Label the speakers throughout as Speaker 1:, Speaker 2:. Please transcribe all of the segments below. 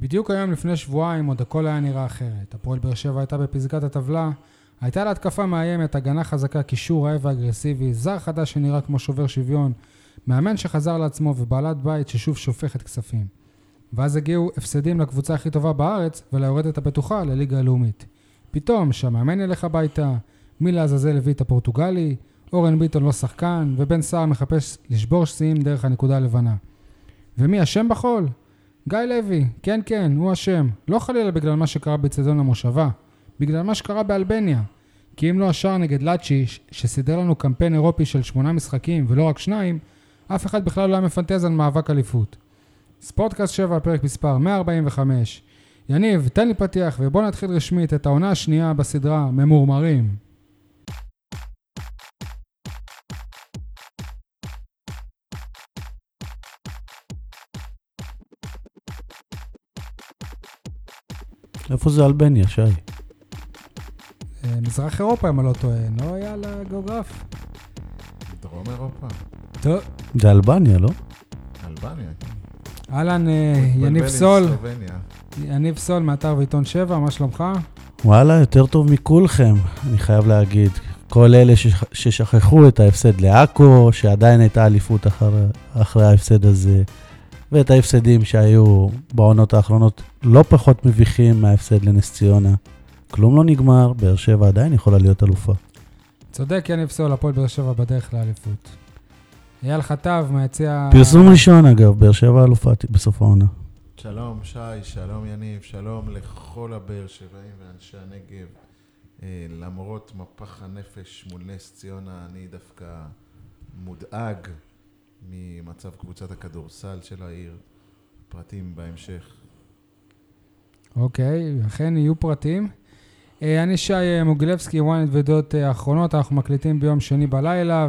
Speaker 1: בדיוק היום לפני שבועיים עוד הכל היה נראה אחרת. הפועל באר שבע הייתה בפסגת הטבלה, הייתה לה התקפה מאיימת, הגנה חזקה, קישור רעב ואגרסיבי, זר חדש שנראה כמו שובר שוויון, מאמן שחזר לעצמו ובעלת בית ששוב שופכת כספים. ואז הגיעו הפסדים לקבוצה הכי טובה בארץ וליורדת הבטוחה לליגה הלאומית. פתאום שהמאמן ילך הביתה, מי לעזאזל הביא את הפורטוגלי, אורן ביטון לא שחקן, ובן סער מחפש לשבור שיאים דרך הנקודה הלבנה. ומי אשם בחול? גיא לוי, כן כן, הוא אשם. לא חלילה בגלל מה שקרה בצדון המושבה, בגלל מה שקרה באלבניה. כי אם לא השער נגד לאצ'י, שסידר לנו קמפיין אירופי של שמונה משחקים ולא רק שניים, אף אחד בכלל לא היה מפנטז על מאבק אליפות. ספורטקאסט 7, פרק מספר 145. יניב, תן לי פתיח ובוא נתחיל רשמית את העונה השנייה בסדרה ממורמרים.
Speaker 2: איפה זה אלבניה, שי?
Speaker 1: אה, מזרח אירופה, אם אני לא טועה, לא היה לה גיאוגרף?
Speaker 3: דרום אירופה,
Speaker 1: טוב,
Speaker 2: זה אלבניה, לא?
Speaker 3: אלבניה. כן.
Speaker 1: אהלן, אה, יניב סול. יניב סול מאתר ועיתון 7, מה שלומך?
Speaker 2: וואלה, יותר טוב מכולכם, אני חייב להגיד. כל אלה שש- ששכחו את ההפסד לעכו, שעדיין הייתה אליפות אחר, אחרי ההפסד הזה, ואת ההפסדים שהיו בעונות האחרונות לא פחות מביכים מההפסד לנס ציונה. כלום לא נגמר, באר שבע עדיין יכולה להיות אלופה.
Speaker 1: צודק, יניב סול, הפועל באר שבע בדרך לאליפות. אייל חטב מהיציע...
Speaker 2: פרסום ראשון אגב, באר שבע אלופה בסוף העונה.
Speaker 3: שלום שי, שלום יניב, שלום לכל הבאר שבעים ואנשי הנגב. אה, למרות מפח הנפש מול נס ציונה, אני דווקא מודאג ממצב קבוצת הכדורסל של העיר. פרטים בהמשך.
Speaker 1: אוקיי, אכן יהיו פרטים. אה, אני שי אה, מוגילבסקי, ynet ודעות אה, אחרונות, אנחנו מקליטים ביום שני בלילה,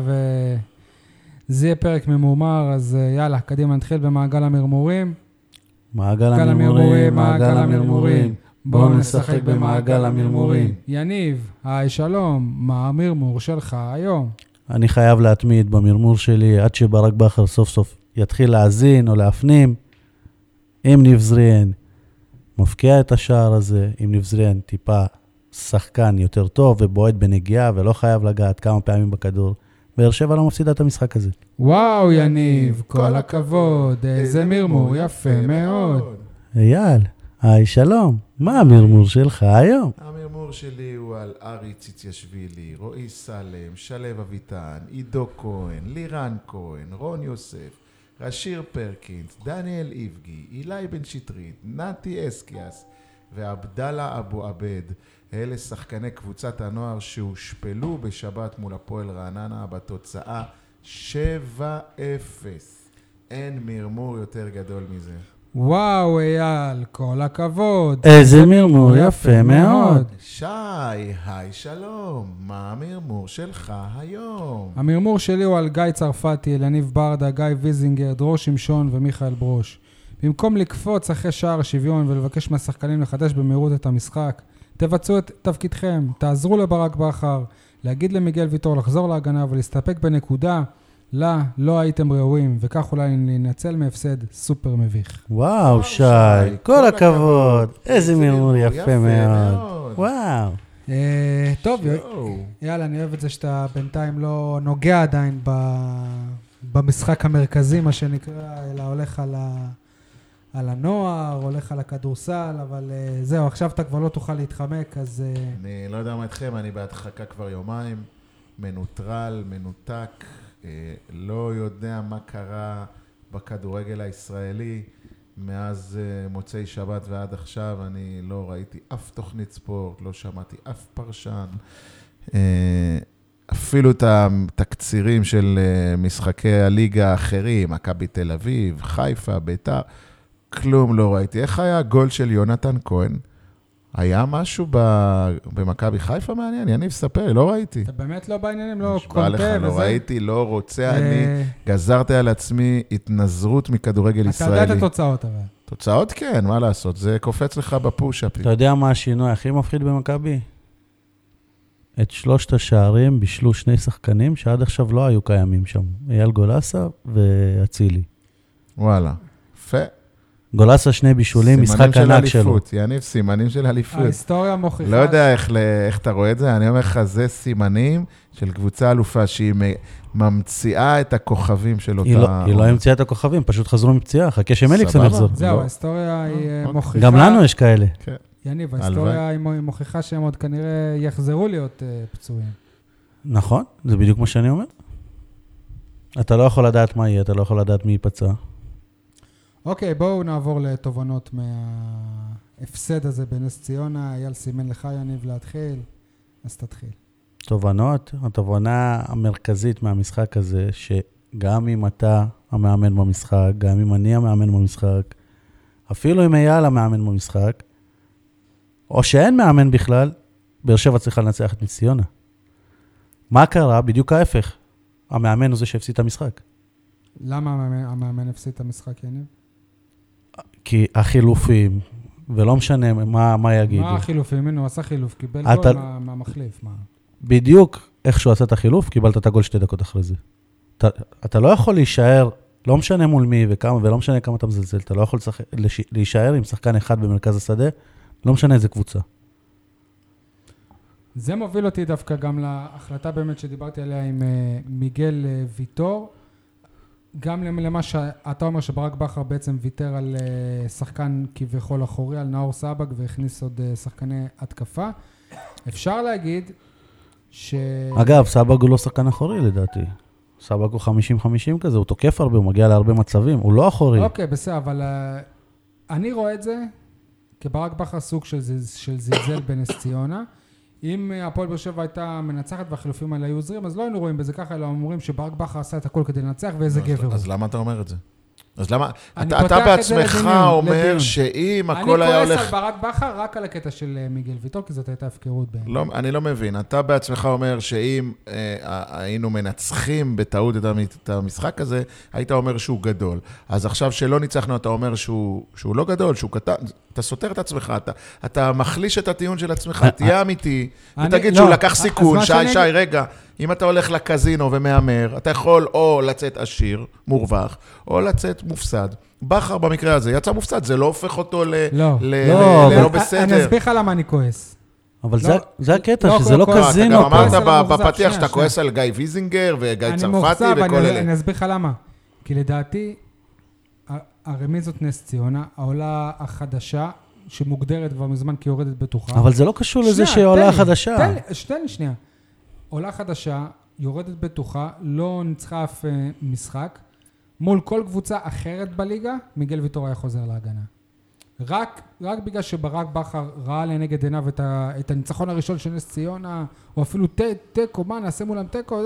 Speaker 1: וזה יהיה פרק ממורמר, אז יאללה, קדימה נתחיל במעגל המרמורים.
Speaker 2: מעגל
Speaker 1: מעגל
Speaker 2: המרמורים, מעגל המרמורים. בואו נשחק במעגל המרמורים.
Speaker 1: יניב, היי שלום, מה המרמור שלך היום?
Speaker 2: אני חייב להתמיד במרמור שלי עד שברק בכר סוף סוף יתחיל להאזין או להפנים. אם ניב זריאן מבקיע את השער הזה, אם ניב זריאן טיפה שחקן יותר טוב ובועט בנגיעה ולא חייב לגעת כמה פעמים בכדור, באר שבע לא מפסידה את המשחק הזה.
Speaker 1: וואו, יניב, כל הכבוד, איזה מרמור יפה מאוד.
Speaker 2: אייל, היי שלום, מה המרמור שלך היום?
Speaker 3: שלי הוא על ארי ציציאשווילי, רועי סלם, שלו אביטן, עידו כהן, לירן כהן, רון יוסף, רשיר פרקינס, דניאל איבגי, אילי בן שטרית, נתי אסקיאס ועבדאללה אבו עבד. אלה שחקני קבוצת הנוער שהושפלו בשבת מול הפועל רעננה בתוצאה 7-0. אין מרמור יותר גדול מזה.
Speaker 1: וואו, אייל, כל הכבוד.
Speaker 2: איזה מרמור יפה מאוד.
Speaker 3: שי, היי שלום, מה המרמור שלך היום?
Speaker 1: המרמור שלי הוא על גיא צרפתי, אלניב ברדה, גיא ויזינגר, דרור שמשון ומיכאל ברוש. במקום לקפוץ אחרי שער השוויון ולבקש מהשחקנים לחדש במהירות את המשחק, תבצעו את תפקידכם, תעזרו לברק בכר, להגיד למיגל ויטור לחזור להגנה ולהסתפק בנקודה, לה לא הייתם ראויים, וכך אולי ננצל מהפסד סופר מביך.
Speaker 2: וואו, שי, כל הכבוד. איזה מרמור יפה מאוד. וואו.
Speaker 1: אה, טוב. יאללה, אני אוהב את זה שאתה בינתיים לא נוגע עדיין ב... במשחק המרכזי, מה שנקרא, אלא הולך על, ה... על הנוער, הולך על הכדורסל, אבל uh, זהו, עכשיו אתה כבר לא תוכל להתחמק, אז... Uh,
Speaker 3: אני לא יודע מה איתכם, אני בהדחקה כבר יומיים, מנוטרל, מנותק, לא יודע מה קרה בכדורגל הישראלי. מאז אה, מוצאי שבת ועד עכשיו אני לא ראיתי אף תוכנית ספורט, לא שמעתי אף פרשן. אה, אפילו את התקצירים של אה, משחקי הליגה האחרים, מכבי תל אביב, חיפה, ביתר, כלום לא ראיתי. איך היה הגול של יונתן כהן? היה משהו ב- במכבי חיפה מעניין? יניב, ספר לי, לא ראיתי.
Speaker 1: אתה באמת לא בעניינים, לא
Speaker 3: נשבע לך,
Speaker 1: קונטה
Speaker 3: לא
Speaker 1: וזה?
Speaker 3: ראיתי, לא רוצה,
Speaker 1: אה,
Speaker 3: אני גזרתי על עצמי התנזרות מכדורגל
Speaker 1: אתה יודע
Speaker 3: ישראלי.
Speaker 1: את התוצאות, אבל.
Speaker 3: תוצאות כן, מה לעשות, זה קופץ לך בפוש-אפים.
Speaker 2: אתה יודע מה השינוי הכי מפחיד במכבי? את שלושת השערים בישלו שני שחקנים שעד עכשיו לא היו קיימים שם. אייל גולסה ואצילי.
Speaker 3: וואלה, יפה.
Speaker 2: גולסה שני בישולים, משחק
Speaker 3: סימנים של
Speaker 2: ענק שלו.
Speaker 3: יניב, סימנים של אליפות.
Speaker 1: ההיסטוריה מוכיחה...
Speaker 3: לא יודע איך, איך אתה רואה את זה, אני אומר לך, זה סימנים של קבוצה אלופה, שהיא ממציאה את הכוכבים של אותה...
Speaker 2: היא לא- היא לא המציאה את הכוכבים, פשוט חזרו מפציעה, חכה שמליקסון. יחזור.
Speaker 1: זהו,
Speaker 3: לא.
Speaker 1: ההיסטוריה היא אה,
Speaker 3: אוקיי.
Speaker 1: מוכיחה...
Speaker 2: גם לנו יש כאלה.
Speaker 1: יניב,
Speaker 3: הלוואי.
Speaker 1: ההיסטוריה היא מוכיחה שהם עוד כנראה יחזרו להיות אה, פצועים.
Speaker 2: נכון, זה בדיוק מה שאני אומר. אתה לא יכול לדעת מה יהיה, אתה לא יכול לדעת מי ייפצע.
Speaker 1: אוקיי, בואו נעבור לתובנות מההפסד הזה בנס ציונה. אייל סימן לך, יניב, להתחיל, אז תתחיל.
Speaker 2: תובנות, התובנה המרכזית מהמשחק הזה, שגם אם אתה המאמן במשחק, גם אם אני המאמן במשחק, אפילו אם אייל המאמן במשחק, או שאין מאמן בכלל, באר שבע צריכה לנצח את נס ציונה. מה קרה? בדיוק ההפך. המאמן הוא זה שהפסיד את המשחק.
Speaker 1: למה המאמן- המאמן הפסיד את המשחק, יניב?
Speaker 2: כי החילופים, ולא משנה מה, מה יגידו,
Speaker 1: מה החילופים? הנה, הוא עשה חילוף, קיבל
Speaker 2: אתה-
Speaker 1: גול מה- מהמחליף. מה?
Speaker 2: בדיוק איך שהוא עשה את החילוף, קיבלת את הגול שתי דקות אחרי זה. אתה, אתה לא יכול להישאר, לא משנה מול מי וכמה, ולא משנה כמה אתה מזלזל, אתה לא יכול לשחק, לש, להישאר עם שחקן אחד במרכז השדה, לא משנה איזה קבוצה.
Speaker 1: זה מוביל אותי דווקא גם להחלטה באמת שדיברתי עליה עם אה, מיגל אה, ויטור. גם למ- למה שאתה אומר שברק בכר בעצם ויתר על אה, שחקן כביכול אחורי, על נאור סבג, והכניס עוד אה, שחקני התקפה. אפשר להגיד ש...
Speaker 2: אגב, סבג הוא לא שחקן אחורי לדעתי. סבג הוא 50-50 כזה, הוא תוקף הרבה, הוא מגיע להרבה מצבים, הוא לא אחורי.
Speaker 1: אוקיי, בסדר, אבל אה, אני רואה את זה כברק בכר סוג של, של זלזל בנס ציונה. אם אה, הפועל באר שבע הייתה מנצחת והחילופים האלה היו עוזרים, אז לא היינו רואים בזה ככה, אלא אומרים שברק בכר עשה את הכל כדי לנצח, ואיזה גבר הוא.
Speaker 3: אז למה אתה אומר את זה? אז למה...
Speaker 1: אני
Speaker 3: אתה, אתה בעצמך
Speaker 1: לדיון,
Speaker 3: אומר
Speaker 1: לדיון.
Speaker 3: שאם
Speaker 1: אני
Speaker 3: הכל היה
Speaker 1: כועס
Speaker 3: הולך...
Speaker 1: על ברק בכר רק על הקטע של אה, מיגל ויטור, כי זאת הייתה הפקרות בעיניי.
Speaker 3: לא, אני לא מבין. אתה בעצמך אומר שאם אה, היינו מנצחים בטעות את המשחק הזה, היית אומר שהוא גדול. אז עכשיו שלא ניצחנו, אתה אומר שהוא, שהוא לא גדול, שהוא קטן. אתה סותר את עצמך, אתה, אתה מחליש את הטיעון של עצמך,
Speaker 2: אה,
Speaker 3: תהיה אמיתי,
Speaker 1: אני-
Speaker 3: ותגיד
Speaker 1: לא,
Speaker 3: שהוא לקח
Speaker 1: אז
Speaker 3: סיכון. שי,
Speaker 1: שאני
Speaker 3: שי, רגע, אם אתה הולך לקזינו ומהמר, אתה יכול או לצאת עשיר, מורווח, או לצאת מופסד. בכר במקרה הזה יצא מופסד, זה לא הופך אותו ל...
Speaker 1: לא.
Speaker 3: ל-
Speaker 2: לא,
Speaker 3: ל-
Speaker 2: אבל-
Speaker 3: ללא
Speaker 1: אני
Speaker 3: בסדר.
Speaker 1: אסביר לך למה אני כועס.
Speaker 2: אבל
Speaker 1: לא,
Speaker 2: זה, זה הקטע,
Speaker 1: לא,
Speaker 2: שזה לא
Speaker 1: כל-
Speaker 2: קזינו
Speaker 3: אתה גם. אמרת בפתיח
Speaker 1: שנייה,
Speaker 3: שאתה. כועס על גיא ויזינגר וגיא צרפתי וכל
Speaker 1: אני-
Speaker 3: אלה.
Speaker 1: אני אסביר לך למה. כי לדעתי, הרמיזות נס ציונה, העולה החדשה, שמוגדרת כבר מזמן כיורדת בטוחה.
Speaker 2: אבל זה לא קשור לזה
Speaker 1: שנייה,
Speaker 2: שהיא עולה חדשה.
Speaker 1: תן לי, תן לי שנייה. עולה חדשה, יורדת בטוחה, לא ניצחה אף אה, משחק. מול כל קבוצה אחרת בליגה, מיגל ויטור היה חוזר להגנה. רק, רק בגלל שברק בכר ראה לנגד עיניו את, ה, את הניצחון הראשון של נס ציונה, או אפילו תיקו, מה נעשה מולם תיקו,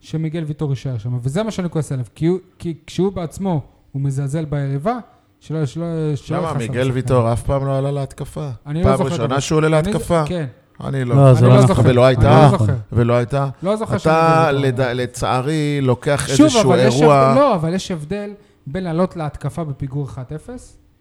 Speaker 1: שמיגל ויטור יישאר שם. וזה מה שאני כועס עליו, כי, כי כשהוא בעצמו, הוא מזלזל ביריבה, שלא, שלא, שלא
Speaker 3: למה? מיגל. ויטור אף פעם לא עלה להתקפה?
Speaker 1: אני לא
Speaker 3: פעם
Speaker 1: זוכר דבר.
Speaker 3: ראשונה שהוא עולה להתקפה?
Speaker 1: כן.
Speaker 3: אני
Speaker 2: לא,
Speaker 3: לא.
Speaker 2: זה
Speaker 1: אני
Speaker 2: לא
Speaker 1: לא
Speaker 2: נכון.
Speaker 1: זוכר.
Speaker 3: ולא הייתה?
Speaker 1: אני לא.
Speaker 3: ולא הייתה?
Speaker 1: לא זוכר
Speaker 3: אתה, לצערי, לוקח
Speaker 1: שוב,
Speaker 3: איזשהו אירוע...
Speaker 1: הבדל, לא, אבל יש הבדל בין לעלות להתקפה בפיגור 1-0,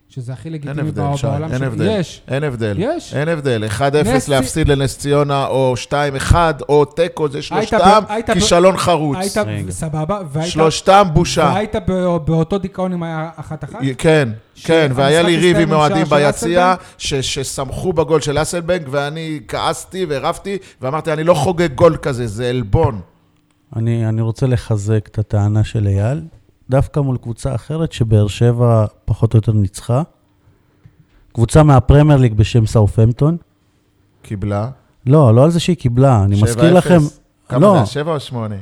Speaker 1: שזה הכי
Speaker 3: אין
Speaker 1: לגיטימי
Speaker 3: הבדל,
Speaker 1: בעולם
Speaker 3: שי, אין
Speaker 1: של-
Speaker 3: הבדל.
Speaker 1: יש,
Speaker 3: אין הבדל.
Speaker 1: יש.
Speaker 3: אין הבדל. 1-0
Speaker 1: נס-
Speaker 3: להפסיד לנס ציונה, או 2-1, או תיקו, זה שלושתם
Speaker 1: היית ב-
Speaker 3: כישלון חרוץ.
Speaker 1: היית,
Speaker 2: רגע.
Speaker 1: סבבה, והיית,
Speaker 3: שלושתם בושה.
Speaker 1: והיית בא- באותו דיכאון אם היה אחת-אחת?
Speaker 3: כן, כן, והיה לי ריב עם
Speaker 1: עם
Speaker 3: אוהדים ביציע, ש- ששמחו בגול של אסלבנק, ואני כעסתי ורבתי, ואמרתי, אני לא חוגג גול כזה, זה עלבון.
Speaker 2: אני, אני רוצה לחזק את הטענה של אייל, דווקא מול קבוצה אחרת שבאר שבע פחות או יותר ניצחה. קבוצה מהפרמייר ליג בשם סאופהמפטון.
Speaker 3: קיבלה.
Speaker 2: לא, לא על זה שהיא קיבלה, אני
Speaker 3: 7-0.
Speaker 2: מזכיר לכם...
Speaker 3: כמה
Speaker 2: לא.
Speaker 3: זה, היה, שבע או שמונה?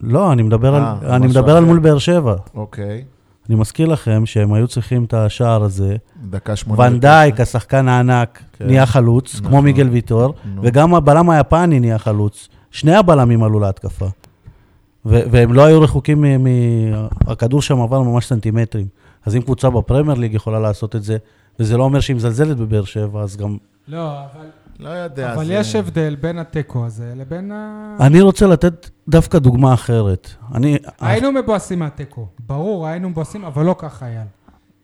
Speaker 2: לא, אני מדבר,
Speaker 3: אה,
Speaker 2: על, אני מדבר על. מול באר שבע.
Speaker 3: אוקיי.
Speaker 2: אני מזכיר לכם שהם היו צריכים את השער הזה.
Speaker 3: דקה שמונה.
Speaker 2: ונדייק, השחקן הענק,
Speaker 3: כן.
Speaker 2: נהיה חלוץ, כמו
Speaker 3: נכון.
Speaker 2: מיגל ויטור,
Speaker 3: נו.
Speaker 2: וגם הבלם היפני נהיה חלוץ. שני הבלמים עלו להתקפה. והם לא היו רחוקים מ... מ- הכדור שם עבר ממש סנטימטרים. אז אם קבוצה בפרמייר ליג יכולה לעשות את זה, וזה לא אומר שהיא מזלזלת בבאר שבע, אז גם...
Speaker 1: לא, אבל,
Speaker 3: לא יודע.
Speaker 1: אבל
Speaker 3: זה-
Speaker 1: יש הבדל בין התיקו הזה לבין ה...
Speaker 2: אני רוצה לתת דווקא דוגמה אחרת. אני...
Speaker 1: היינו מבואסים מהתיקו, ברור, היינו מבואסים, אבל לא ככה היה.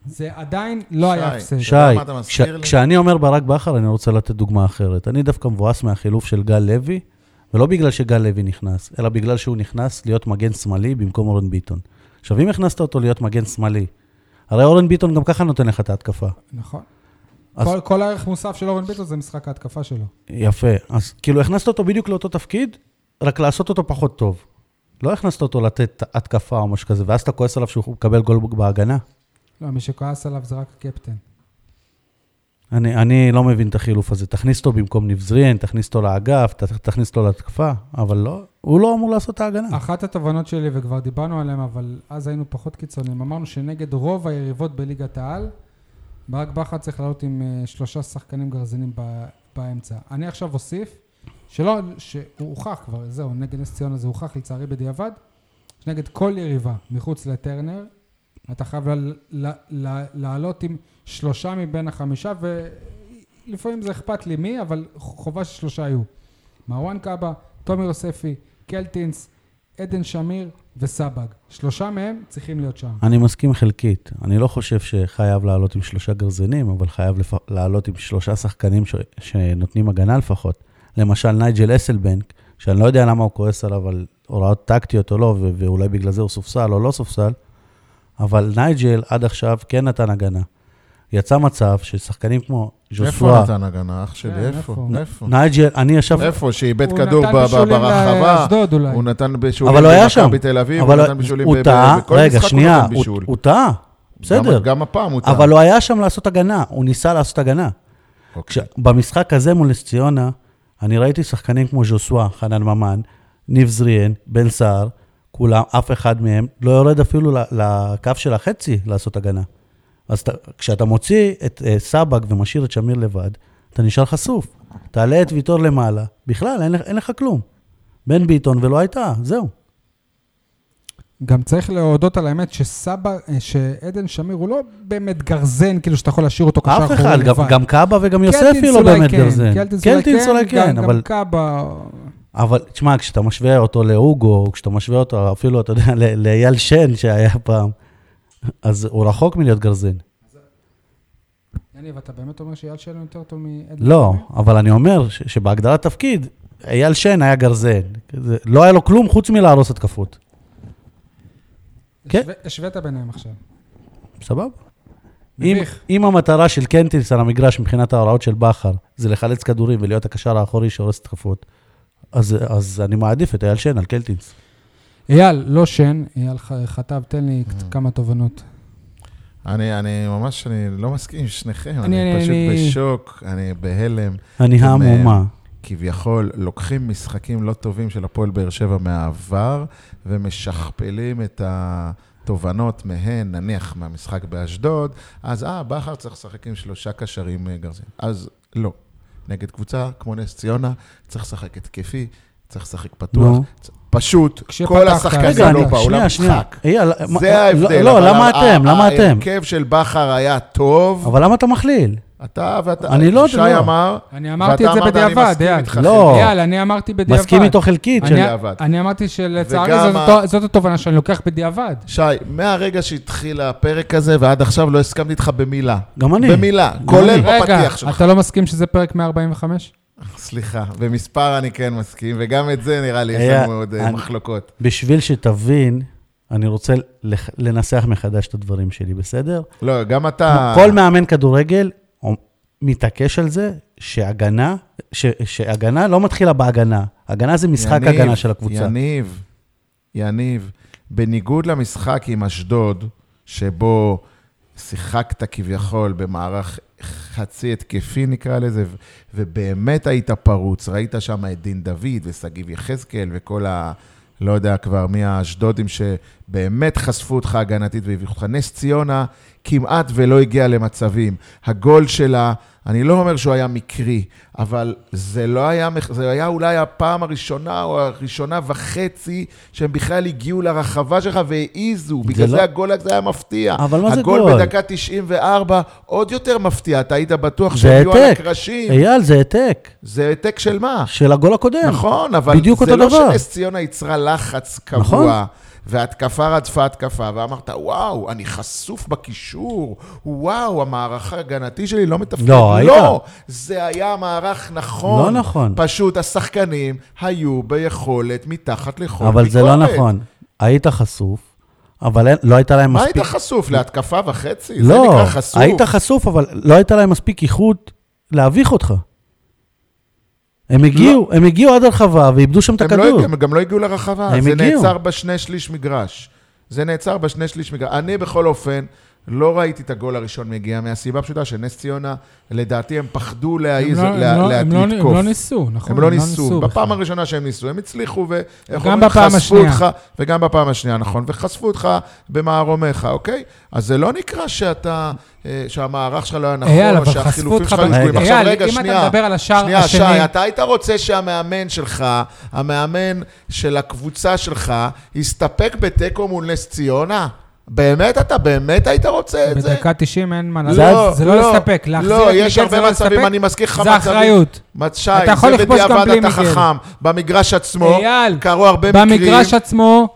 Speaker 1: זה עדיין לא היה
Speaker 3: שי,
Speaker 1: הפסד.
Speaker 2: שי, כש-? כשאני אומר ברק בכר, אני רוצה לתת דוגמה אחרת. אני דווקא מבואס מהחילוף של גל לוי, ולא בגלל שגל לוי נכנס, אלא בגלל שהוא נכנס להיות מגן שמאלי במקום אורן ביטון. עכשיו, אם הכנסת אותו להיות מגן שמאלי, הרי אורן ביטון גם ככה נותן לך את ההתקפה.
Speaker 1: נכון.
Speaker 2: אז-
Speaker 1: כל- כל הערך מוסף של אורן ביטון זה משחק ההתקפה שלו.
Speaker 2: יפה. אז כאילו הכנסת אותו בדיוק לאותו תפקיד, רק לעשות אותו פחות טוב. לא הכנסת אותו לתת התקפה או משהו כזה, ואז אתה כועס עליו שהוא מקבל גול בהגנה.
Speaker 1: לא, מי שכועס עליו זה רק הקפטן.
Speaker 2: אני, אני לא מבין את החילוף הזה. תכניס אותו במקום ניב זריאן, תכניס אותו לאגף, תכניס אותו להתקפה, אבל לא, הוא לא אמור לעשות את ההגנה.
Speaker 1: אחת התובנות שלי, וכבר דיברנו עליהן, אבל אז היינו פחות קיצוניים, אמרנו שנגד רוב היריבות בליגת העל, ברק בכר צריך לעלות עם אה, שלושה שחקנים גרזינים באמצע. אני עכשיו אוסיף, שלא, שהוא הוכח כבר, זהו, נגד נס ציונה זה הוכח לצערי בדיעבד, שנגד כל יריבה מחוץ לטרנר, אתה חייב לעלות עם שלושה מבין החמישה, ולפעמים זה אכפת לי מי, אבל חובה ששלושה יהיו. מרואן קאבה, תומר יוספי, קלטינס, עדן שמיר וסבג. שלושה מהם צריכים להיות שם.
Speaker 2: אני מסכים חלקית. אני לא חושב שחייב לעלות עם שלושה גרזינים, אבל חייב לפ... לעלות עם שלושה שחקנים ש... שנותנים הגנה לפחות. למשל נייג'ל אסלבנק, שאני לא יודע למה הוא כועס עליו על הוראות טקטיות או לא. ואולי בגלל זה הוא סופסל או לא סופסל, אבל נייג'ל עד עכשיו כן נתן הגנה. יצא מצב ששחקנים כמו
Speaker 3: איפה
Speaker 2: ז'וסווה,
Speaker 3: נתן הגנה, אח שלי?
Speaker 1: כן,
Speaker 3: איפה?
Speaker 1: איפה?
Speaker 3: איפה?
Speaker 2: נייג'ל, אני ישב...
Speaker 3: איפה? שאיבד כדור ברחבה,
Speaker 1: לאשדוד אולי.
Speaker 3: הוא נתן בישולים
Speaker 2: אבל הוא היה שם.
Speaker 3: במכבי תל אביב, הוא
Speaker 2: אבל
Speaker 3: נתן בישולים
Speaker 2: הוא טעה,
Speaker 3: בכל
Speaker 2: רגע,
Speaker 3: משחק הוא
Speaker 2: שנייה, הוא-
Speaker 3: בישול.
Speaker 2: הוא טעה, בסדר.
Speaker 3: גם- הפעם הוא טעה.
Speaker 2: אבל הוא היה שם לעשות הגנה, הוא ניסה לעשות הגנה.
Speaker 3: אוקיי.
Speaker 2: במשחק הזה מול נס ציונה, אני ראיתי שחקנים כמו ז'וסווה, חנן ממן, ניב זריאן, בן סער, כולם, אף אחד מהם לא יורד אפילו לקו של החצי לעשות הגנה. אז אתה, כשאתה מוציא את uh, סבג ומשאיר את שמיר לבד, אתה נשאר חשוף. תעלה את ויטור למעלה, בכלל, אין, אין לך כלום. בן ביטון ולא הייתה, זהו.
Speaker 1: גם צריך להודות על האמת שסבא, אה, שעדן שמיר הוא לא באמת גרזן, כאילו שאתה יכול להשאיר אותו קשר
Speaker 2: אף אחד, גם,
Speaker 1: לבד.
Speaker 2: גם קאבה וגם יוספי לא
Speaker 1: אולי
Speaker 2: באמת
Speaker 1: כן,
Speaker 2: גרזן.
Speaker 1: קלטינס
Speaker 2: קלטינס אולי כן, אבל...
Speaker 1: גם קאבה...
Speaker 2: אבל תשמע, כשאתה משווה אותו לאוגו, או כשאתה משווה אותו אפילו, אתה יודע, לאייל שן שהיה פעם, אז הוא רחוק מלהיות גרזן.
Speaker 1: יניב, אתה באמת אומר שאייל שלנו יותר טוב מעדן
Speaker 2: לא? אבל אני אומר שבהגדרת תפקיד, אייל שן היה גרזן. לא היה לו כלום חוץ מלהרוס התקפות. כן.
Speaker 1: השווית ביניהם עכשיו.
Speaker 2: סבבה? אם. אם המטרה של קנטינס על המגרש מבחינת ההוראות של בכר זה לחלץ כדורים ולהיות הקשר האחורי שהורס התקפות, אז, אז אני מעדיף את אייל שן על קלטינס.
Speaker 1: אייל, לא שן, אייל חטב, תן לי קצת כמה תובנות.
Speaker 3: אני, אני ממש, אני לא מסכים עם שניכם,
Speaker 1: אני-
Speaker 3: אני, פשוט
Speaker 1: אני-
Speaker 3: בשוק, אני בהלם.
Speaker 2: אני המומה.
Speaker 3: כביכול לוקחים משחקים לא טובים של הפועל באר שבע מהעבר ומשכפלים את התובנות מהן, נניח מהמשחק באשדוד, אז אה, בכר צריך לשחק עם שלושה קשרים אה, גרזין. אז לא. נגד קבוצה כמו נס ציונה, צריך לשחק התקפי, צריך לשחק פתוח. פשוט, כל השחקנים לא באו. למשחק. זה ההבדל.
Speaker 2: לא, למה אתם? למה אתם?
Speaker 3: ההרכב של בכר היה טוב,
Speaker 2: אבל למה אתה מכליל?
Speaker 3: אתה ואתה,
Speaker 2: אני לא-
Speaker 3: שי
Speaker 2: לא.
Speaker 3: אמר,
Speaker 1: אני אמרתי את זה בדיעבד, אייל.
Speaker 2: לא.
Speaker 1: אייל, אני אמרתי בדיעבד.
Speaker 2: מסכים איתו חלקית.
Speaker 1: אני-
Speaker 3: בדיעבד.
Speaker 1: אני אמרתי שלצערי זאת זאת התובנה שאני לוקח בדיעבד.
Speaker 3: שי, מהרגע שהתחיל הפרק הזה ועד עכשיו לא הסכמתי איתך במילה.
Speaker 2: גם אני.
Speaker 3: במילה,
Speaker 2: גם
Speaker 3: כולל
Speaker 2: אני.
Speaker 1: רגע,
Speaker 3: בפתיח שלך.
Speaker 1: אתה לא מסכים שזה פרק 145?
Speaker 3: סליחה, במספר אני כן מסכים, וגם את זה נראה לי יש לנו עוד אה,
Speaker 2: אני-
Speaker 3: מחלוקות.
Speaker 2: בשביל שתבין, אני רוצה לנסח מחדש את הדברים שלי, בסדר?
Speaker 3: לא, גם אתה...
Speaker 2: כל מאמן כדורגל מתעקש על זה שהגנה, ש, שהגנה לא מתחילה בהגנה. הגנה זה משחק
Speaker 3: יניב,
Speaker 2: הגנה של הקבוצה.
Speaker 3: יניב, יניב, בניגוד למשחק עם אשדוד, שבו שיחקת כביכול במערך חצי התקפי נקרא לזה, ובאמת היית פרוץ, ראית שם את דין דוד ושגיב יחזקאל וכל ה... לא יודע כבר מי האשדודים שבאמת חשפו אותך הגנתית והביאו אותך. נס ציונה כמעט ולא הגיע למצבים. הגול שלה, אני לא אומר שהוא היה מקרי, אבל זה לא היה, זה היה אולי הפעם הראשונה או הראשונה וחצי שהם בכלל הגיעו לרחבה שלך והעיזו. בגלל זה
Speaker 2: לא-
Speaker 3: הגול הזה היה מפתיע.
Speaker 2: אבל מה זה
Speaker 3: הגול
Speaker 2: גול?
Speaker 3: בדקה 94 עוד יותר מפתיע, אתה היית בטוח
Speaker 2: זה
Speaker 3: שהם יהיו על. הקרשים.
Speaker 2: אייל, זה העתק
Speaker 3: זה העתק של מה?
Speaker 2: של הגול הקודם.
Speaker 3: נכון, אבל
Speaker 2: בדיוק
Speaker 3: זה
Speaker 2: אותו
Speaker 3: לא
Speaker 2: דבר.
Speaker 3: שנס ציונה יצרה לחץ קבוע,
Speaker 2: נכון.
Speaker 3: והתקפה רדפה התקפה, ואמרת, וואו, אני חשוף בקישור, וואו, המערך ההגנתי שלי לא מתפקד.
Speaker 2: לא, היית.
Speaker 3: לא, זה היה מערך נכון.
Speaker 2: לא נכון.
Speaker 3: פשוט השחקנים היו ביכולת מתחת לכל
Speaker 2: אבל
Speaker 3: ביקורת.
Speaker 2: זה לא נכון. היית חשוף, אבל אין- לא הייתה להם
Speaker 3: מה
Speaker 2: מספיק...
Speaker 3: היית חשוף? להתקפה וחצי? זה
Speaker 2: לא,
Speaker 3: נקרא חשוף.
Speaker 2: היית חשוף, אבל לא הייתה להם מספיק איכות להביך אותך. הם הגיעו, הם הגיעו עד הרחבה ואיבדו שם את
Speaker 3: לא,
Speaker 2: הכדור.
Speaker 3: הם גם לא הגיעו לרחבה,
Speaker 2: הם
Speaker 3: זה
Speaker 2: הגיעו.
Speaker 3: נעצר בשני שליש מגרש. זה נעצר בשני שליש מגרש. אני בכל אופן לא ראיתי את הגול הראשון מגיע מהסיבה הפשוטה שנס ציונה, לדעתי הם פחדו
Speaker 1: הם
Speaker 3: להעיז,
Speaker 1: לא-
Speaker 3: לה-
Speaker 1: לא- הם לא-
Speaker 3: לתקוף.
Speaker 1: הם לא ניסו, נכון?
Speaker 3: הם לא ניסו. בפעם
Speaker 1: בכלל.
Speaker 3: הראשונה שהם ניסו, הם הצליחו, ו... איך
Speaker 1: גם
Speaker 3: אומרים?
Speaker 1: בפעם
Speaker 3: חשפו
Speaker 1: השנייה.
Speaker 3: אותך, וגם בפעם השנייה, נכון, וחשפו אותך במערומיך, אוקיי? אז זה לא נקרא שאתה, אה, שהמערך שלך לא היה נכון,
Speaker 1: אייל,
Speaker 3: או שהחילופים. שלך היו שגויים. עכשיו, רגע,
Speaker 1: אם
Speaker 3: שנייה.
Speaker 1: אתה מדבר על השער
Speaker 3: שנייה,
Speaker 1: השני...
Speaker 3: שי, אתה היית רוצה שהמאמן שלך, המאמן של הקבוצה שלך, יסתפק בתיקו מול נס ציונה? באמת אתה באמת היית רוצה את זה?
Speaker 1: בדקה 90 אין מה
Speaker 2: זה-
Speaker 1: לעשות, זה לא לסתפק. להחזיר
Speaker 3: לא,
Speaker 1: את
Speaker 3: יש
Speaker 1: מיגל זה
Speaker 3: הרבה
Speaker 1: לא
Speaker 3: מצבים,
Speaker 1: לספק,
Speaker 3: אני מזכיר לך
Speaker 1: זה
Speaker 3: מצבים.
Speaker 1: אחריות.
Speaker 3: שי, זה בדיעבד אתה. חכם. במגרש עצמו, קרו הרבה מקרים.
Speaker 1: במגרש עצמו,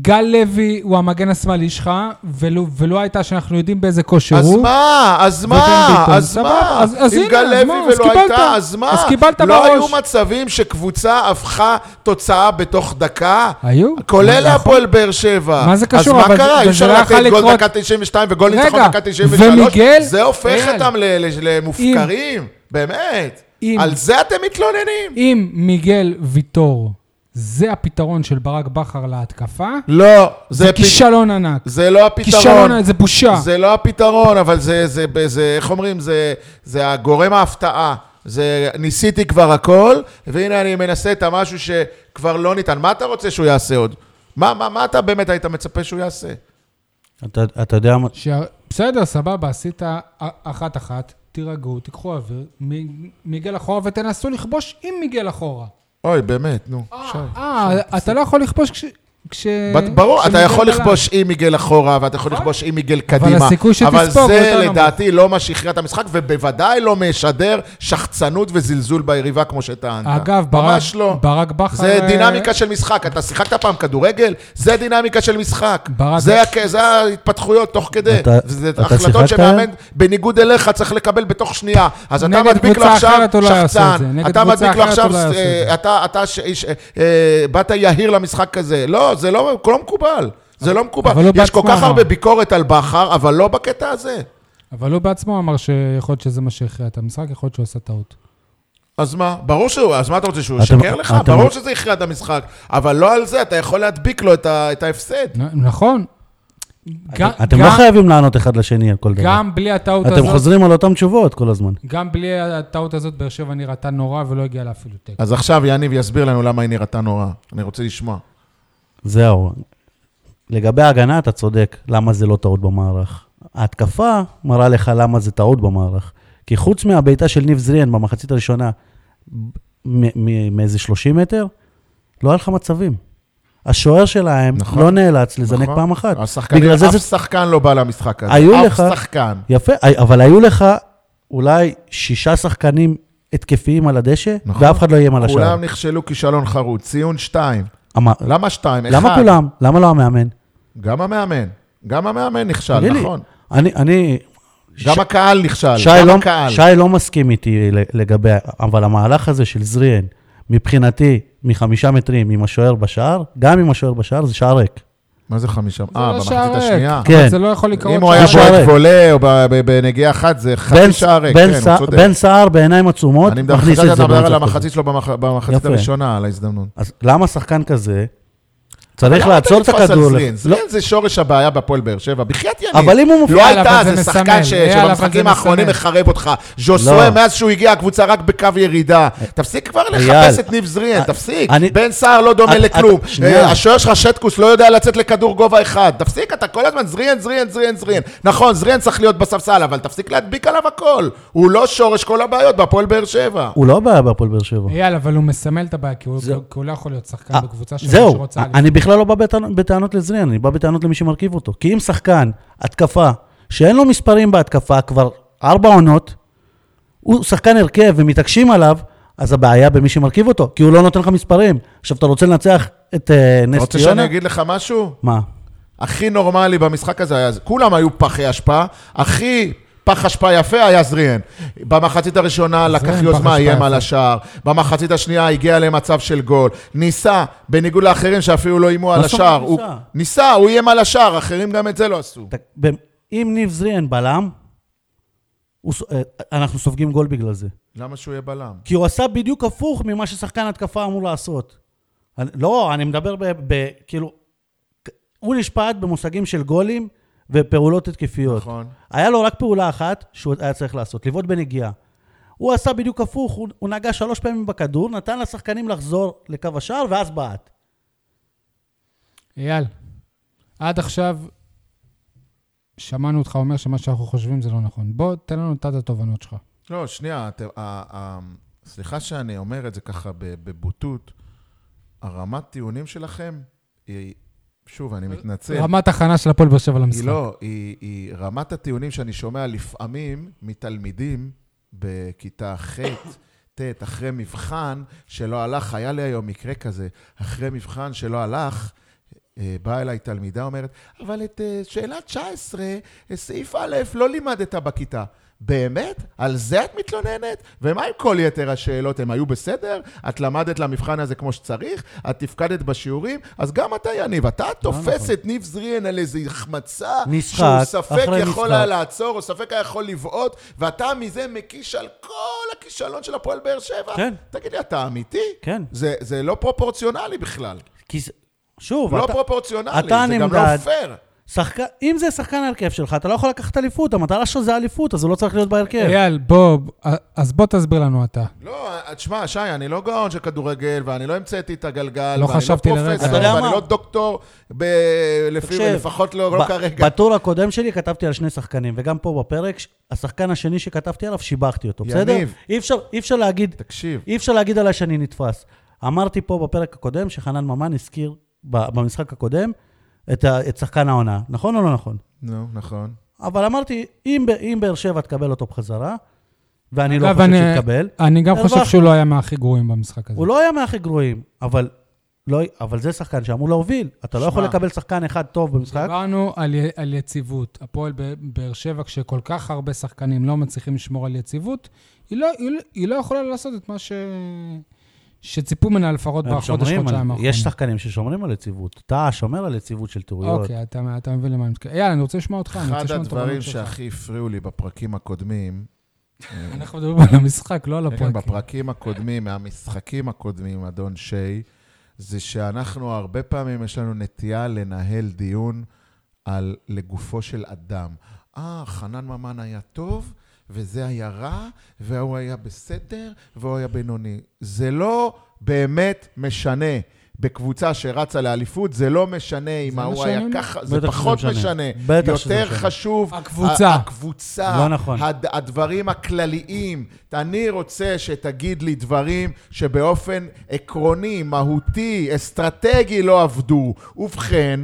Speaker 1: גל לוי הוא המגן השמאלי שלך, ולו ולו הייתה שאנחנו יודעים באיזה כושר
Speaker 3: אז
Speaker 1: הוא.
Speaker 3: מה? אז מה?
Speaker 1: ובן ביטון,
Speaker 3: אז מה?
Speaker 1: אז- אז
Speaker 3: אם גל
Speaker 1: אז
Speaker 3: לוי
Speaker 1: מה? אז
Speaker 3: ולא. הייתה, אז מה?
Speaker 1: אז קיבלת
Speaker 3: לא
Speaker 1: בראש.
Speaker 3: היו מצבים שקבוצה הפכה תוצאה בתוך דקה?
Speaker 1: היו.
Speaker 3: כולל
Speaker 1: נכון.
Speaker 3: הפועל באר שבע.
Speaker 1: מה זה קשור?
Speaker 3: אז מה קרה? אי אפשר
Speaker 1: לא
Speaker 3: לתת גול. דקה 92 וגול ניצחון דקה 93?
Speaker 1: ומיגל-
Speaker 3: זה הופך. אותם למופקרים? באמת. על זה אתם מתלוננים?
Speaker 1: אם מיגל ויטור זה הפתרון של ברק בכר להתקפה,
Speaker 3: לא,
Speaker 1: זה
Speaker 3: זה פ-
Speaker 1: כישלון ענק.
Speaker 3: זה לא הפתרון.
Speaker 1: כישלון, זה בושה.
Speaker 3: זה לא הפתרון, אבל זה, זה, זה, זה איך אומרים, זה, זה הגורם ההפתעה. זה, ניסיתי כבר הכל, והנה אני מנסה את המשהו שכבר לא ניתן. מה אתה רוצה שהוא יעשה עוד? מה, מה, מה אתה באמת היית מצפה שהוא יעשה?
Speaker 2: אתה, אתה יודע מה...
Speaker 1: ש... בסדר, סבבה, עשית אחת-אחת, תירגעו, תיקחו אוויר, מ- מיגל אחורה ותנסו לכבוש עם מיגל אחורה.
Speaker 3: אוי, באמת, נו. שי.
Speaker 1: אה, אתה לא יכול לכבוש כש... כש...
Speaker 3: ברור, אתה יכול. לכבוש עם מיגל אחורה, ואתה יכול
Speaker 1: נכון.
Speaker 3: לכבוש עם מיגל קדימה.
Speaker 1: הסיכוי שתספוג
Speaker 3: אבל
Speaker 1: הוא
Speaker 3: זה
Speaker 1: יותר נמוך.
Speaker 3: לדעתי לא מה שהכריע את המשחק, ובוודאי לא משדר שחצנות וזלזול ביריבה כמו שטענת.
Speaker 1: אגב, ברק,
Speaker 3: לא.
Speaker 1: ברק בכר...
Speaker 3: זה
Speaker 1: אה,
Speaker 3: דינמיקה של משחק. אתה שיחקת פעם כדורגל? זה דינמיקה של משחק.
Speaker 1: ברק-
Speaker 3: זה, זה ההתפתחויות תוך כדי.
Speaker 2: אתה-
Speaker 3: זה
Speaker 2: אתה
Speaker 3: החלטות? שמאמן בניגוד אליך צריך לקבל בתוך שנייה. אז אתה מדביק לו עכשיו
Speaker 1: לא
Speaker 3: שחצן.
Speaker 1: זה.
Speaker 3: אתה מדביק לו עכשיו,
Speaker 1: לא זה.
Speaker 3: אתה, אה, אה, באת יהיר למשחק כזה. לא, זה לא לא מקובל. זה לא מקובל.
Speaker 1: הוא
Speaker 3: יש כל כך. הרבה ביקורת על בכר, אבל לא בקטע הזה.
Speaker 1: אבל הוא בעצמו אמר שיכול להיות שזה מה שהכריע את המשחק, יכול להיות שהוא עשה טעות.
Speaker 3: אז מה? ברור שהוא, אז מה אתה רוצה, שהוא
Speaker 2: אתם-
Speaker 3: ישקר לך?
Speaker 2: אתם-
Speaker 3: ברור שזה הכריע את המשחק. אבל לא על זה, אתה יכול להדביק לו את ה- את ההפסד.
Speaker 1: נ- נכון. גם-
Speaker 2: אתם
Speaker 1: גם-
Speaker 2: לא חייבים לענות אחד לשני על כל דבר.
Speaker 1: גם בלי הטעות
Speaker 2: אתם
Speaker 1: הזאת,
Speaker 2: חוזרים על אותן תשובות כל הזמן.
Speaker 1: גם בלי הטעות הזאת, באר שבע נראתה נורא ולא הגיעה לאפילו תיקו.
Speaker 3: אז עכשיו יניב יסביר לנו למה היא נראתה נורא. אני רוצה לשמוע.
Speaker 2: זהו. לגבי ההגנה, אתה צודק, למה זה לא טעות במערך. ההתקפה מראה לך למה זה טעות במערך. כי חוץ מהבעיטה של ניב זריאן במחצית הראשונה, מ- מ- מאיזה 30 מטר, לא היה לך מצבים. השוער שלהם
Speaker 3: נכון.
Speaker 2: לא נאלץ לזנק
Speaker 3: נכון?
Speaker 2: פעם אחת. זה
Speaker 3: אף
Speaker 2: זה...
Speaker 3: שחקן לא בא למשחק הזה.
Speaker 2: היו
Speaker 3: אף
Speaker 2: לך-
Speaker 3: שחקן.
Speaker 2: יפה, אבל היו לך אולי שישה שחקנים התקפיים על הדשא,
Speaker 3: נכון.
Speaker 2: ואף אחד לא איים על השער.
Speaker 3: כולם נכשלו כישלון חרוץ. ציון שתיים.
Speaker 2: אמר-
Speaker 3: למה שתיים?
Speaker 2: למה
Speaker 3: אחד.
Speaker 2: כולם? למה לא המאמן?
Speaker 3: גם המאמן. גם המאמן נכשל,
Speaker 2: לי,
Speaker 3: נכון.
Speaker 2: אני, אני,
Speaker 3: גם הקהל נכשל.
Speaker 2: שי
Speaker 3: גם
Speaker 2: לא,
Speaker 3: הקהל.
Speaker 2: שי לא מסכים איתי לגבי, אבל המהלך הזה של זריאן, מבחינתי, מחמישה מטרים עם השוער בשער, גם עם השוער בשער זה שער ריק.
Speaker 3: מה זה חמישה? אה,
Speaker 1: לא
Speaker 3: במחצית. השנייה?
Speaker 2: כן.
Speaker 1: זה לא יכול לקרות.
Speaker 3: אם הוא היה בועט. וולה או ב- ב- בנגיעה אחת, זה חצי שער ריק. כן, הוא צודק.
Speaker 2: בן סער בעיניים עצומות,
Speaker 3: אני מדבר,
Speaker 2: מכניס את זה
Speaker 3: שאתה מדבר על. המחצית שלו במח- במחצית
Speaker 2: יפה.
Speaker 3: הראשונה, על ההזדמנות.
Speaker 2: אז למה שחקן כזה צריך לעצור את הכדור?
Speaker 3: זרין?
Speaker 2: לא,
Speaker 3: זרין זה שורש הבעיה בהפועל באר שבע. בחייאת יניב.
Speaker 2: אבל אם הוא מופיע...
Speaker 3: לא הייתה, זה שחקן שבמשחקים האחרונים. מחרב אותך. ז'וסואה,
Speaker 2: לא.
Speaker 3: מאז שהוא הגיע, הקבוצה רק בקו ירידה. תפסיק כבר לחפש את ניב זריאן,
Speaker 2: אני-
Speaker 3: תפסיק.
Speaker 2: אני-
Speaker 3: בן סער לא דומה
Speaker 2: את-
Speaker 3: לכלום. אה, השוער שלך שטקוס לא יודע לצאת לכדור גובה אחד. תפסיק, אתה כל הזמן זריאן, זריאן, זריאן, זריאן. נכון, זריאן צריך להיות בספסל, אבל תפסיק להדביק עליו הכל. הוא לא שורש כל הבעיות בהפועל באר שבע.
Speaker 2: הוא לא בעיה בהפועל באר שבע.
Speaker 1: אייל, אבל הוא מסמל את הבעיה, כי הוא הוא לא יכול להיות שחקן
Speaker 2: אה,
Speaker 1: בקבוצה
Speaker 2: בכלל לא בא בטענות- לזריאן, אני בא בטענות למי שמרכיב אותו. כי אם שחקן, התקפה, שאין לו מספרים בהתקפה כבר ארבע עונות, הוא שחקן הרכב ומתעקשים עליו, אז הבעיה במי שמרכיב אותו, כי הוא לא נותן לך מספרים. עכשיו, אתה רוצה לנצח את
Speaker 3: אתה
Speaker 2: נס
Speaker 3: רוצה
Speaker 2: ציונה?
Speaker 3: שאני אגיד לך משהו?
Speaker 2: מה?
Speaker 3: הכי נורמלי במשחק הזה היה, כולם היו פחי אשפה, הכי פח אשפה יפה היה זריאן. במחצית הראשונה לקח יוזמה, איים. על השער. במחצית השנייה הגיע למצב של גול. ניסה, בניגוד לאחרים שאפילו לא איימו על
Speaker 2: מה זאת
Speaker 3: השער.
Speaker 2: אומרת
Speaker 3: הוא-
Speaker 2: ניסה?
Speaker 3: ניסה, הוא איים על השער, אחרים גם את זה לא עשו.
Speaker 2: אם ניב זריאן בלם, הוא אה, אנחנו סופגים גול בגלל זה.
Speaker 3: למה שהוא יהיה בלם?
Speaker 2: כי הוא עשה בדיוק הפוך ממה ששחקן התקפה אמור לעשות. לא, אני מדבר ב... ב כאילו, הוא נשפט במושגים של גולים ופעולות התקפיות.
Speaker 3: נכון.
Speaker 2: היה לו רק פעולה אחת שהוא היה צריך לעשות, לבעוט בנגיעה. הוא עשה בדיוק הפוך, הוא, הוא נגע שלוש פעמים בכדור, נתן לשחקנים לחזור לקו השער, ואז בעט.
Speaker 1: אייל, עד עכשיו שמענו אותך אומר שמה שאנחנו חושבים זה לא נכון. בוא, תן לנו את התובנות שלך.
Speaker 3: לא, שנייה, את- ה- ה- סליחה שאני אומר את זה ככה בבוטות, הרמת טיעונים שלכם היא, שוב, אני מתנצל,
Speaker 1: רמת הכנה של הפועל באר שבע
Speaker 3: היא
Speaker 1: למשחק.
Speaker 3: לא, היא, היא רמת הטיעונים שאני שומע לפעמים מתלמידים בכיתה ח', ט', אחרי מבחן שלא הלך, היה לי היום מקרה כזה, אחרי מבחן שלא הלך, אה, באה אליי תלמידה, אומרת, אבל את אה, שאלה 19, אה, סעיף א', לא לימדת בכיתה. באמת? על זה את מתלוננת? ומה עם כל יתר השאלות? הם היו בסדר? את למדת למבחן הזה כמו שצריך? את תפקדת בשיעורים? אז גם אתה, יניב, אתה תופס
Speaker 2: נכון.
Speaker 3: את ניב זריאן על איזו החמצה, שהוא ספק יכול. היה לעצור, או ספק היה יכול לבעוט, ואתה מזה מקיש על כל הכישלון של הפועל באר שבע?
Speaker 2: כן.
Speaker 3: תגיד לי, אתה אמיתי?
Speaker 2: כן.
Speaker 3: זה, זה לא פרופורציונלי בכלל.
Speaker 2: כי זה... שוב,
Speaker 3: לא
Speaker 2: אתה,
Speaker 3: פרופורציונלי,
Speaker 2: אתה
Speaker 3: זה גם
Speaker 2: נמדד.
Speaker 3: לא פייר.
Speaker 2: שחק... אם זה שחקן ההרכב שלך, אתה לא יכול לקחת אליפות, המטרה שלך זה אליפות, אז הוא לא צריך להיות בהרכב.
Speaker 1: אייל, בוא, אז בוא תסביר לנו אתה.
Speaker 3: לא, תשמע, שי, אני לא גאון של כדורגל, ואני לא המצאתי את הגלגל,
Speaker 1: לא
Speaker 3: ואני
Speaker 1: חשבתי
Speaker 3: לא
Speaker 1: לרגע.
Speaker 3: ואני
Speaker 2: מה?
Speaker 3: לא דוקטור, ב... לפי...
Speaker 2: תקשיב,
Speaker 3: לפחות לא, לא
Speaker 2: ב-
Speaker 3: כרגע.
Speaker 2: בטור הקודם שלי כתבתי על שני שחקנים, וגם פה בפרק, השחקן השני שכתבתי עליו, שיבחתי אותו, בסדר?
Speaker 3: יניב.
Speaker 2: אי אפשר, אי אפשר להגיד,
Speaker 3: תקשיב,
Speaker 2: אי אפשר להגיד עליי שאני נתפס. אמרתי פה בפרק הקודם שחנן ממן הזכיר במשחק הקודם את, ה- את שחקן העונה, נכון או לא נכון?
Speaker 3: נו, נכון.
Speaker 2: אבל אמרתי, אם, אם באר שבע תקבל אותו בחזרה, ואני לא
Speaker 1: אגב,
Speaker 2: חושב
Speaker 1: אני-
Speaker 2: שיתקבל,
Speaker 1: אני גם חושב. שהוא לא היה מהכי גרועים במשחק הזה.
Speaker 2: הוא לא היה מהכי גרועים, אבל, לא, אבל זה שחקן שאמור להוביל. אתה לא יכול. לקבל שחקן אחד טוב במשחק.
Speaker 1: דיברנו על, י- על יציבות. הפועל ב- באר שבע, כשכל כך הרבה שחקנים לא מצליחים לשמור על יציבות, היא לא, היא, לא- היא לא יכולה לעשות את מה ש... שציפו ממנה לפחות בחודש, חודשיים האחרונים.
Speaker 2: יש שחקנים ששומרים על יציבות. אתה שומר על יציבות של טעויות.
Speaker 1: אוקיי, אתה, אתה מבין למה אני מתכוון. יאללה, אני רוצה לשמוע אותך. אני רוצה
Speaker 3: אחד
Speaker 1: לשמוע את
Speaker 3: הדברים
Speaker 1: התובנות שלך.
Speaker 3: שהכי הפריעו לי בפרקים הקודמים,
Speaker 1: אנחנו מדברים על המשחק, לא על
Speaker 3: כן, כן,
Speaker 1: הפרקים.
Speaker 3: בפרקים הקודמים, מהמשחקים הקודמים, אדון שי, זה שאנחנו, הרבה פעמים יש לנו נטייה לנהל דיון על לגופו של אדם. אה, חנן ממן היה טוב, וזה היה רע, והוא היה בסדר, והוא היה בינוני. זה לא באמת משנה. בקבוצה שרצה לאליפות, זה לא משנה אם
Speaker 1: זה
Speaker 3: ההוא היה. ככה, זה פחות
Speaker 2: משנה.
Speaker 3: משנה.
Speaker 2: בטח שזה
Speaker 3: יותר
Speaker 2: משנה.
Speaker 3: חשוב...
Speaker 1: הקבוצה.
Speaker 3: הקבוצה.
Speaker 2: לא נכון.
Speaker 3: הד, הדברים הכלליים. אני רוצה שתגיד לי דברים שבאופן עקרוני, מהותי, אסטרטגי לא עבדו. ובכן,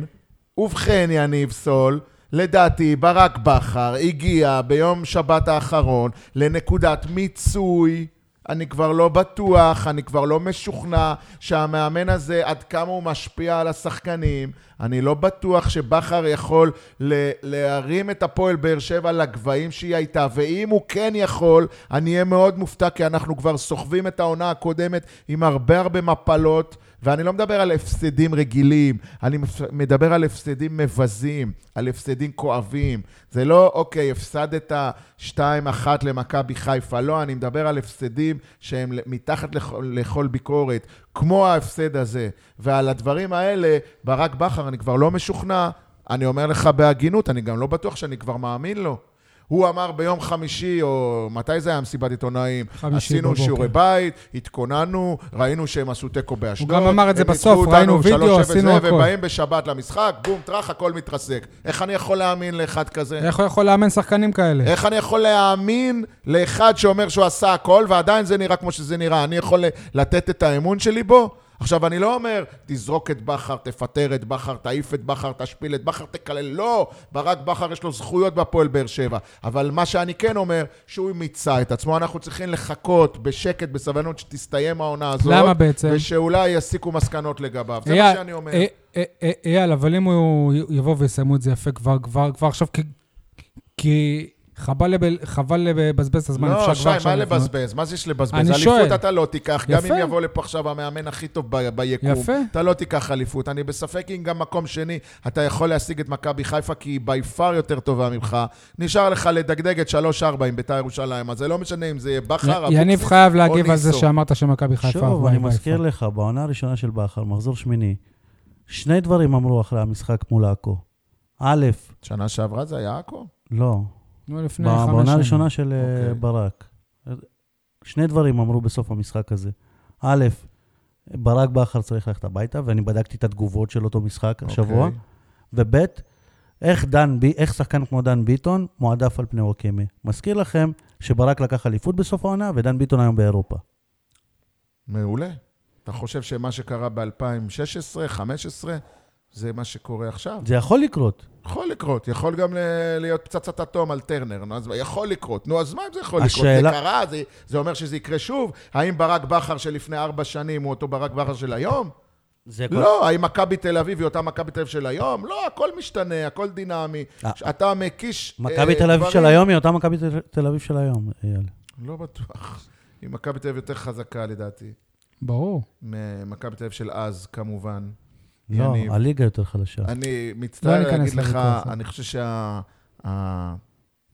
Speaker 3: ובכן, יניב סול, לדעתי ברק בכר הגיע ביום שבת האחרון לנקודת מיצוי. אני כבר לא בטוח, אני כבר לא משוכנע שהמאמן הזה, עד כמה הוא משפיע על השחקנים. אני לא בטוח שבכר יכול ל- להרים את הפועל באר שבע לגבהים שהיא הייתה, ואם הוא כן יכול, אני אהיה מאוד מופתע, כי אנחנו כבר סוחבים את העונה הקודמת עם הרבה הרבה מפלות. ואני לא מדבר על הפסדים רגילים, אני מדבר על הפסדים מבזים, על הפסדים כואבים. זה לא, אוקיי, הפסדת 2-1 למכבי חיפה, לא, אני מדבר על הפסדים שהם מתחת לכל, לכל ביקורת, כמו ההפסד הזה. ועל הדברים האלה, ברק בכר, אני כבר לא משוכנע, אני אומר לך בהגינות, אני גם לא בטוח שאני כבר מאמין לו. הוא אמר ביום חמישי, או מתי זה היה מסיבת עיתונאים? עשינו
Speaker 1: בבוקר.
Speaker 3: שיעורי בית, התכוננו, ראינו שהם עשו תיקו באשדוד.
Speaker 1: גם אמר את זה בסוף, ראינו וידאו,
Speaker 3: 3-0
Speaker 1: עשינו הכל.
Speaker 3: ובאים בשבת למשחק, בום, טראח, הכל מתרסק. איך אני יכול להאמין לאחד כזה?
Speaker 1: איך הוא יכול לאמן שחקנים כאלה?
Speaker 3: איך אני יכול להאמין לאחד שאומר שהוא עשה הכל, ועדיין זה נראה כמו שזה נראה? אני יכול לתת את האמון שלי בו? עכשיו, אני לא אומר, תזרוק את בכר, תפטר את בכר, תעיף את בכר, תשפיל את בכר, תקלל. לא, ברק בכר יש לו זכויות בהפועל באר שבע. אבל מה שאני כן אומר, שהוא מיצה את עצמו, אנחנו צריכים לחכות בשקט, בסבלנות, שתסתיים העונה הזאת.
Speaker 1: למה בעצם?
Speaker 3: ושאולי יסיקו מסקנות לגביו. זה מה שאני אומר.
Speaker 1: אה, אה, אה, אייל, אבל אם הוא יבוא ויסיימו את זה יפה כבר, כבר, כבר עכשיו, כי חבל לב- חבל לבזבז את הזמן,
Speaker 3: לא, שי, מה. לבזבז? מה זה יש לבזבז?
Speaker 1: אני
Speaker 3: אליפות
Speaker 1: שואל.
Speaker 3: אתה לא תיקח, גם
Speaker 1: יפה.
Speaker 3: אם יבוא לפה עכשיו המאמן הכי טוב ב- ביקום.
Speaker 1: יפה.
Speaker 3: אתה לא תיקח אליפות. אני בספק אם גם מקום שני אתה יכול להשיג את מכבי חיפה, כי היא בי פאר יותר טובה ממך. נשאר לך לדגדג את 3-4 עם בית"ר ירושלים, אז זה לא משנה אם זה יהיה בכר,
Speaker 1: י- יניב
Speaker 3: אבוקסיס
Speaker 1: חייב
Speaker 3: או
Speaker 1: להגיב על זה
Speaker 3: ניסו.
Speaker 1: שאמרת שמכבי חיפה...
Speaker 2: שוב, אני מזכיר. לך, בעונה הראשונה של בכר, מחזור שמיני, שני דברים אמרו אחרי המשחק מול עכו. א',
Speaker 3: שנה שעברה זה היה עכו?
Speaker 2: לא,
Speaker 1: נו, לפני חמש שנים.
Speaker 2: בעונה הראשונה של אה,
Speaker 3: אוקיי.
Speaker 2: ברק. שני דברים אמרו בסוף המשחק הזה. א', ברק בכר צריך ללכת הביתה, ואני בדקתי את התגובות של אותו משחק השבוע.
Speaker 3: אוקיי.
Speaker 2: וב', איך, דן, איך שחקן כמו דן ביטון מועדף על פני וואקמה. מזכיר לכם שברק לקח אליפות בסוף העונה, ודן ביטון היום באירופה.
Speaker 3: מעולה. אתה חושב שמה שקרה ב-2016, 2015, זה מה שקורה עכשיו?
Speaker 2: זה יכול לקרות.
Speaker 3: יכול לקרות, יכול גם להיות פצצת אטום על טרנר, נו, אז יכול לקרות. נו, אז מה אם זה יכול לקרות?
Speaker 2: השאלה-
Speaker 3: זה קרה, זה, זה אומר שזה יקרה שוב? האם ברק בכר של לפני ארבע שנים הוא אותו ברק בכר של היום?
Speaker 2: זה כל...
Speaker 3: לא, האם מכבי תל אביב היא אותה מכבי תל אביב של היום? לא, הכל משתנה, הכל דינמי.
Speaker 2: אה.
Speaker 3: אתה מקיש...
Speaker 2: מכבי
Speaker 3: אה,
Speaker 2: תל אביב של היום היא אותה מכבי תל אביב של היום, אייל.
Speaker 3: לא בטוח. היא מכבי תל אביב יותר חזקה לדעתי.
Speaker 1: ברור.
Speaker 3: ממכבי תל אביב של אז, כמובן.
Speaker 2: לא,
Speaker 3: יניב.
Speaker 2: הליגה יותר חלשה.
Speaker 3: אני
Speaker 1: לא
Speaker 3: מצטער
Speaker 1: ניכנס
Speaker 3: להגיד לך. אני חושב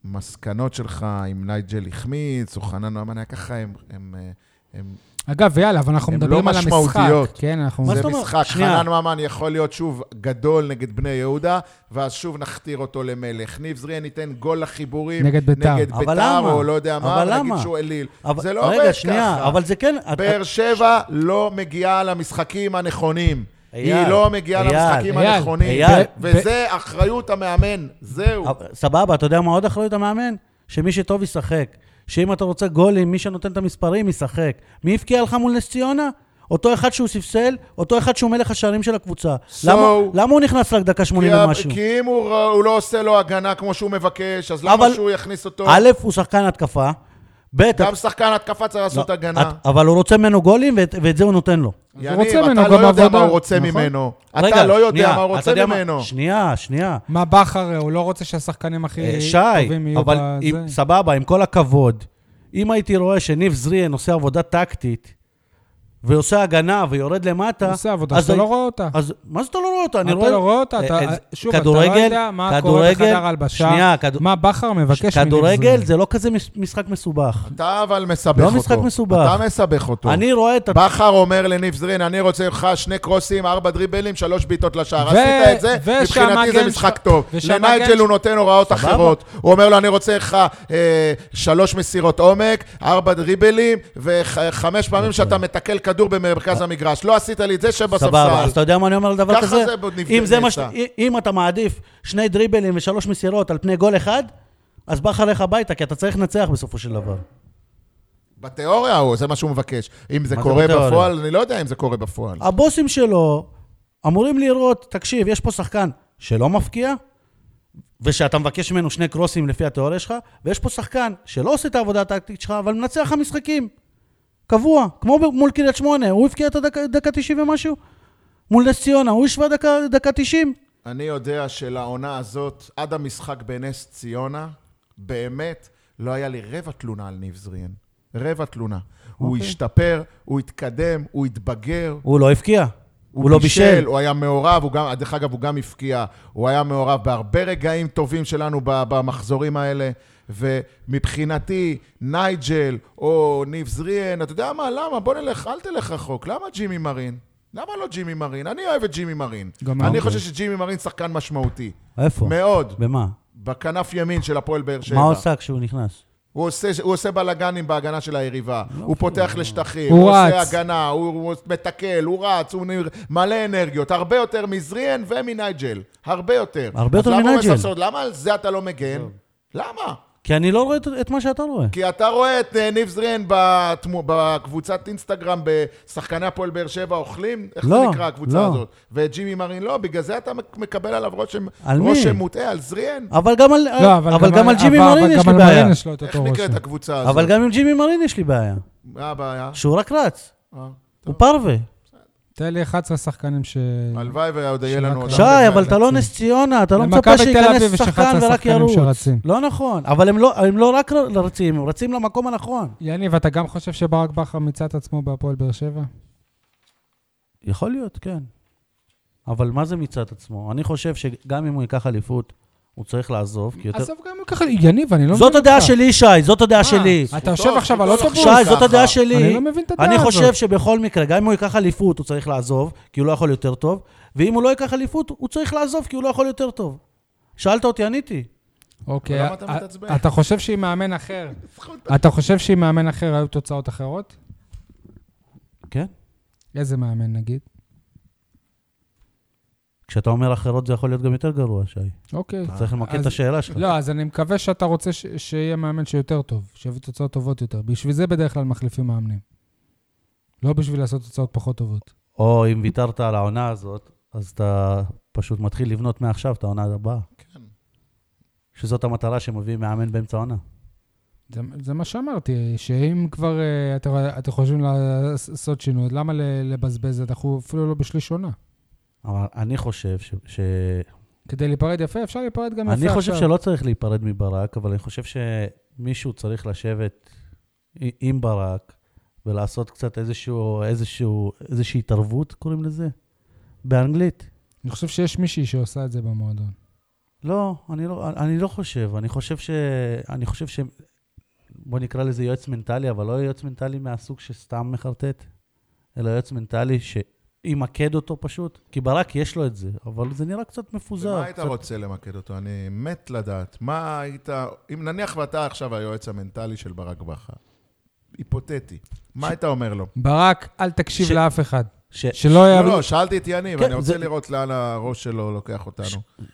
Speaker 3: שהמסקנות שלך עם נייג'ל החמיץ, או חנן נאמן היה ככה, הם... הם, הם
Speaker 1: אגב, יאללה, אבל אנחנו מדברים
Speaker 3: לא
Speaker 1: על המשחק. כן, אנחנו...
Speaker 2: מה
Speaker 3: זה
Speaker 2: זאת אומרת?
Speaker 3: משחק,
Speaker 2: שנייה.
Speaker 3: חנן ממן יכול להיות שוב גדול נגד בני יהודה, ואז שוב נכתיר אותו למלך. ניב זריאן ייתן גול לחיבורים
Speaker 1: נגד ביתר.
Speaker 3: נגד ביתר? או לא יודע מה,
Speaker 2: אבל
Speaker 3: ונגיד
Speaker 2: למה?
Speaker 3: שהוא אליל.
Speaker 2: אבל-
Speaker 3: זה לא
Speaker 2: רגע,
Speaker 3: עובד
Speaker 2: שנייה,
Speaker 3: ככה.
Speaker 2: אבל זה כן...
Speaker 3: באר שבע לא מגיעה למשחקים הנכונים.
Speaker 2: אייל,
Speaker 3: היא לא מגיעה
Speaker 2: אייל,
Speaker 3: למשחקים
Speaker 1: אייל,
Speaker 3: הנכונים.
Speaker 2: אייל.
Speaker 3: וזה אחריות המאמן, זהו.
Speaker 2: סבבה, אתה יודע מה עוד אחריות המאמן? שמי שטוב ישחק. שאם אתה רוצה גולים, מי שנותן את המספרים ישחק. מי הבקיע לך מול נס ציונה? אותו אחד שהוא ספסל, אותו אחד שהוא מלך השערים של הקבוצה.
Speaker 3: So-
Speaker 2: למה, למה הוא נכנס רק דקה
Speaker 3: כי
Speaker 2: 80
Speaker 3: ה-
Speaker 2: ומשהו?
Speaker 3: כי אם הוא הוא לא עושה לו הגנה כמו שהוא מבקש, אז למה
Speaker 2: אבל-
Speaker 3: שהוא יכניס אותו?
Speaker 2: א', הוא שחקן התקפה, ב',
Speaker 3: גם שחקן התקפה צריך לעשות
Speaker 2: לא,
Speaker 3: הגנה.
Speaker 2: את- אבל הוא רוצה ממנו גולים, ואת, ואת זה הוא נותן לו.
Speaker 1: הוא
Speaker 3: יניב,
Speaker 1: רוצה
Speaker 3: אתה
Speaker 1: ממנו
Speaker 3: לא
Speaker 1: גם
Speaker 3: יודע מה הוא רוצה
Speaker 1: נכון?
Speaker 3: ממנו.
Speaker 2: רגע,
Speaker 3: אתה לא יודע
Speaker 2: שנייה,
Speaker 3: מה הוא רוצה ממנו.
Speaker 2: שנייה, שנייה.
Speaker 1: מה בכר, הוא לא רוצה שהשחקנים הכי
Speaker 2: אה, שי,
Speaker 1: טובים יהיו
Speaker 2: אבל
Speaker 1: בזה.
Speaker 2: עם, סבבה, עם כל הכבוד, אם הייתי רואה שניב זריאן עושה עבודה טקטית, ועושה הגנה ויורד למטה,
Speaker 1: הוא עושה עבודה
Speaker 2: אז
Speaker 1: שאתה
Speaker 2: הי-
Speaker 1: לא רואה אותה.
Speaker 2: אז מה זה אתה לא רואה אותה? אני
Speaker 1: אתה
Speaker 2: רואה...
Speaker 1: לא רואה אותה, אתה-
Speaker 2: אה, אה,
Speaker 1: שוב, אתה לא יודע מה קורה בחדר ההלבשה,
Speaker 2: שנייה,
Speaker 1: מה בכר מבקש מניב
Speaker 2: כדורגל. זה לא כזה מש- משחק מסובך.
Speaker 3: אתה אבל מסבך
Speaker 2: לא
Speaker 3: אותו.
Speaker 2: משחק מסובך.
Speaker 3: אתה מסבך אותו.
Speaker 2: אני רואה את...
Speaker 3: בכר אומר לניב זרין, אני רוצה ממך שני קרוסים, ארבע דריבלים, שלוש בעיטות לשער. עשית את זה, מבחינתי זה משחק טוב. לנייג'ל הוא נותן הוראות. אחרות. הוא אומר לו, אני רוצה ממך אה, שלוש מסירות עומק, ארבע דריבלים, וחמש פעמים שאתה מתקל כדור במרכז המגרש. לא עשית לי את זה, שב בספסל.
Speaker 2: סבבה, אז אתה יודע מה אני אומר על דבר
Speaker 3: ככה
Speaker 2: כזה? אם, זה.
Speaker 3: נעשה.
Speaker 2: אם אתה מעדיף שני דריבלים ושלוש מסירות על פני גול אחד, אז בכר לך הביתה, כי אתה צריך לנצח בסופו של דבר.
Speaker 3: בתיאוריה הוא, זה מה שהוא מבקש. אם זה קורה? בפועל, אני לא יודע אם זה קורה בפועל.
Speaker 2: הבוסים שלו אמורים לראות, תקשיב, יש פה שחקן שלא מפקיע, ושאתה מבקש ממנו שני קרוסים לפי התיאוריה שלך, ויש פה שחקן שלא עושה את העבודה הטקטית שלך, אבל מנצח לך משחקים. קבוע, כמו מול קריית שמונה, הוא הבקיע את הדקה דקה 90 ומשהו. מול נס ציונה, הוא השווה דקה, דקה 90.
Speaker 3: אני יודע שלעונה הזאת, עד המשחק בנס ציונה, באמת לא היה לי רבע תלונה על ניב זריאן. רבע תלונה. הוא
Speaker 2: אוקיי.
Speaker 3: השתפר, הוא התקדם, הוא התבגר.
Speaker 2: הוא לא הבקיע, הוא לא בישל.
Speaker 3: הוא היה מעורב, הוא גם, דרך אגב, הוא גם הבקיע. הוא היה מעורב בהרבה רגעים טובים שלנו במחזורים האלה. ומבחינתי, נייג'ל או ניב זריאן, אתה יודע מה, למה? בוא נלך, אל תלך רחוק. למה ג'ימי מרין? למה לא ג'ימי מרין? אני אוהב את ג'ימי מרין.
Speaker 1: גם
Speaker 3: אני. חושב שג'ימי מרין שחקן משמעותי.
Speaker 2: איפה?
Speaker 3: מאוד.
Speaker 2: במה?
Speaker 3: בכנף ימין של הפועל באר שבע.
Speaker 2: מה הוא עשה כשהוא נכנס?
Speaker 3: הוא עושה, הוא עושה בלאגנים בהגנה של היריבה. הוא פותח לשטחים,
Speaker 1: הוא
Speaker 3: הוא, עושה. הגנה, הוא, הוא מתקל, הוא רץ, הוא נרא- מלא אנרגיות. הרבה יותר מזריאן ומנייג'ל. הרבה יותר.
Speaker 2: הרבה יותר מנייג'ל.
Speaker 3: למה על זה אתה לא מגן? למה?
Speaker 2: כי אני לא רואה את- את מה שאתה רואה.
Speaker 3: כי אתה רואה את אה, ניב זריאן בתמו, בקבוצת אינסטגרם בשחקני הפועל באר שבע אוכלים? איך
Speaker 2: לא,
Speaker 3: זה נקרא הקבוצה
Speaker 2: לא.
Speaker 3: הזאת? ואת ג'ימי מרין לא, בגלל זה אתה מקבל עליו רושם,
Speaker 2: על מי?
Speaker 3: רושם מוטעה, על זריאן.
Speaker 2: אבל גם על,
Speaker 1: לא,
Speaker 2: אבל גם על ג'ימי
Speaker 1: אבל-
Speaker 2: מרין
Speaker 1: אבל
Speaker 2: יש
Speaker 1: גם
Speaker 2: לי
Speaker 1: על
Speaker 2: בעיה.
Speaker 1: מרין יש לו את
Speaker 3: איך
Speaker 1: אותו
Speaker 3: נקראת. הקבוצה הזאת?
Speaker 2: אבל גם עם ג'ימי מרין יש לי בעיה.
Speaker 3: מה הבעיה?
Speaker 2: שהוא רק רץ.
Speaker 3: אה,
Speaker 2: הוא פרווה.
Speaker 1: תן לי 11 שחקנים ש...
Speaker 3: הלוואי ועוד יהיה לנו עוד...
Speaker 2: שי, אבל אתה לא. נס ציונה, אתה לא מצפה שייכנס שחקן
Speaker 1: 11
Speaker 2: ורק ירוץ. לא נכון, אבל הם לא, הם לא רק רצים, הם רצים למקום הנכון.
Speaker 1: יניב, אתה גם חושב שברק בכר מיצה את עצמו בהפועל באר שבע?
Speaker 2: יכול להיות, כן. אבל מה זה מצד עצמו? אני חושב שגם אם הוא ייקח אליפות, הוא צריך לעזוב, כי יותר...
Speaker 1: עזוב גם ככה, יניב, אני לא
Speaker 2: זאת
Speaker 1: מבין
Speaker 2: הדעה
Speaker 1: אותך.
Speaker 2: שלי, שי, זאת הדעה
Speaker 1: מה,
Speaker 2: שלי.
Speaker 1: אתה יושב עכשיו על אוטובוס?
Speaker 2: שי, זאת. הדעה שלי.
Speaker 1: אני לא מבין את הדעה
Speaker 2: אני
Speaker 1: הזאת.
Speaker 2: חושב שבכל מקרה, גם אם הוא ייקח אליפות, הוא צריך לעזוב, כי הוא לא יכול יותר טוב, ואם הוא לא ייקח אליפות, הוא צריך לעזוב, כי הוא לא יכול יותר טוב. שאלת אותי, עניתי.
Speaker 1: אוקיי,
Speaker 3: אתה
Speaker 1: א-
Speaker 3: מתעצבן?
Speaker 1: אתה חושב שעם מאמן אחר, אתה חושב שעם מאמן אחר היו תוצאות אחרות?
Speaker 2: כן?
Speaker 1: איזה מאמן נגיד?
Speaker 2: כשאתה אומר אחרות, זה יכול להיות גם יותר גרוע, שי.
Speaker 1: אוקיי.
Speaker 2: צריך למקד את השאלה שלך.
Speaker 1: לא, אז אני מקווה שאתה רוצה ש- שיהיה מאמן שיותר טוב, שיביא תוצאות טובות יותר. בשביל זה בדרך כלל מחליפים מאמנים. לא בשביל לעשות תוצאות פחות טובות.
Speaker 2: או אם ויתרת על העונה הזאת, אז אתה פשוט מתחיל לבנות מעכשיו את העונה הבאה.
Speaker 3: כן.
Speaker 2: שזאת המטרה שמביאים מאמן באמצע העונה.
Speaker 1: זה, זה מה שאמרתי, שאם כבר אתם, אתם חושבים לעשות שינוי, למה ל- לבזבז את אנחנו אפילו לא בשליש עונה?
Speaker 2: אבל אני חושב ש... ש...
Speaker 1: כדי להיפרד יפה, אפשר להיפרד גם יפה
Speaker 2: אני
Speaker 1: עכשיו.
Speaker 2: חושב שלא צריך להיפרד מברק, אבל אני חושב שמישהו צריך לשבת עם ברק ולעשות קצת איזשהו, איזשהו, איזושהי התערבות, קוראים לזה? באנגלית.
Speaker 1: אני חושב שיש מישהי שעושה את זה במועדון.
Speaker 2: לא, אני לא, אני לא חושב. אני חושב ש... אני חושב ש... בוא נקרא לזה יועץ מנטלי, אבל לא יועץ מנטלי מהסוג שסתם מחרטט, אלא יועץ מנטלי שימקד אותו פשוט. כי ברק יש לו את זה, אבל זה נראה קצת מפוזר.
Speaker 3: ומה היית
Speaker 2: קצת...
Speaker 3: רוצה למקד אותו? אני מת לדעת. מה היית... אם נניח ואתה עכשיו היועץ המנטלי של ברק בכר, היפותטי, מה היית אומר לו?
Speaker 1: ברק, אל תקשיב
Speaker 2: ש-
Speaker 1: לאף אחד.
Speaker 2: ש...
Speaker 1: שלא
Speaker 3: לא,
Speaker 1: יעבור...
Speaker 3: לא, שאלתי את יניב,
Speaker 2: כן,
Speaker 3: אני רוצה
Speaker 2: זה-
Speaker 3: לראות לאן הראש שלו לוקח אותנו.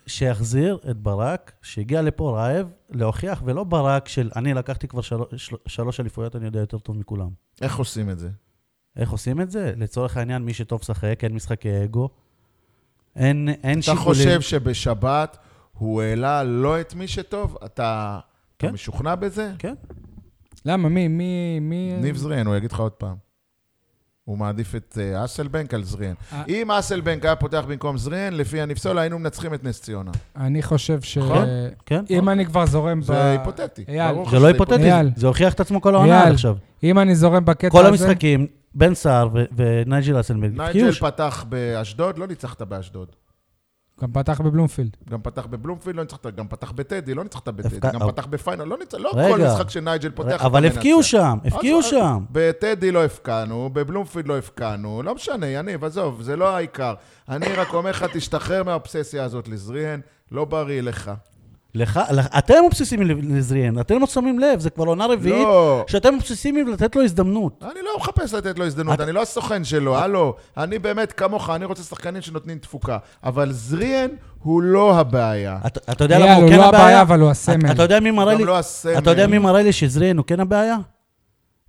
Speaker 2: שיחזיר את ברק, שהגיע לפה רעב, להוכיח, ולא ברק של אני לקחתי כבר של... של... שלוש אליפויות, אני יודע יותר טוב מכולם.
Speaker 3: איך עושים את זה?
Speaker 2: איך עושים את זה? לצורך העניין, מי שטוב משחק, אין משחקי אגו. אין, אין
Speaker 3: אתה
Speaker 2: שיקולים.
Speaker 3: חושב שבשבת הוא העלה לא את מי שטוב? אתה אתה
Speaker 2: כן.
Speaker 3: משוכנע בזה?
Speaker 2: כן.
Speaker 1: למה? מי? מי? מי?
Speaker 3: ניב זריאן, הוא יגיד לך עוד פעם. הוא מעדיף את אה, אסלבנק על זריאן.
Speaker 1: אה.
Speaker 3: אם אסלבנק היה פותח במקום זריאן, לפי הנפסול היינו מנצחים את נס ציונה.
Speaker 1: אני חושב ש...
Speaker 3: נכון?
Speaker 2: כן?
Speaker 1: אם אני כבר זורם ב...
Speaker 3: זה היפותטי.
Speaker 1: אייל,
Speaker 2: זה לא היפותטי. זה הוכיח את עצמו כל העונה עד עכשיו.
Speaker 1: אם אני זורם בקטע
Speaker 2: כל
Speaker 1: הזה...
Speaker 2: המשחקים, בן סער ו- ונייג'ל אסלבנק,
Speaker 3: נייג'ל פתח באשדוד, לא ניצחת באשדוד.
Speaker 1: גם פתח בבלומפילד.
Speaker 3: גם פתח בבלומפילד, לא ניצחת, גם פתח בטדי, לא ניצחת בטדי,
Speaker 2: הפקע-
Speaker 3: גם פתח בפיינל, לא ניצחת, לא
Speaker 2: רגע.
Speaker 3: כל משחק שנייג'ל פותח
Speaker 2: אבל. הפקיעו שם, הפקיעו שם.
Speaker 3: בטדי לא הפקענו, בבלומפילד לא הפקענו, לא משנה, יניב, עזוב, זה לא העיקר. אני רק אומר לך, תשתחרר מהאובססיה הזאת לזריאן, לא בריא לך.
Speaker 2: לך, לך- אתם אובססיביים לזריאן, אתם לא שמים לב, זה כבר עונה רביעית,
Speaker 3: לא,
Speaker 2: שאתם אובססיביים לתת לו הזדמנות.
Speaker 3: אני לא מחפש לתת לו הזדמנות,
Speaker 2: אתה-
Speaker 3: אני לא הסוכן שלו, הלו. אני באמת כמוך, אני רוצה שחקנים שנותנים תפוקה. אבל זריאן הוא לא הבעיה.
Speaker 2: אתה יודע
Speaker 1: אייל,
Speaker 2: למה הוא
Speaker 1: הוא
Speaker 2: כן
Speaker 1: לא הבעיה,
Speaker 2: הבעיה?
Speaker 1: אבל הוא
Speaker 2: אתה-
Speaker 1: הסמל.
Speaker 2: אתה יודע מי מראה לי?
Speaker 3: לא.
Speaker 2: אתה יודע מי מראה לי שזריאן הוא כן הבעיה?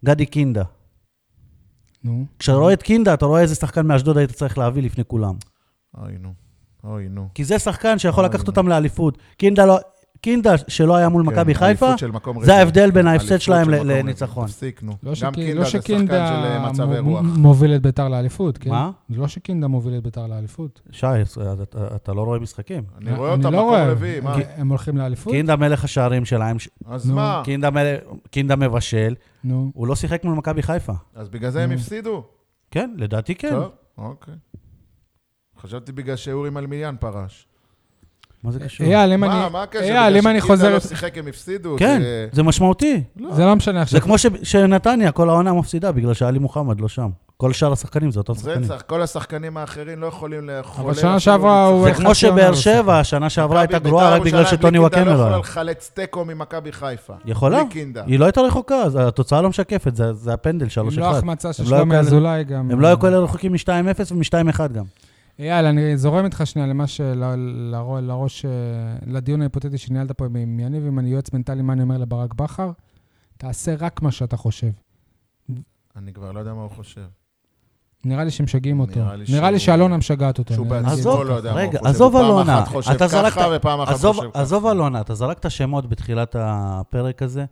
Speaker 2: גדי קינדה.
Speaker 1: נו.
Speaker 2: כשאתה רואה את קינדה, אתה רואה איזה שחקן מאשדוד היית צריך להביא לפני כולם.
Speaker 3: אוי, נו. אוי, נו.
Speaker 2: כי זה שחקן שיכול
Speaker 3: אוי,
Speaker 2: לקחת. אותם לאליפות. קינדה לא... קינדה שלא היה מול
Speaker 3: כן,
Speaker 2: מכבי חיפה, זה. ההבדל בין ההפסד שלהם. לניצחון.
Speaker 3: תפסיק, נו.
Speaker 1: לא
Speaker 3: גם
Speaker 1: שקי-
Speaker 3: קינדה
Speaker 1: לא
Speaker 3: זה שחקן
Speaker 1: שקינדה
Speaker 3: של אה, מצבי רוח.
Speaker 1: מוביל את ביתר לאליפות, כן?
Speaker 2: מה?
Speaker 1: לא שקינדה מוביל את ביתר לאליפות.
Speaker 2: שי, אתה- אתה לא רואה משחקים.
Speaker 3: אני רואה אותם
Speaker 1: לא
Speaker 3: מקום
Speaker 1: רואה.
Speaker 3: רביעי, מה?
Speaker 1: כי הם הולכים לאליפות?
Speaker 2: קינדה מלך השערים שלהם,
Speaker 3: אז
Speaker 1: נו.
Speaker 3: מה?
Speaker 2: קינדה מל- קינדה מבשל,
Speaker 1: נו.
Speaker 2: הוא לא שיחק מול מכבי חיפה.
Speaker 3: אז בגלל זה הם. הפסידו?
Speaker 2: כן, לדעתי כן.
Speaker 3: טוב, אוקיי. חשבתי בגלל שאורי מלמיליאן פרש.
Speaker 2: מה זה קשור?
Speaker 1: אייל, אם
Speaker 3: מה,
Speaker 1: אני...
Speaker 3: מה הקשר?
Speaker 1: אייל, אם אני
Speaker 3: בגלל שקינדה
Speaker 1: חוזר...
Speaker 3: לא שיחק הם הפסידו?
Speaker 2: כן,
Speaker 3: זה-
Speaker 2: זה משמעותי.
Speaker 1: זה לא משנה
Speaker 2: זה
Speaker 1: עכשיו.
Speaker 2: כמו ש- שנתניה, כל העונה מפסידה, בגלל שעלי מוחמד לא שם. כל שאר השחקנים זה אותם
Speaker 3: זה
Speaker 2: שחקנים.
Speaker 3: צריך, כל השחקנים האחרים לא יכולים לאכול...
Speaker 1: שנה שעברה הוא-
Speaker 2: זה כמו שבאר
Speaker 1: לא
Speaker 2: שבע, השנה שעברה הייתה גרועה רק בגלל שטוני וואקמה
Speaker 3: לא
Speaker 2: לא
Speaker 3: יכולה
Speaker 2: היה.
Speaker 3: לחלץ תיקו ממכבי חיפה.
Speaker 2: יכולה? היא לא הייתה רחוקה, אז התוצאה לא משקפת, זה- זה הפנדל 3-1.
Speaker 1: אם לא החמצה של
Speaker 2: הם לא
Speaker 1: שלומי אזולאי גם...
Speaker 2: הם לא היו כאלה רחוקים מ-2-0 ומ-2-1 גם.
Speaker 1: אייל, אני זורם איתך שנייה למה ש... ל- לרו- לראש... אה, לדיון ההיפותטי שניהלת פה עם יניב, אם אני יועץ מנטלי, מה אני אומר לברק בכר? תעשה רק מה שאתה חושב.
Speaker 3: אני כבר לא יודע מה הוא חושב.
Speaker 1: נראה לי שמשגעים אותו.
Speaker 3: נראה לי
Speaker 1: נראה לי
Speaker 3: שהוא-
Speaker 1: שאלונה משגעת אותו.
Speaker 3: שהוא בעצמו לא יודע מה הוא חושב.
Speaker 2: עזוב
Speaker 3: הוא פעם
Speaker 2: אלונה.
Speaker 3: אחת חושב ככה ופעם אחת חושב ככה.
Speaker 2: עזוב אלונה, אתה זרקת שמות בתחילת הפרק הזה,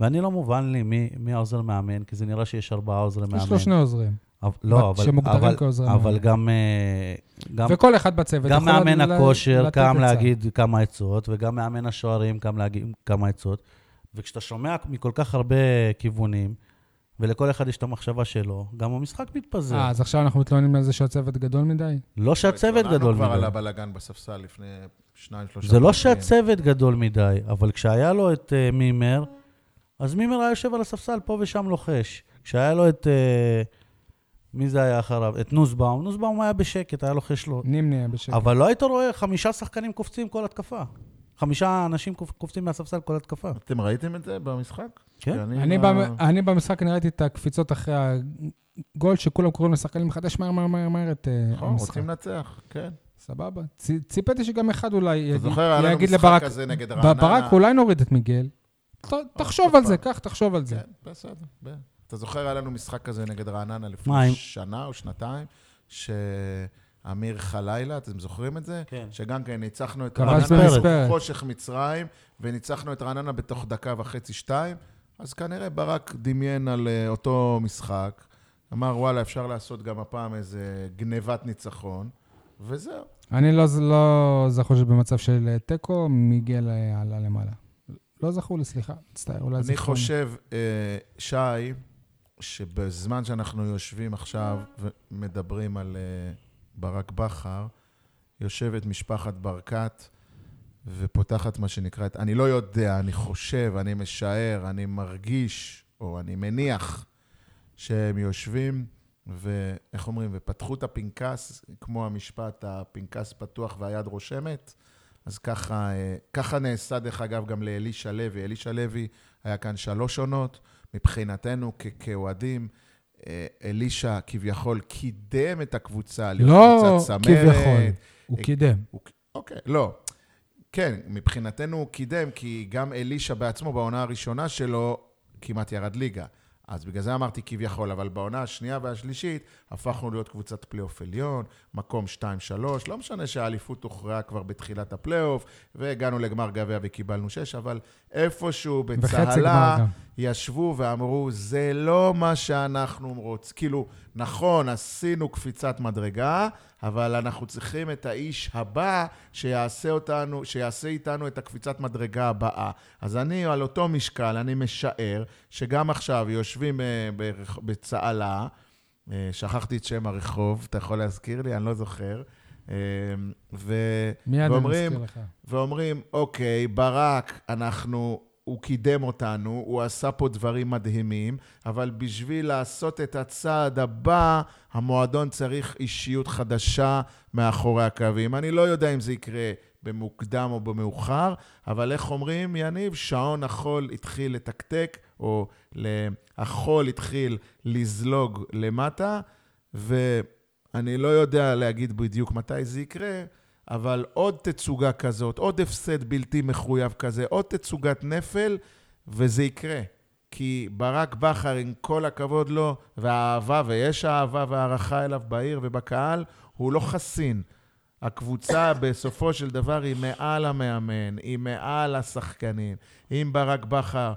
Speaker 2: ואני לא מובן לי מי, מי העוזר מאמן, כי זה נראה שיש ארבעה עוזרי מאמן.
Speaker 1: יש לו שני עוזרים.
Speaker 2: אבל- לא, אבל,
Speaker 1: שמוגדרים
Speaker 2: אבל,
Speaker 1: כעוזרי
Speaker 2: אבל
Speaker 1: מאמן.
Speaker 2: גם, אה, גם,
Speaker 1: וכל אחד בצוות
Speaker 2: גם מאמן
Speaker 1: ל-
Speaker 2: הכושר קם. להגיד כמה עצות, וגם מאמן השוערים קם להגיד כמה עצות. וכשאתה שומע מכל כך הרבה כיוונים, ולכל אחד יש את המחשבה שלו, גם המשחק מתפזר.
Speaker 1: אה, אז עכשיו אנחנו מתלוננים על זה שהצוות גדול מדי?
Speaker 2: לא שהצוות
Speaker 3: התלוננו
Speaker 2: גדול
Speaker 3: כבר על
Speaker 2: מדי.
Speaker 3: הבלגן בספסל לפני שניים, שלושה
Speaker 2: זה לא. שהצוות גדול מדי, אבל כשהיה לו את uh, מימר, אז מימר היה יושב על הספסל פה ושם לוחש. כשהיה לו את... Uh, מי זה היה אחריו? את נוסבאום. נוסבאום היה בשקט, היה לוחש לו.
Speaker 1: נימני היה בשקט.
Speaker 2: אבל לא היית רואה חמישה שחקנים קופצים כל התקפה. חמישה אנשים קופ- קופצים מהספסל כל התקפה.
Speaker 3: אתם ראיתם את זה במשחק?
Speaker 2: כן.
Speaker 1: אני,
Speaker 3: לא-
Speaker 1: במ... אני במשחק, אני ראיתי את הקפיצות אחרי הגול, שכולם קוראים לשחקנים לחדש מהר מהר מהר מהר את אה,
Speaker 3: נכון,
Speaker 1: המשחק.
Speaker 3: רוצים לנצח, כן.
Speaker 1: סבבה. ציפיתי שגם אחד אולי
Speaker 3: אתה
Speaker 1: יגיד,
Speaker 3: זוכר, היה לנו משחק
Speaker 1: לברק,
Speaker 3: כזה נגד רעננה.
Speaker 1: ברק, אולי נוריד את מיגל. תחשוב על זה. קח, תחשוב על זה.
Speaker 3: כן, בסדר. אתה זוכר, היה לנו משחק כזה נגד רעננה לפני שנה או שנתיים, שאמיר חלילה, אתם זוכרים את זה?
Speaker 2: כן.
Speaker 3: שגם כן ניצחנו את רעננה. בחושך מצרים, וניצחנו את רעננה בתוך דקה וחצי, שתיים, אז כנראה ברק דמיין על אה, אותו משחק, אמר, וואלה, אפשר לעשות גם הפעם איזה גנבת ניצחון, וזהו.
Speaker 1: אני לא, לא זכור שבמצב של אה, תיקו, מיגל עלה למעלה. לא זכור לי, סליחה, מצטער, אולי
Speaker 3: אני
Speaker 1: זיכרוני.
Speaker 3: חושב, אה, שי, שבזמן שאנחנו יושבים עכשיו ומדברים על אה, ברק בכר, יושבת משפחת ברקת ופותחת מה שנקרא את... אני לא יודע, אני חושב, אני משער, אני מרגיש, או אני מניח שהם יושבים, ואיך אומרים, ופתחו את הפנקס, כמו המשפט, הפנקס פתוח והיד רושמת. אז ככה, אה, ככה נעשה, דרך אגב, גם לאלישע לוי. אלישע לוי היה כאן שלוש עונות. מבחינתנו, כאוהדים, אה, אלישע כביכול קידם את הקבוצה, להיות
Speaker 1: לא
Speaker 3: קבוצת צמרת.
Speaker 1: כביכול, הוא
Speaker 3: אה,
Speaker 1: קידם.
Speaker 3: אוקיי, לא. כן, מבחינתנו הוא קידם, כי גם אלישע בעצמו, בעונה הראשונה שלו, כמעט ירד ליגה. אז בגלל זה אמרתי כביכול, אבל בעונה השנייה והשלישית הפכנו להיות קבוצת פלייאוף עליון, מקום 2-3, לא משנה שהאליפות הוכרעה כבר בתחילת הפלייאוף, והגענו לגמר גביע וקיבלנו 6, אבל איפשהו בצהלה. ישבו ואמרו, זה לא מה שאנחנו רוצים. כאילו, נכון, עשינו קפיצת מדרגה, אבל אנחנו צריכים את האיש הבא שיעשה אותנו, שיעשה איתנו את הקפיצת מדרגה הבאה. אז אני, על אותו משקל, אני משער שגם עכשיו יושבים אה, בצהלה, אה, שכחתי את שם הרחוב, אתה יכול להזכיר לי? אני לא זוכר. אה, ו...
Speaker 1: מיד אני
Speaker 3: ואומרים,
Speaker 1: מזכיר לך.
Speaker 3: ואומרים, אוקיי, ברק, אנחנו, הוא קידם אותנו, הוא עשה פה דברים מדהימים, אבל בשביל לעשות את הצעד הבא, המועדון צריך אישיות חדשה מאחורי הקווים. אני לא יודע אם זה יקרה במוקדם או במאוחר, אבל איך אומרים, יניב? שעון החול התחיל לתקתק, או החול התחיל לזלוג למטה, ואני לא יודע להגיד בדיוק מתי זה יקרה, אבל עוד תצוגה כזאת, עוד הפסד בלתי מחויב כזה, עוד תצוגת נפל, וזה יקרה. כי ברק בכר, עם כל הכבוד לו, והאהבה, ויש אהבה והערכה אליו בעיר ובקהל, הוא לא חסין. הקבוצה בסופו של דבר היא מעל המאמן, היא מעל השחקנים. אם ברק בכר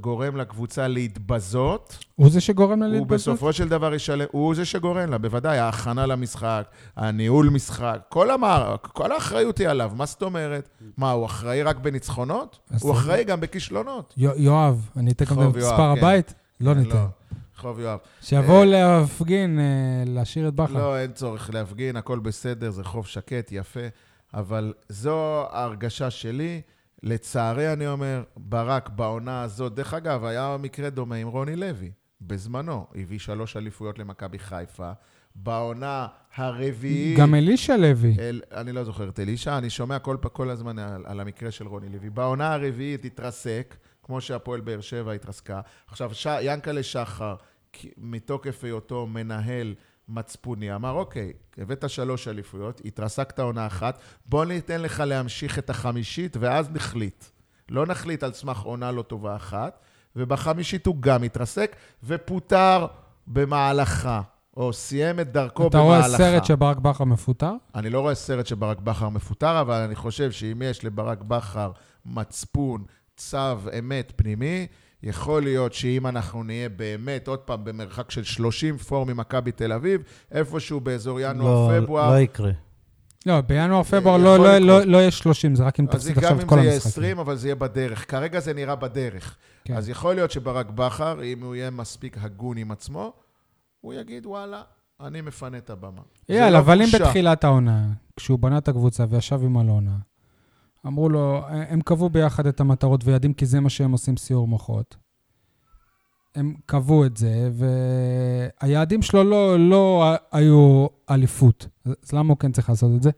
Speaker 3: גורם לקבוצה להתבזות,
Speaker 1: הוא זה שגורם לה
Speaker 3: הוא
Speaker 1: להתבזות?
Speaker 3: בסופו של דבר ישלם, הוא זה שגורם לה, בוודאי, ההכנה למשחק, הניהול משחק, כל, המער, כל האחריות היא עליו, מה זאת אומרת? מה, הוא אחראי רק בניצחונות? הוא אחראי גם בכישלונות.
Speaker 1: יו- יואב, אני אתן גם
Speaker 3: חוב
Speaker 1: את
Speaker 3: יואב,
Speaker 1: מספר
Speaker 3: כן.
Speaker 1: הבית? לא
Speaker 3: כן,
Speaker 1: ניתן.
Speaker 3: חוב יואב.
Speaker 1: שיבואו להפגין, אה, להשאיר את בכר.
Speaker 3: לא, אין צורך להפגין, הכל בסדר, זה חוב שקט, יפה. אבל זו ההרגשה שלי. לצערי, אני אומר, ברק בעונה הזאת, דרך אגב, היה מקרה דומה עם רוני לוי, בזמנו. הביא שלוש אליפויות למכבי חיפה. בעונה הרביעית...
Speaker 1: גם אלישע לוי.
Speaker 3: אל, אני לא זוכר את אלישע, אני שומע כל, כל הזמן על, על המקרה של רוני לוי. בעונה הרביעית התרסק, כמו שהפועל באר שבע התרסקה. עכשיו, ש, ינקלה שחר, מתוקף היותו מנהל מצפוני, אמר, אוקיי, הבאת שלוש אליפויות, התרסקת עונה אחת, בוא ניתן לך להמשיך את החמישית, ואז נחליט. לא נחליט על סמך עונה לא טובה אחת, ובחמישית הוא גם התרסק, ופוטר במהלכה, או סיים את דרכו
Speaker 1: אתה
Speaker 3: במהלכה.
Speaker 1: רואה סרט שברק בכר מפוטר?
Speaker 3: אני לא רואה סרט שברק בכר מפוטר, אבל אני חושב שאם יש לברק בכר מצפון, צו אמת פנימי, יכול להיות שאם אנחנו נהיה באמת, עוד פעם, במרחק של 30 פור ממכבי תל אביב, איפשהו באזור
Speaker 2: לא,
Speaker 3: ינואר-פברואר,
Speaker 2: לא יקרה.
Speaker 1: לא, בינואר-פברואר
Speaker 3: יכול
Speaker 1: לא- לא-. לא לא יהיה 30, זה רק אם
Speaker 3: אז
Speaker 1: תפסיד
Speaker 3: גם
Speaker 1: עכשיו את
Speaker 3: אם
Speaker 1: כל
Speaker 3: זה יהיה
Speaker 1: המשחקים.
Speaker 3: 20, אבל זה יהיה בדרך. כרגע זה נראה בדרך.
Speaker 1: כן.
Speaker 3: אז יכול להיות שברק בכר, אם הוא יהיה מספיק הגון עם עצמו, הוא יגיד, וואלה, אני מפנה את הבמה.
Speaker 1: אייל,
Speaker 3: לא
Speaker 1: אבל אם. בתחילת העונה, כשהוא בנה את הקבוצה וישב עם אלונה, אמרו לו, הם קבעו ביחד את המטרות ויעדים, כי זה מה שהם עושים סיור מוחות. הם קבעו את זה, והיעדים שלו לא, לא היו אליפות. אז למה הוא כן צריך לעשות את זה?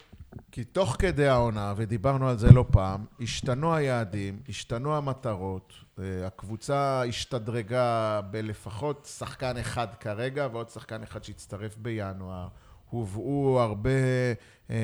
Speaker 3: כי תוך כדי העונה, ודיברנו על זה לא פעם, השתנו היעדים, השתנו המטרות, אה, הקבוצה השתדרגה בלפחות שחקן אחד כרגע, ועוד שחקן אחד שהצטרף בינואר. הובאו הרבה אה,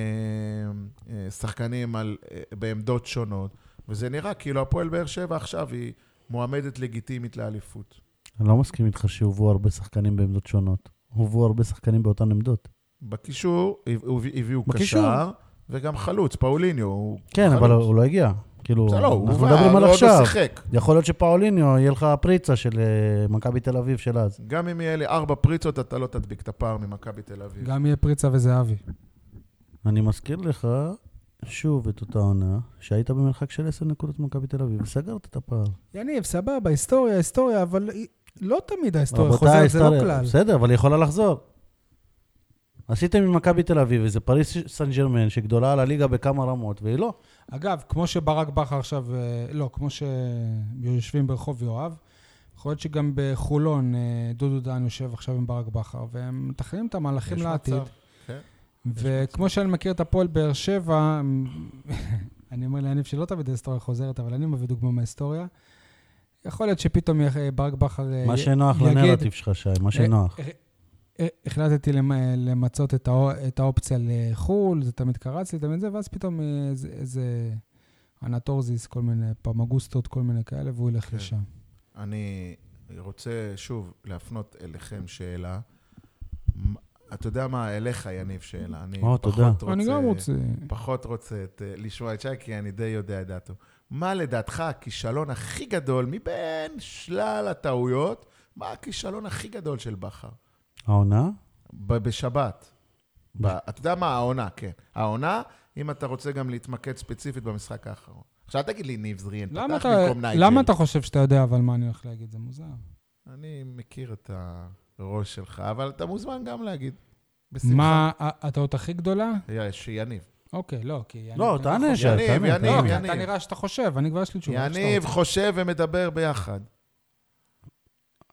Speaker 3: אה, שחקנים על, אה, בעמדות שונות, וזה נראה כאילו הפועל באר שבע עכשיו היא מועמדת לגיטימית לאליפות.
Speaker 2: אני לא מסכים איתך שהובאו הרבה שחקנים בעמדות שונות. הובאו הרבה שחקנים באותן עמדות.
Speaker 3: בקישור הב- הביאו
Speaker 2: בקישור.
Speaker 3: קשר, וגם חלוץ, פאוליניו.
Speaker 2: כן,
Speaker 3: חלוץ.
Speaker 2: אבל הוא לא הגיע. כאילו,
Speaker 3: לא,
Speaker 2: אנחנו מדברים על עכשיו.
Speaker 3: לא שיחק.
Speaker 2: יכול להיות שפאוליניו יהיה לך פריצה של אה, מכבי תל אביב של אז.
Speaker 3: גם אם יהיה לי ארבע פריצות, אתה לא תדביק את הפער ממכבי תל אביב.
Speaker 1: גם יהיה פריצה וזהבי.
Speaker 2: אני מזכיר לך שוב את אותה עונה, שהיית במרחק של 10 נקודות ממכבי תל אביב, וסגרת את הפער.
Speaker 1: יניב, סבבה, היסטוריה, היסטוריה, אבל לא תמיד ההיסטוריה חוזרת, זה לא כלל.
Speaker 2: בסדר, אבל היא יכולה לחזור. עשיתם עם מכבי תל אביב איזה פריס סן ג'רמן שגדולה על הליגה בכמה רמות, והיא לא.
Speaker 1: אגב, כמו שברק בכר עכשיו, אה, לא, כמו שיושבים ברחוב יואב, יכול להיות שגם בחולון אה, דודו דן יושב עכשיו עם ברק בכר, והם מתכננים את המהלכים לעתיד.
Speaker 3: כן.
Speaker 1: וכמו שאני מכיר את הפועל באר שבע, אני אומר ליניב שלא תמיד ההיסטוריה חוזרת, אבל אני מביא דוגמה מההיסטוריה. יכול להיות שפתאום אה, ברק בכר אה,
Speaker 2: מה שנוח
Speaker 1: יגיד,
Speaker 2: לנרטיב שלך, שי, מה שנוח.
Speaker 1: אה, החלטתי למ- למצות את האו- את האופציה לחו"ל, זה תמיד קרץ לי, תמיד זה, ואז פתאום אה, איזה- איזה אנטורזיס, כל מיני פמגוסטות, כל מיני כאלה, והוא ילך
Speaker 3: כן.
Speaker 1: לשם.
Speaker 3: אני רוצה שוב להפנות אליכם שאלה. אתה יודע מה, אליך, יניב, שאלה. אני
Speaker 2: או,
Speaker 3: פחות
Speaker 2: תודה.
Speaker 3: רוצה...
Speaker 1: אני גם רוצה...
Speaker 3: פחות רוצה את, אה, לשמוע את שי, כי אני די יודע את דעתו. מה לדעתך הכישלון הכי גדול מבין שלל הטעויות? מה הכישלון הכי גדול של בכר?
Speaker 2: העונה?
Speaker 3: ב- בשבת. ב- אתה יודע מה, העונה, כן. העונה, אם אתה רוצה גם להתמקד ספציפית במשחק האחרון. עכשיו, אל תגיד לי ניב זריאן,
Speaker 1: למה
Speaker 3: פתח
Speaker 1: אתה,
Speaker 3: במקום נייג'ל.
Speaker 1: למה אתה חושב שאתה יודע אבל מה אני הולך להגיד? זה מוזר.
Speaker 3: אני מכיר את הראש שלך, אבל אתה מוזמן גם להגיד. בשמחה.
Speaker 1: מה הטעות הכי גדולה?
Speaker 3: יש, יניב.
Speaker 1: אוקיי, לא, כי... יניב
Speaker 2: לא, תענה. שי,
Speaker 3: יניב,
Speaker 2: תענה.
Speaker 3: יניב,
Speaker 1: לא,
Speaker 3: יניב.
Speaker 1: אתה נראה שאתה חושב, אני כבר יש לי תשובה. שאתה
Speaker 3: יניב. חושב ומדבר ביחד.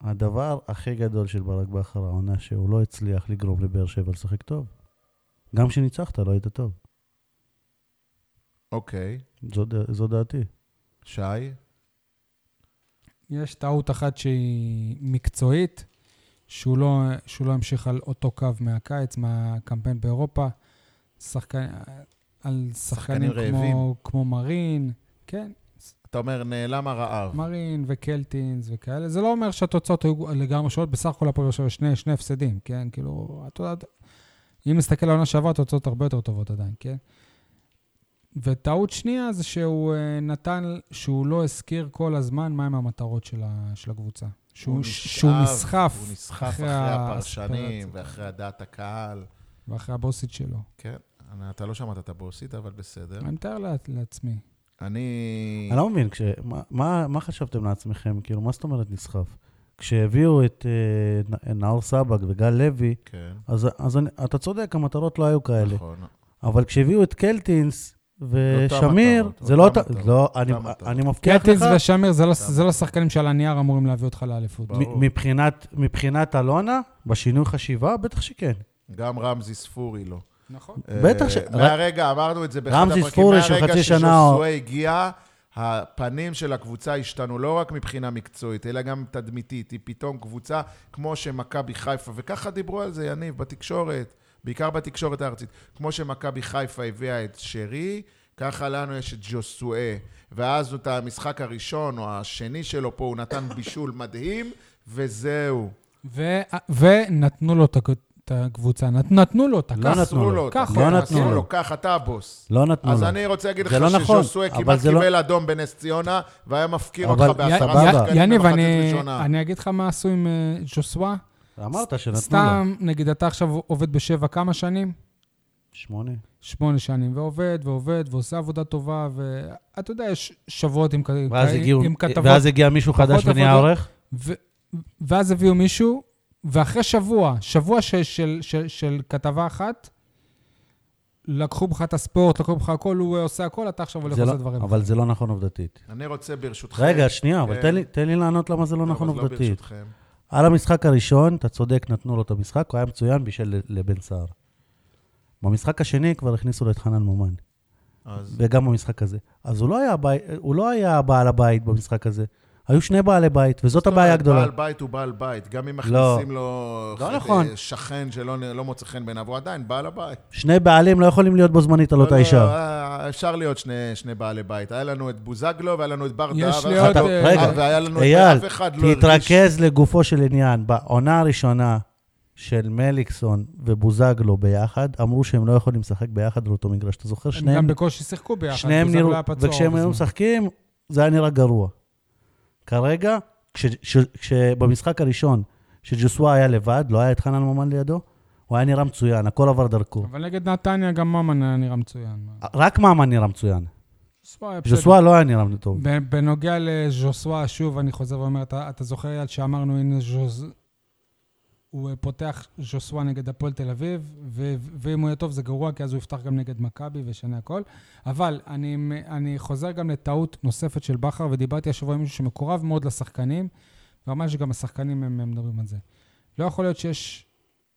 Speaker 2: הדבר הכי גדול של ברק בכר העונה, שהוא לא הצליח לגרום לבאר שבע לשחק טוב. גם כשניצחת, לא היית טוב.
Speaker 3: אוקיי.
Speaker 2: זו, ד- זו דעתי.
Speaker 3: שי?
Speaker 1: יש טעות אחת שהיא מקצועית, שהוא לא, שהוא לא המשיך על אותו קו מהקיץ, מהקמפיין באירופה. שחקן, על שחקנים
Speaker 3: שחקנים
Speaker 1: כמו, כמו מרין, כן,
Speaker 3: אתה אומר, נעלם הרעב.
Speaker 1: מרין וקלטינס וכאלה. זה לא אומר שהתוצאות היו לגמרי שונות, בסך הכל הפועל באר שני, שני הפסדים, כן? כאילו, אתה יודע, אם נסתכל על העונה שעברה, התוצאות הרבה יותר טובות עדיין, כן? וטעות שנייה זה שהוא אה, נתן, שהוא לא הזכיר כל הזמן מהם המטרות של, ה, של הקבוצה. שהוא,
Speaker 3: הוא
Speaker 1: שהוא נסחף
Speaker 3: הוא נסחף
Speaker 1: אחרי
Speaker 3: אחרי. הפרשנים ואחרי דעת הקהל.
Speaker 1: ואחרי הבוסית שלו.
Speaker 3: כן, אתה לא שמעת את הבוסית, אבל בסדר.
Speaker 1: אני מתאר לעצמי.
Speaker 3: אני...
Speaker 2: אני לא מבין, כש... מה, מה, מה חשבתם לעצמכם? כאילו, מה זאת אומרת נסחף? כשהביאו את אה, נ- נאור סבג וגל לוי,
Speaker 3: כן,
Speaker 2: אז, אז אני, אתה צודק, המטרות לא היו כאלה.
Speaker 3: נכון.
Speaker 2: אבל כשהביאו את קלטינס ושמיר,
Speaker 3: מטרות,
Speaker 2: זה לא... אותה-
Speaker 3: מטרות,
Speaker 2: לא, אני. אני מבטיח לך,
Speaker 1: קטינס ושמיר זה לא-. זה לא שחקנים שעל הנייר אמורים להביא אותך לאליפות.
Speaker 2: מבחינת, מבחינת אלונה, בשינוי חשיבה, בטח שכן.
Speaker 3: גם רמזי ספורי לא.
Speaker 1: נכון.
Speaker 2: בטח ש-
Speaker 3: אה, מהרגע, אמרנו את זה באחד הפרקים, מהרגע שז'וסווה הגיע, הפנים של הקבוצה השתנו, לא רק מבחינה מקצועית, אלא גם תדמיתית. היא פתאום קבוצה כמו שמכבי חיפה, וככה דיברו על זה, יניב, בתקשורת, בעיקר בתקשורת הארצית. כמו שמכבי חיפה הביאה את שרי, ככה לנו יש את ג'וסואה. ואז את המשחק הראשון או השני שלו פה, הוא נתן בישול מדהים, וזהו.
Speaker 1: ו- ונתנו לו את את הקבוצה, נת- נתנו לו אותה.
Speaker 2: לא
Speaker 1: קח.
Speaker 2: נתנו לו.
Speaker 3: אותה.
Speaker 2: לא נתנו לו.
Speaker 3: קח, אתה הבוס.
Speaker 2: לא נתנו
Speaker 3: אז
Speaker 2: לו.
Speaker 3: אני רוצה להגיד לך
Speaker 2: לא נכון,
Speaker 3: שז'וסוי
Speaker 2: אבל
Speaker 3: כמעט
Speaker 2: לא-
Speaker 3: קיבל אדום בנס ציונה, והיה מפקיר
Speaker 2: אבל-
Speaker 3: אותך בעשרה
Speaker 1: יניב,
Speaker 3: במחצית
Speaker 1: אני-
Speaker 3: ראשונה.
Speaker 1: אני אגיד לך מה עשו עם אה, ג'וסווה.
Speaker 2: אמרת שנתנו לו.
Speaker 1: סתם, נגיד, אתה עכשיו עובד בשבע כמה שנים?
Speaker 2: שמונה.
Speaker 1: שמונה שנים, ועובד ועובד ועושה עבודה טובה, ואתה יודע, יש שבועות עם,
Speaker 2: הגיעו,
Speaker 1: כתבות,
Speaker 2: ואז הגיע מישהו חדש ונהיה. עורך?
Speaker 1: ו, ואז הביאו מישהו, ואחרי שבוע, שבוע ש, של, של, של כתבה אחת, לקחו בך את הספורט, לקחו בך הכל, הוא עושה הכל, אתה עכשיו הולך
Speaker 2: זה
Speaker 1: לעשות
Speaker 2: לא-
Speaker 1: דברים.
Speaker 2: אבל זה לא נכון עובדתית.
Speaker 3: אני רוצה ברשותכם...
Speaker 2: רגע, שנייה, אבל
Speaker 3: כן.
Speaker 2: תן לי- תן לי לענות למה זה לא
Speaker 3: טוב,
Speaker 2: נכון
Speaker 3: לא
Speaker 2: עובדתית.
Speaker 3: ברשותכם.
Speaker 2: על המשחק הראשון, אתה צודק, נתנו לו את המשחק, הוא היה מצוין בשביל לבן סער. במשחק השני כבר הכניסו לו את חנן מומן,
Speaker 3: אז
Speaker 2: וגם במשחק הזה. אז הוא לא היה, הבית, הוא לא היה בעל הבית במשחק הזה. היו שני בעלי בית, וזאת
Speaker 3: זאת
Speaker 2: הבעיה
Speaker 3: אומרת,
Speaker 2: הגדולה.
Speaker 3: בעל בית הוא בעל בית. גם אם
Speaker 2: לא.
Speaker 3: מכניסים לו
Speaker 2: לא
Speaker 3: ח-
Speaker 2: נכון.
Speaker 3: שכן שלא לא מוצא חן בעיניו, הוא עדיין בעל הבית.
Speaker 2: שני בעלים לא יכולים להיות בו זמנית על
Speaker 3: לא,
Speaker 2: אותה
Speaker 3: לא,
Speaker 2: אישה.
Speaker 3: אה, אפשר להיות שני, שני בעלי בית. היה לנו את בוזגלו והיה לנו את ברדה.
Speaker 1: יש
Speaker 3: ואף
Speaker 1: לי
Speaker 3: אחד
Speaker 1: עוד,
Speaker 3: לא-
Speaker 1: אה,
Speaker 2: רגע,
Speaker 3: והיה לנו את
Speaker 2: אייל,
Speaker 3: אף אחד לא הרגיש-
Speaker 2: תתרכז לגופו של עניין. בעונה הראשונה של מליקסון ובוזגלו ביחד, אמרו שהם לא יכולים לשחק ביחד על אותו מגרש. אתה זוכר?
Speaker 1: הם
Speaker 2: שניהם
Speaker 1: גם בקושי שיחקו ביחד.
Speaker 2: שניהם
Speaker 1: בוזגלו
Speaker 2: נראו,
Speaker 1: היה פצוע
Speaker 2: וכשהם היו. משחקים, זה היה נראה גרוע. כרגע, כש- ש- כשבמשחק הראשון, שג'וסווה היה לבד, לא היה את חנן ממן לידו, הוא היה נראה מצוין, הכל עבר דרכו.
Speaker 1: אבל נגד נתניה גם ממן היה נראה מצוין.
Speaker 2: רק ממן נראה מצוין.
Speaker 1: ג'וסווה
Speaker 2: לא היה נראה טוב.
Speaker 1: בנוגע לז'וסווה, שוב, אני חוזר ואומר, אתה, אתה זוכר, אייל, שאמרנו, הנה. הוא אה, פותח ז'וסווה נגד הפועל תל אביב, ו- ואם הוא יהיה טוב זה גרוע, כי אז הוא יפתח גם נגד מכבי וישנה הכל. אבל אני, אני חוזר גם לטעות נוספת של בכר, ודיברתי השבוע עם מישהו שמקורב מאוד לשחקנים, וממש גם השחקנים הם, הם מדברים על זה. לא יכול להיות שיש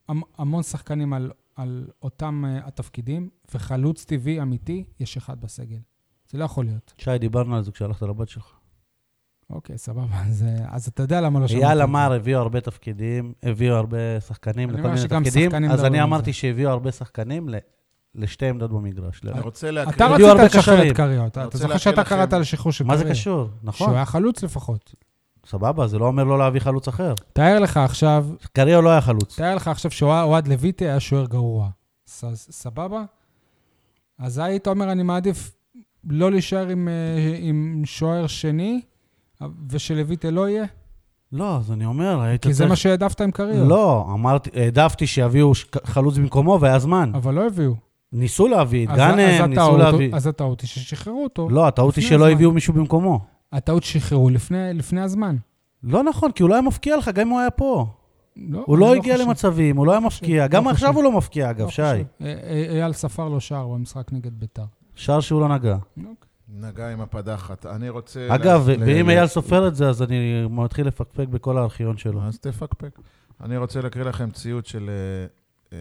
Speaker 1: המ- המון שחקנים על, על אותם uh, התפקידים, וחלוץ טבעי אמיתי, יש אחד בסגל. זה לא יכול להיות.
Speaker 2: שי, דיברנו על זה כשהלכת לבת שלך.
Speaker 1: אוקיי, סבבה. אז, אז אתה יודע למה לא שמעתי.
Speaker 2: אייל. אמר, הביאו הרבה תפקידים, הביאו הרבה שחקנים לכל
Speaker 1: אומר
Speaker 2: מיני תפקידים, אז אני
Speaker 1: על
Speaker 2: אמרתי. שהביאו הרבה שחקנים ל- לשתי עמדות במגרש.
Speaker 3: אני רוצה
Speaker 1: אתה
Speaker 3: להקריא...
Speaker 2: הרבה
Speaker 1: רצית לשחרר. את קריו. אתה אתה זוכר שאתה קראת על השחרור של
Speaker 2: מה זה
Speaker 1: קריו.
Speaker 2: קשור?
Speaker 1: שהוא
Speaker 2: נכון.
Speaker 1: היה חלוץ לפחות.
Speaker 2: סבבה, זה לא אומר לא להביא חלוץ אחר.
Speaker 1: תאר לך עכשיו,
Speaker 2: קריו לא היה חלוץ.
Speaker 1: תאר לך עכשיו שאוהד לויטה היה שוער גרוע. ס- סבבה? אז היית אומר, אני מעדיף לא להישאר עם, אה, עם שוער שני, ושלויטה לא יהיה?
Speaker 2: לא, אז אני אומר, היית
Speaker 1: כי זה מה שהעדפת עם קריו.
Speaker 2: לא, אמרתי, העדפתי שיביאו חלוץ במקומו והיה זמן.
Speaker 1: אבל לא הביאו.
Speaker 2: ניסו להביא את גאנם, ניסו להביא...
Speaker 1: אז הטעות היא ששחררו אותו.
Speaker 2: לא, הטעות היא שלא. הביאו מישהו במקומו.
Speaker 1: הטעות שחררו לפני, לפני הזמן.
Speaker 2: לא נכון, כי הוא לא היה מפקיע לך גם אם הוא היה פה.
Speaker 1: לא,
Speaker 2: הוא
Speaker 1: אני
Speaker 2: לא הגיע
Speaker 1: חושב.
Speaker 2: למצבים, הוא לא היה
Speaker 1: לא
Speaker 2: מפקיע.
Speaker 1: חושב,
Speaker 2: גם
Speaker 1: לא
Speaker 2: עכשיו. הוא לא מפקיע, אגב,
Speaker 1: לא
Speaker 2: שי.
Speaker 1: אה, אה, אייל ספר לו שער במשחק נגד ביתר.
Speaker 2: שער שהוא לא נגע.
Speaker 1: אוקיי.
Speaker 3: נגע עם הפדחת. אני רוצה...
Speaker 2: אגב,
Speaker 3: לה-
Speaker 2: ואם אייל סופר את זה, אז אני מתחיל לפקפק בכל הארכיון שלו.
Speaker 3: אז תפקפק. אני רוצה להקריא לכם ציוץ של אה, אה,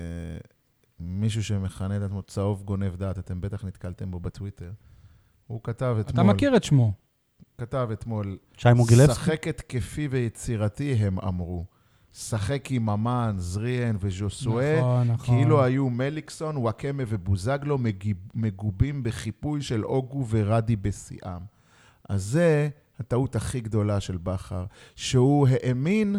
Speaker 3: מישהו שמכנה את עצמו צהוב גונב דעת, אתם בטח נתקלתם בו בטוויטר. הוא כתב אתמול...
Speaker 1: אתה מכיר את שמו.
Speaker 3: כתב אתמול,
Speaker 2: שי מוגילבסקי?
Speaker 3: שחק התקפי ויצירתי, הם אמרו. שחק עם ממן, זריאן וז'וסואה,
Speaker 1: נכון, נכון.
Speaker 3: כאילו היו מליקסון, וואקמה ובוזגלו מגובים בחיפוי של אוגו ורדי בשיאם. אז זה הטעות הכי גדולה של בכר, שהוא האמין,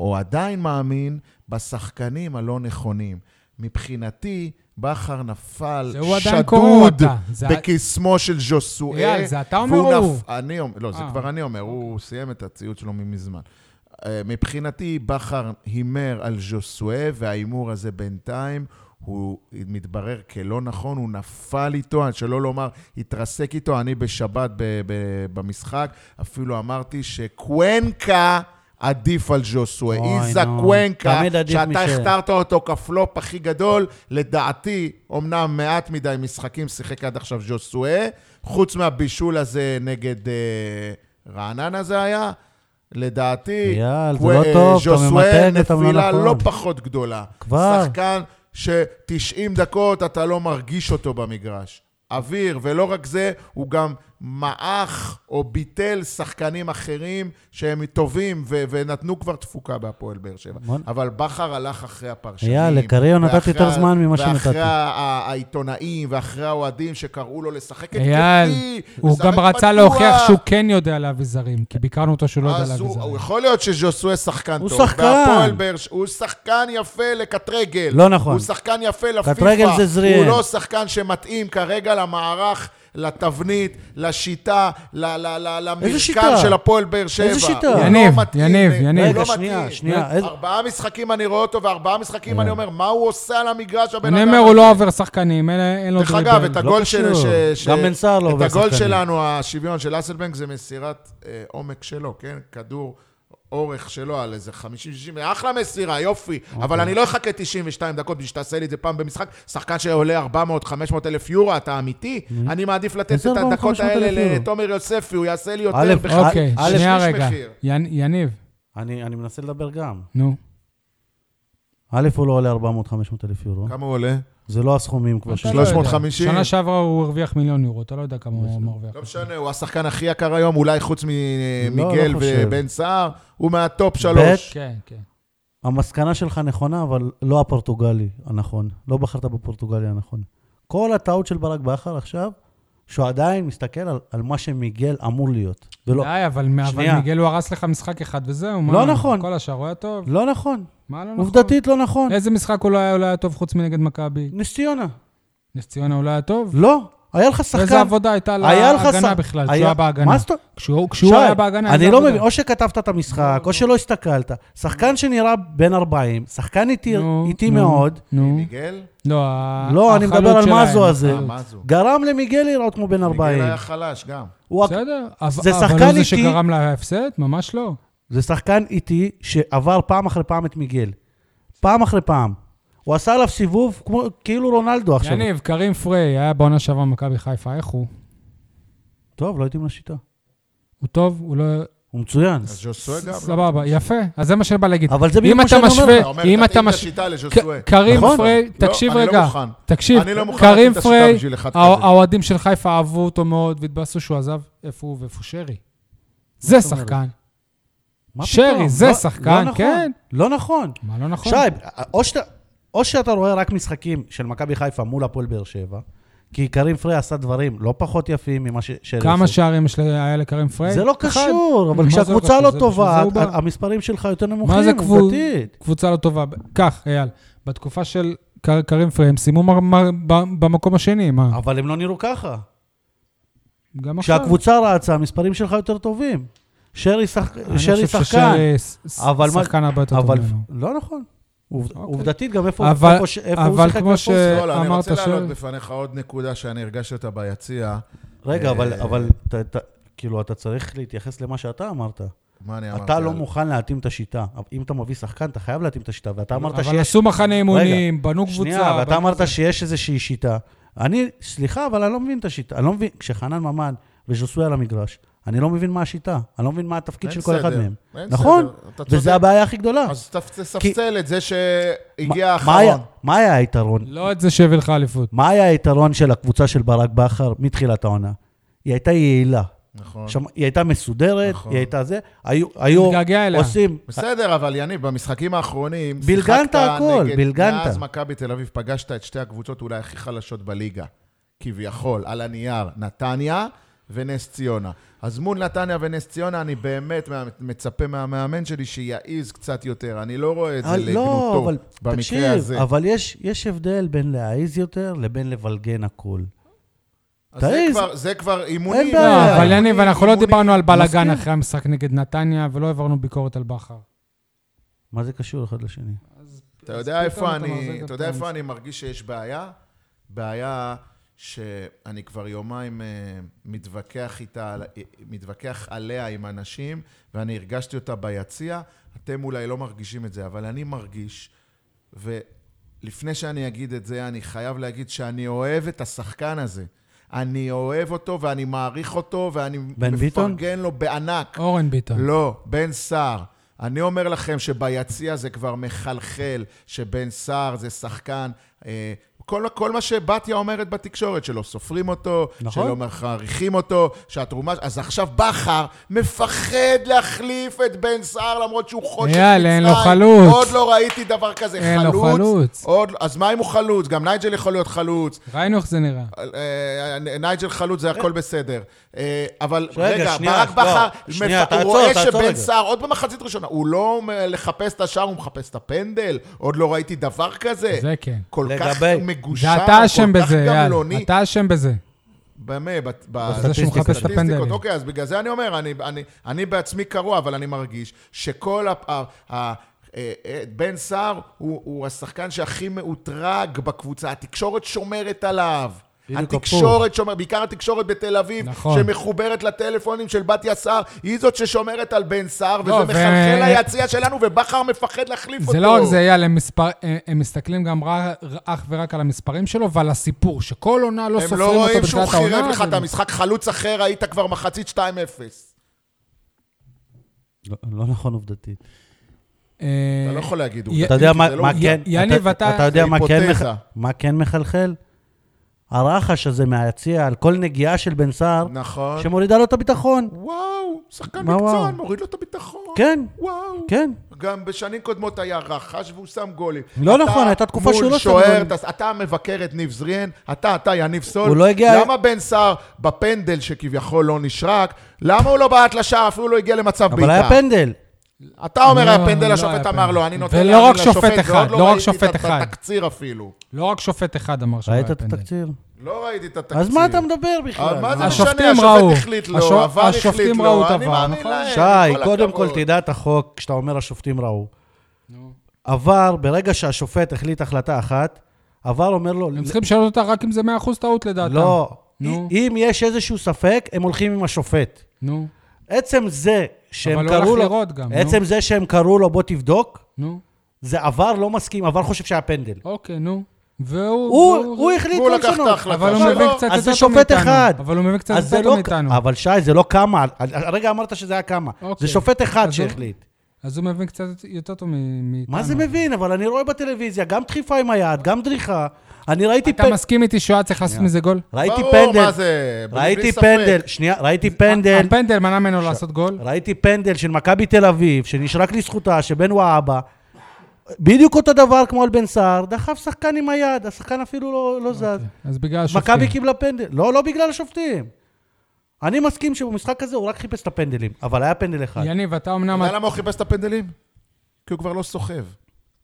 Speaker 3: או עדיין מאמין, בשחקנים הלא נכונים. מבחינתי, בכר נפל שדוד
Speaker 1: אותה. זה-
Speaker 3: בקסמו של ז'וסואה.
Speaker 1: אייל, זה אתה אומר או הוא?
Speaker 3: נפ- אני אומר, לא, זה
Speaker 1: אה.
Speaker 3: כבר אני אומר, הוא סיים את הציוץ שלו מזמן. אה, מבחינתי, בכר הימר על ז'וסואה, וההימור הזה בינתיים, הוא מתברר כלא נכון, הוא נפל איתו, שלא לומר, התרסק איתו. אני בשבת ב- ב- במשחק, אפילו אמרתי שקוונקה עדיף על ז'וסואה.
Speaker 2: אוי,
Speaker 3: איזה. קוונקה, שאתה הכתרת אותו כפלופ הכי גדול, לדעתי, אמנם מעט מדי משחקים שיחק עד עכשיו ז'וסואה, חוץ מהבישול הזה נגד אה, רעננה זה היה, לדעתי,
Speaker 2: אייל, זה לא טוב, אתה לא
Speaker 3: נפילה
Speaker 2: נכון.
Speaker 3: לא פחות גדולה.
Speaker 2: כבר.
Speaker 3: שחקן ש-90 דקות אתה לא מרגיש אותו במגרש. אוויר, ולא רק זה, הוא גם מעך או ביטל שחקנים אחרים שהם טובים ו- ונתנו כבר תפוקה בהפועל באר שבע.
Speaker 2: בוא-
Speaker 3: אבל בכר הלך אחרי הפרשנים.
Speaker 2: אייל, לקריו נתתי יותר זמן ממה שנתתי.
Speaker 3: ואחרי ה- ה- העיתונאים ואחרי האוהדים שקראו לו לשחק התקפי,
Speaker 1: אייל, הוא גם רצה. להוכיח שהוא כן יודע להביא זרים, כי ביקרנו אותו שהוא לא יודע להביא
Speaker 3: הוא, הוא
Speaker 1: זרים.
Speaker 3: יכול להיות שז'וסואה שחקן
Speaker 2: הוא
Speaker 3: טוב.
Speaker 2: שחקן.
Speaker 3: ש- הוא שחקן יפה לקטרגל.
Speaker 2: לא נכון.
Speaker 3: הוא שחקן יפה לפיפ"א.
Speaker 2: קטרגל זה זריאן.
Speaker 3: הוא לא שחקן שמתאים כרגע למערך, לתבנית, לשיטה, ל- ל- ל- למרקם? של הפועל באר שבע.
Speaker 2: איזה שיטה?
Speaker 3: הוא לא
Speaker 1: יניב,
Speaker 3: מתאים,
Speaker 1: יניב, יניב.
Speaker 3: לא
Speaker 2: רגע,
Speaker 3: מתאים.
Speaker 2: שנייה, שנייה. איזה-
Speaker 3: ארבעה משחקים אני רואה אותו, וארבעה משחקים אני אומר, מה הוא עושה על המגרש, הבן
Speaker 1: אני
Speaker 3: אדם
Speaker 1: אומר, הוא? לא עובר שחקנים, אין- אין לו
Speaker 3: דרך
Speaker 1: דריבל.
Speaker 3: אגב, את הגול של...
Speaker 2: קשור.
Speaker 3: ש- ש-
Speaker 2: גם בן סער לא עובר
Speaker 3: את הגול
Speaker 2: שחקנים.
Speaker 3: שלנו, השוויון של אסלבנק, זה מסירת אה, עומק שלו, כן? כדור אורך שלו על איזה 50-60, אחלה מסירה, יופי.
Speaker 2: אוקיי.
Speaker 3: אבל אני לא אחכה 92 דקות בשביל שתעשה לי את זה פעם במשחק. שחקן שעולה 400-500 אלף יורו, אתה אמיתי? אני מעדיף לתת את
Speaker 2: 400,
Speaker 3: הדקות
Speaker 2: 500 אלף
Speaker 3: האלה? לתומר יוספי, הוא יעשה לי יותר בכלל.
Speaker 1: אוקיי, שנייה רגע.
Speaker 3: מחיר.
Speaker 1: יני- יניב,
Speaker 2: אני אני מנסה לדבר גם.
Speaker 1: נו.
Speaker 2: א', הוא לא עולה 400-500 אלף יורו.
Speaker 3: כמה הוא עולה?
Speaker 2: זה לא הסכומים כבר
Speaker 1: אתה
Speaker 2: של...
Speaker 1: לא יודע.
Speaker 3: 350?
Speaker 1: שנה שעברה הוא הרוויח מיליון יורו, אתה לא יודע כמה הוא מרוויח.
Speaker 3: לא משנה, הוא השחקן הכי יקר היום, אולי חוץ ממיגל
Speaker 2: לא.
Speaker 3: ובן סער, הוא מהטופ שלוש.
Speaker 1: כן, כן.
Speaker 2: המסקנה שלך נכונה, אבל לא הפורטוגלי הנכון. לא בחרת בפורטוגלי הנכון. כל הטעות של ברק בכר עכשיו, שהוא עדיין מסתכל על, על מה שמיגל אמור להיות. ולא,
Speaker 1: די, אבל אבל. מיגל הוא הרס לך משחק אחד וזהו, מה?
Speaker 2: לא נכון.
Speaker 1: כל השאר הוא היה טוב.
Speaker 2: לא נכון.
Speaker 1: מה לא נכון?
Speaker 2: עובדתית לא נכון.
Speaker 1: איזה משחק הוא לא היה הוא לא היה טוב חוץ מנגד מכבי?
Speaker 2: נס ציונה.
Speaker 1: נס ציונה הוא לא היה טוב?
Speaker 2: לא. היה לך שחקן...
Speaker 1: איזה עבודה הייתה
Speaker 2: היה
Speaker 1: להגנה בכלל, כשהוא
Speaker 2: היה-
Speaker 1: היה בהגנה?
Speaker 2: מה זאת אומרת?
Speaker 1: כשהוא היה בהגנה,
Speaker 2: אני לא
Speaker 1: עבודה?
Speaker 2: מבין, או שכתבת את המשחק, או שלא הסתכלת. שחקן שנראה בן 40, שחקן איטי
Speaker 1: נו,
Speaker 2: איטי
Speaker 1: נו.
Speaker 2: מאוד,
Speaker 1: נו.
Speaker 3: מיגל?
Speaker 1: לא,
Speaker 2: לא, אני מדבר על מזו הזה.
Speaker 3: אה?
Speaker 2: גרם למיגל להיראות כמו בן 40.
Speaker 3: מיגל היה חלש גם.
Speaker 2: הוא
Speaker 1: בסדר, אבל
Speaker 2: זה
Speaker 1: אבל
Speaker 2: שחקן
Speaker 1: הוא זה. שגרם להפסד? ממש לא.
Speaker 2: זה שחקן איטי שעבר פעם אחרי פעם את מיגל. פעם אחרי פעם. הוא עשה עליו סיבוב כמו, כאילו רונלדו עכשיו.
Speaker 1: יניב, קרים פריי היה בעונה שעברה במכבי חיפה, איך הוא?
Speaker 2: טוב, לא התאים לשיטה.
Speaker 1: הוא טוב? הוא לא...
Speaker 2: הוא מצוין.
Speaker 3: אז ז'וסואה גם. לא?
Speaker 1: סבבה, יפה. אז זה מה שאני בא להגיד.
Speaker 2: אבל זה
Speaker 1: אם
Speaker 2: בדיוק מה
Speaker 1: אתה
Speaker 2: שאני אומר
Speaker 1: משווה,
Speaker 2: לך.
Speaker 3: אתה אומר,
Speaker 1: אם אתה
Speaker 3: תתאים את
Speaker 1: מש...
Speaker 3: השיטה לז'וסואה.
Speaker 1: ק- קרים
Speaker 2: נכון.
Speaker 1: פריי,
Speaker 3: לא,
Speaker 1: תקשיב
Speaker 3: אני לא
Speaker 1: רגע,
Speaker 3: מוכן.
Speaker 1: תקשיב,
Speaker 3: אני לא מוכן
Speaker 1: קרים
Speaker 3: את השיטה
Speaker 1: פריי. האוהדים של חיפה אהבו אותו מאוד והתבאסו שהוא עזב. איפה הוא ואיפה שרי? זה? שחקן.
Speaker 2: מה
Speaker 1: שרי? זה
Speaker 2: לא-
Speaker 1: שחקן,
Speaker 2: לא נכון.
Speaker 1: כן.
Speaker 2: לא נכון.
Speaker 1: מה לא נכון?
Speaker 2: שי, או שאתה, או שאתה רואה רק משחקים של מכבי חיפה מול הפועל באר שבע, כי קרים פריי עשה דברים לא פחות יפים ממה ש...
Speaker 1: כמה. שערים היה לקרים פריי?
Speaker 2: זה לא. קשור, אבל
Speaker 1: מה זה לא
Speaker 2: כשהקבוצה? לא
Speaker 1: זה-
Speaker 2: טובה,
Speaker 1: זה.
Speaker 2: המספרים שלך יותר
Speaker 1: מה זה
Speaker 2: נמוכים, עובדתית.
Speaker 1: קבוצה לא טובה. קח, אייל, בתקופה של קר- קרים פריי, הם סיימו במקום השני, מה?
Speaker 2: אבל הם לא נראו ככה.
Speaker 1: גם עכשיו.
Speaker 2: כשהקבוצה רצה, המספרים שלך יותר טובים. שרי שח-
Speaker 1: אני
Speaker 2: שרי
Speaker 1: חושב
Speaker 2: שחקן.
Speaker 1: ששרי
Speaker 2: אבל מה-
Speaker 1: שחקן הרבה יותר טוב
Speaker 2: אבל
Speaker 1: ממנו.
Speaker 2: לא נכון.
Speaker 1: אוקיי.
Speaker 2: עובדתית, גם איפה
Speaker 1: אבל-
Speaker 2: הוא
Speaker 1: אבל
Speaker 2: שיחק
Speaker 1: כמו
Speaker 2: ואיפה
Speaker 1: ש-
Speaker 2: הוא שיחק.
Speaker 3: לא, לא, אני רוצה להעלות בפניך עוד נקודה שאני הרגשתי אותה ביציע.
Speaker 2: רגע, אבל-
Speaker 3: אה,
Speaker 2: אבל כאילו, אתה צריך להתייחס למה שאתה אמרת.
Speaker 3: מה אני אמרתי?
Speaker 2: אתה לא מוכן להתאים את השיטה. אבל אם אתה מביא שחקן, אתה חייב להתאים את השיטה. ואתה אמרת
Speaker 1: אבל
Speaker 2: שיש...
Speaker 1: עשו מחנה אימונים, בנו קבוצה.
Speaker 2: שנייה, ואתה אמרת. שיש איזושהי שיטה. אני, סליחה, אבל אני לא מבין את השיטה. אני לא מבין, כשחנן ממן וז'וסוי על המגרש, אני לא מבין מה השיטה. אני לא מבין מה התפקיד של כל אחד מהם.
Speaker 3: אין
Speaker 2: נכון?
Speaker 3: סדר.
Speaker 2: וזה הבעיה הכי גדולה.
Speaker 3: אז תספסל את זה שהגיע האחרון.
Speaker 2: מה היה היתרון?
Speaker 1: לא את זה שהביא לך אליפות.
Speaker 2: מה היה היתרון של הקבוצה של ברק בכר מתחילת העונה? היא הייתה יעילה.
Speaker 3: נכון.
Speaker 2: שם, היא הייתה מסודרת,
Speaker 3: נכון.
Speaker 2: היא הייתה זה, היו, היו. עושים...
Speaker 3: בסדר, אבל יניב, במשחקים האחרונים,
Speaker 2: בלגנת הכל,
Speaker 3: נגד-
Speaker 2: בלגנת.
Speaker 3: מאז מכבי תל אביב פגשת את שתי הקבוצות אולי הכי חלשות בליגה, כביכול, על הנייר, נתניה ונס ציונה. אז מול נתניה ונס ציונה, אני באמת מצפה מהמאמן שלי שיעז קצת יותר. אני לא רואה את זה
Speaker 2: אה, לא,
Speaker 3: לגנותו
Speaker 2: אבל
Speaker 3: במקרה
Speaker 2: תקשיב,
Speaker 3: הזה.
Speaker 2: אבל יש, יש הבדל בין להעיז יותר לבין לבלגן הכל.
Speaker 3: אז זה. כבר- זה כבר אימונים.
Speaker 2: אין
Speaker 1: לא,
Speaker 2: בעיה.
Speaker 1: אבל יניב, אנחנו לא. דיברנו על בלאגן. אחרי המשחק נגד נתניה, ולא העברנו ביקורת על בכר.
Speaker 2: מה זה קשור אחד לשני?
Speaker 3: אתה יודע איפה. אני מרגיש שיש בעיה? בעיה שאני כבר יומיים אה, מתווכח איתה, מתווכח עליה עם אנשים, ואני הרגשתי אותה ביציע. אתם אולי לא מרגישים את זה, אבל אני מרגיש, ולפני שאני אגיד את זה, אני חייב להגיד שאני אוהב את השחקן הזה. אני אוהב אותו ואני מעריך אותו ואני
Speaker 2: בן ביטון?
Speaker 3: מפרגן לו בענק.
Speaker 1: אורן ביטון.
Speaker 3: לא, בן סער. אני אומר לכם שביציע זה כבר מחלחל, שבן סער זה שחקן, אה, כל, כל מה שבתיה אומרת בתקשורת, שלא סופרים אותו,
Speaker 2: נכון.
Speaker 3: שלא מעריכים אותו, שהתרומה... אז עכשיו בכר מפחד להחליף את בן סער, למרות שהוא חושך
Speaker 1: אייל, אין לו חלוץ.
Speaker 3: עוד לא ראיתי דבר כזה.
Speaker 1: אין לו חלוץ.
Speaker 3: עוד, אז מה אם הוא חלוץ? גם נייג'ל יכול להיות חלוץ.
Speaker 1: ראינו איך זה נראה.
Speaker 3: אה, נייג'ל חלוץ, זה הכל בסדר. אה, אבל
Speaker 2: רגע,
Speaker 3: רגע,
Speaker 2: שנייה,
Speaker 3: ברק
Speaker 2: לא,
Speaker 3: בכר, הוא רואה שבן. סער, עוד במחצית ראשונה, הוא לא לחפש את השער, הוא מחפש את הפנדל? עוד לא ראיתי דבר כזה.
Speaker 1: זה כן.
Speaker 3: כל כך
Speaker 2: לגבי-
Speaker 3: מגושר,
Speaker 1: זה אתה אשם
Speaker 3: כל כך
Speaker 1: בזה.
Speaker 3: גמלוני.
Speaker 1: אתה אשם בזה.
Speaker 3: במה? בסטטיסטיקות. אוקיי, אז בגלל זה אני אומר, אני, אני, אני בעצמי קרוע, אבל אני מרגיש שכל ה... ה, ה אה, אה, בן סער הוא, הוא השחקן שהכי מאותרג בקבוצה, התקשורת שומרת עליו. התקשורת שומרת, בעיקר התקשורת בתל אביב,
Speaker 1: נכון.
Speaker 3: שמחוברת לטלפונים של בתיה סער, היא זאת ששומרת על בן סער, וזה
Speaker 1: לא, ו-
Speaker 3: מחלחל ליציע שלנו, ובכר מפחד להחליף אותו.
Speaker 1: זה לא רק זה, אייל, הם, מספר, הם, הם מסתכלים גם ר- אך ורק על המספרים שלו ועל הסיפור, שכל עונה לא
Speaker 3: הם
Speaker 1: סופרים
Speaker 3: לא
Speaker 1: אותו
Speaker 3: רואים שהוא
Speaker 1: בתחילת העונה.
Speaker 3: חירב לך את
Speaker 1: זה-
Speaker 3: המשחק, חלוץ אחר, היית כבר מחצית 2-0.
Speaker 2: לא- לא נכון עובדתית.
Speaker 1: אה,
Speaker 3: אתה לא יכול להגיד.
Speaker 2: אתה יודע מה
Speaker 3: זה לא.
Speaker 2: כן...
Speaker 1: יניב, אתה-
Speaker 2: אתה יודע
Speaker 3: זה
Speaker 2: מה
Speaker 3: היפותזה.
Speaker 2: מח- מה כן מחלחל? הרחש הזה מהיציע על כל נגיעה של בן סער,
Speaker 3: נכון.
Speaker 2: שמורידה לו את הביטחון.
Speaker 3: וואו, שחקן? מקצוען, מוריד לו את הביטחון.
Speaker 2: כן,
Speaker 3: וואו.
Speaker 2: כן.
Speaker 3: גם בשנים קודמות היה רחש והוא שם גולים.
Speaker 2: לא
Speaker 3: אתה
Speaker 2: נכון, הייתה תקופה שהוא לא שם
Speaker 3: מול שוער,
Speaker 2: גולים.
Speaker 3: אתה- אתה מבקר את ניב זריאן, אתה, אתה, יניב סול.
Speaker 2: הוא לא הגיע-
Speaker 3: למה בן סער בפנדל שכביכול לא נשרק, למה הוא לא בעט לשער, אפילו לא הגיע למצב בעיטה?
Speaker 2: אבל היה פנדל.
Speaker 3: אתה אומר
Speaker 1: לא,
Speaker 3: היה פנדל,
Speaker 1: לא
Speaker 3: השופט אמר. לו, אני נותן להאמין
Speaker 1: רק שופט
Speaker 3: לשופט,
Speaker 1: אחד,
Speaker 3: ועוד
Speaker 1: לא
Speaker 3: ראיתי את
Speaker 1: אחד.
Speaker 3: התקציר אפילו.
Speaker 1: לא רק שופט אחד אמר שלא
Speaker 2: ראית
Speaker 1: היה
Speaker 2: את
Speaker 1: פנדל.
Speaker 2: התקציר?
Speaker 3: לא ראיתי את התקציר.
Speaker 2: אז מה אתה מדבר בכלל?
Speaker 3: מה זה משנה,
Speaker 1: ראו.
Speaker 3: השופט החליט לו, עבר החליט לו,
Speaker 1: ראו את
Speaker 3: אני מאמין
Speaker 1: נכון?
Speaker 3: להם,
Speaker 2: שי, קודם כל. תדע את החוק, כשאתה אומר השופטים ראו. עבר, ברגע שהשופט החליט החלטה אחת, עבר אומר לו...
Speaker 1: הם צריכים לשאול אותה רק אם זה 100% טעות לדעתם.
Speaker 2: לא. אם יש איזשהו ספק, הם הולכים עם השופט.
Speaker 1: נו,
Speaker 2: עצם זה שהם
Speaker 1: אבל הוא הלך
Speaker 2: קראו לו...
Speaker 1: לראות גם, נו.
Speaker 2: עצם זה שהם קראו לו, בוא תבדוק,
Speaker 1: נו,
Speaker 2: זה עבר לא מסכים, עבר חושב שהיה פנדל.
Speaker 1: אוקיי, נו. והוא...
Speaker 2: הוא הוא החליט
Speaker 3: והוא
Speaker 2: לא
Speaker 3: לקח את
Speaker 2: לשנות.
Speaker 3: ההחלטה
Speaker 1: אבל הוא
Speaker 3: שלו.
Speaker 1: מבין קצת
Speaker 2: אז זה
Speaker 1: יותר טוב
Speaker 2: שופט
Speaker 1: מאיתנו.
Speaker 2: אחד.
Speaker 1: אבל הוא מבין קצת
Speaker 2: אז זה
Speaker 1: יותר טוב
Speaker 2: לא...
Speaker 1: מאיתנו.
Speaker 2: אבל שי, זה לא כמה. הרגע אמרת שזה היה כמה. זה
Speaker 1: אוקיי.
Speaker 2: שופט אחד
Speaker 1: אז הוא-
Speaker 2: שהחליט.
Speaker 1: אז הוא מבין קצת יותר טוב מ- מאיתנו.
Speaker 2: מה זה מבין? אבל אני רואה בטלוויזיה גם דחיפה עם היד, גם דריכה. אני ראיתי
Speaker 1: אתה
Speaker 2: פנדל.
Speaker 1: מסכים איתי שהוא היה צריך לעשות מזה גול?
Speaker 2: ראיתי
Speaker 3: ברור,
Speaker 2: פנדל.
Speaker 3: מה זה? בלי-
Speaker 2: ראיתי. פנדל. שנייה, ראיתי פנדל.
Speaker 1: הפנדל מנע ממנו לעשות גול?
Speaker 2: ראיתי פנדל של מכבי תל אביב, שנשרק לזכותה, שבן וואבה, בדיוק אותו דבר כמו על בן סער, דחף שחקן עם היד, השחקן אפילו לא, לא זז.
Speaker 1: אז בגלל השופטים.
Speaker 2: מכבי קיבלה פנדל. לא, לא בגלל השופטים. אני מסכים שבמשחק הזה הוא רק חיפש את הפנדלים, אבל היה פנדל אחד.
Speaker 1: יניב, אתה אמנם...
Speaker 3: אתה יודע למה הוא חיפש את הפנדלים? כי הוא כבר לא סוחב.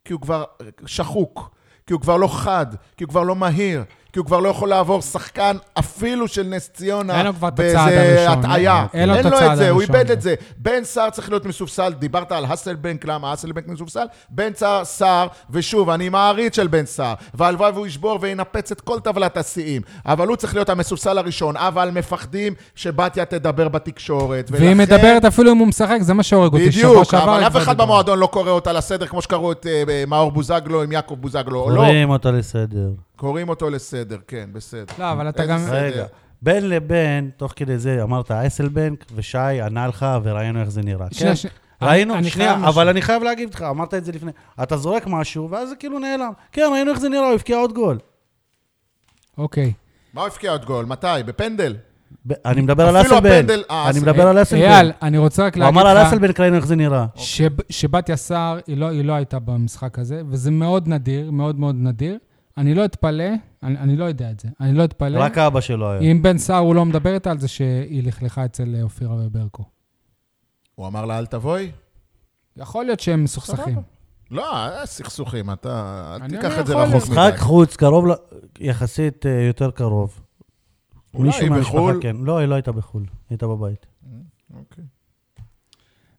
Speaker 3: כי הוא כבר שחוק. כי הוא כבר לא חד. כי הוא כבר לא מהיר. כי הוא כבר לא יכול לעבור שחקן אפילו של נס ציונה
Speaker 1: אין לו כבר את הצעד
Speaker 3: באיזה
Speaker 1: הראשון,
Speaker 3: הטעיה.
Speaker 1: אין לו את
Speaker 3: אין לו
Speaker 1: הצעד
Speaker 3: את זה, הוא
Speaker 1: הראשון.
Speaker 3: איבד את זה. בן סער צריך להיות מסופסל, דיברת על האסלבנק, למה האסלבנק מסופסל? בן סער, סער, ושוב, אני מעריץ של בן סער, והלוואי והוא ישבור וינפץ את כל טבלת השיאים, אבל הוא צריך להיות המסופסל הראשון, אבל מפחדים שבתיה תדבר בתקשורת,
Speaker 1: והיא
Speaker 3: ולכן-
Speaker 1: מדברת אפילו אם הוא משחק, זה מה שהורג אותי. שבוע
Speaker 3: בדיוק, אבל אף אחד. במועדון לא קורא אותה לסדר כמו שקראו את אה, מאור בוזגלו עם יעקב בוזגלו. לא,
Speaker 2: קוראים אותה לסדר.
Speaker 3: קוראים אותו לסדר, כן, בסדר.
Speaker 1: לא, אבל אתה גם...
Speaker 2: רגע, בין לבין, תוך כדי זה אמרת אסלבנק, ושי ענה לך וראינו איך זה נראה.
Speaker 1: שנייה,
Speaker 2: כן?
Speaker 1: שנייה.
Speaker 2: ראינו,
Speaker 1: אני-
Speaker 2: שנייה, אבל
Speaker 1: משהו.
Speaker 2: אני חייב להגיד לך, אמרת את זה לפני. אתה זורק משהו, ואז זה כאילו נעלם. כן, ראינו איך זה נראה, הוא הבקיע עוד גול.
Speaker 1: אוקיי.
Speaker 3: מה הוא הבקיע עוד גול? מתי? בפנדל?
Speaker 2: ב- אני מדבר על אסלבנק.
Speaker 3: אה,
Speaker 2: אני. מדבר על אסלבנק.
Speaker 1: אייל, אני רוצה רק
Speaker 2: הוא
Speaker 1: להגיד
Speaker 2: אמר על
Speaker 1: לך
Speaker 2: אסלבנק, ראינו איך זה נראה.
Speaker 1: שב- שבתיה סער, לא- היא לא הייתה במשחק הזה, וזה מאוד נדיר, מאוד מאוד נדיר. אני לא אתפלא, אני אני לא יודע את זה, אני לא אתפלא.
Speaker 2: רק אבא שלו היה.
Speaker 1: אם בן סער הוא לא מדבר איתה על זה שהיא לכלכה אצל אה, אופירה וברקו.
Speaker 3: הוא אמר לה, אל תבואי?
Speaker 1: יכול להיות שהם מסוכסכים.
Speaker 3: לא, אה, סכסוכים, אתה... אל
Speaker 1: אני
Speaker 3: תיקח את זה רחוק. מדי.
Speaker 2: משחק חוץ, קרוב, ל- יחסית אה, יותר קרוב.
Speaker 3: אולי היא בחו"ל?
Speaker 2: כן. לא, היא לא הייתה בחו"ל, היא הייתה בבית.
Speaker 3: אוקיי.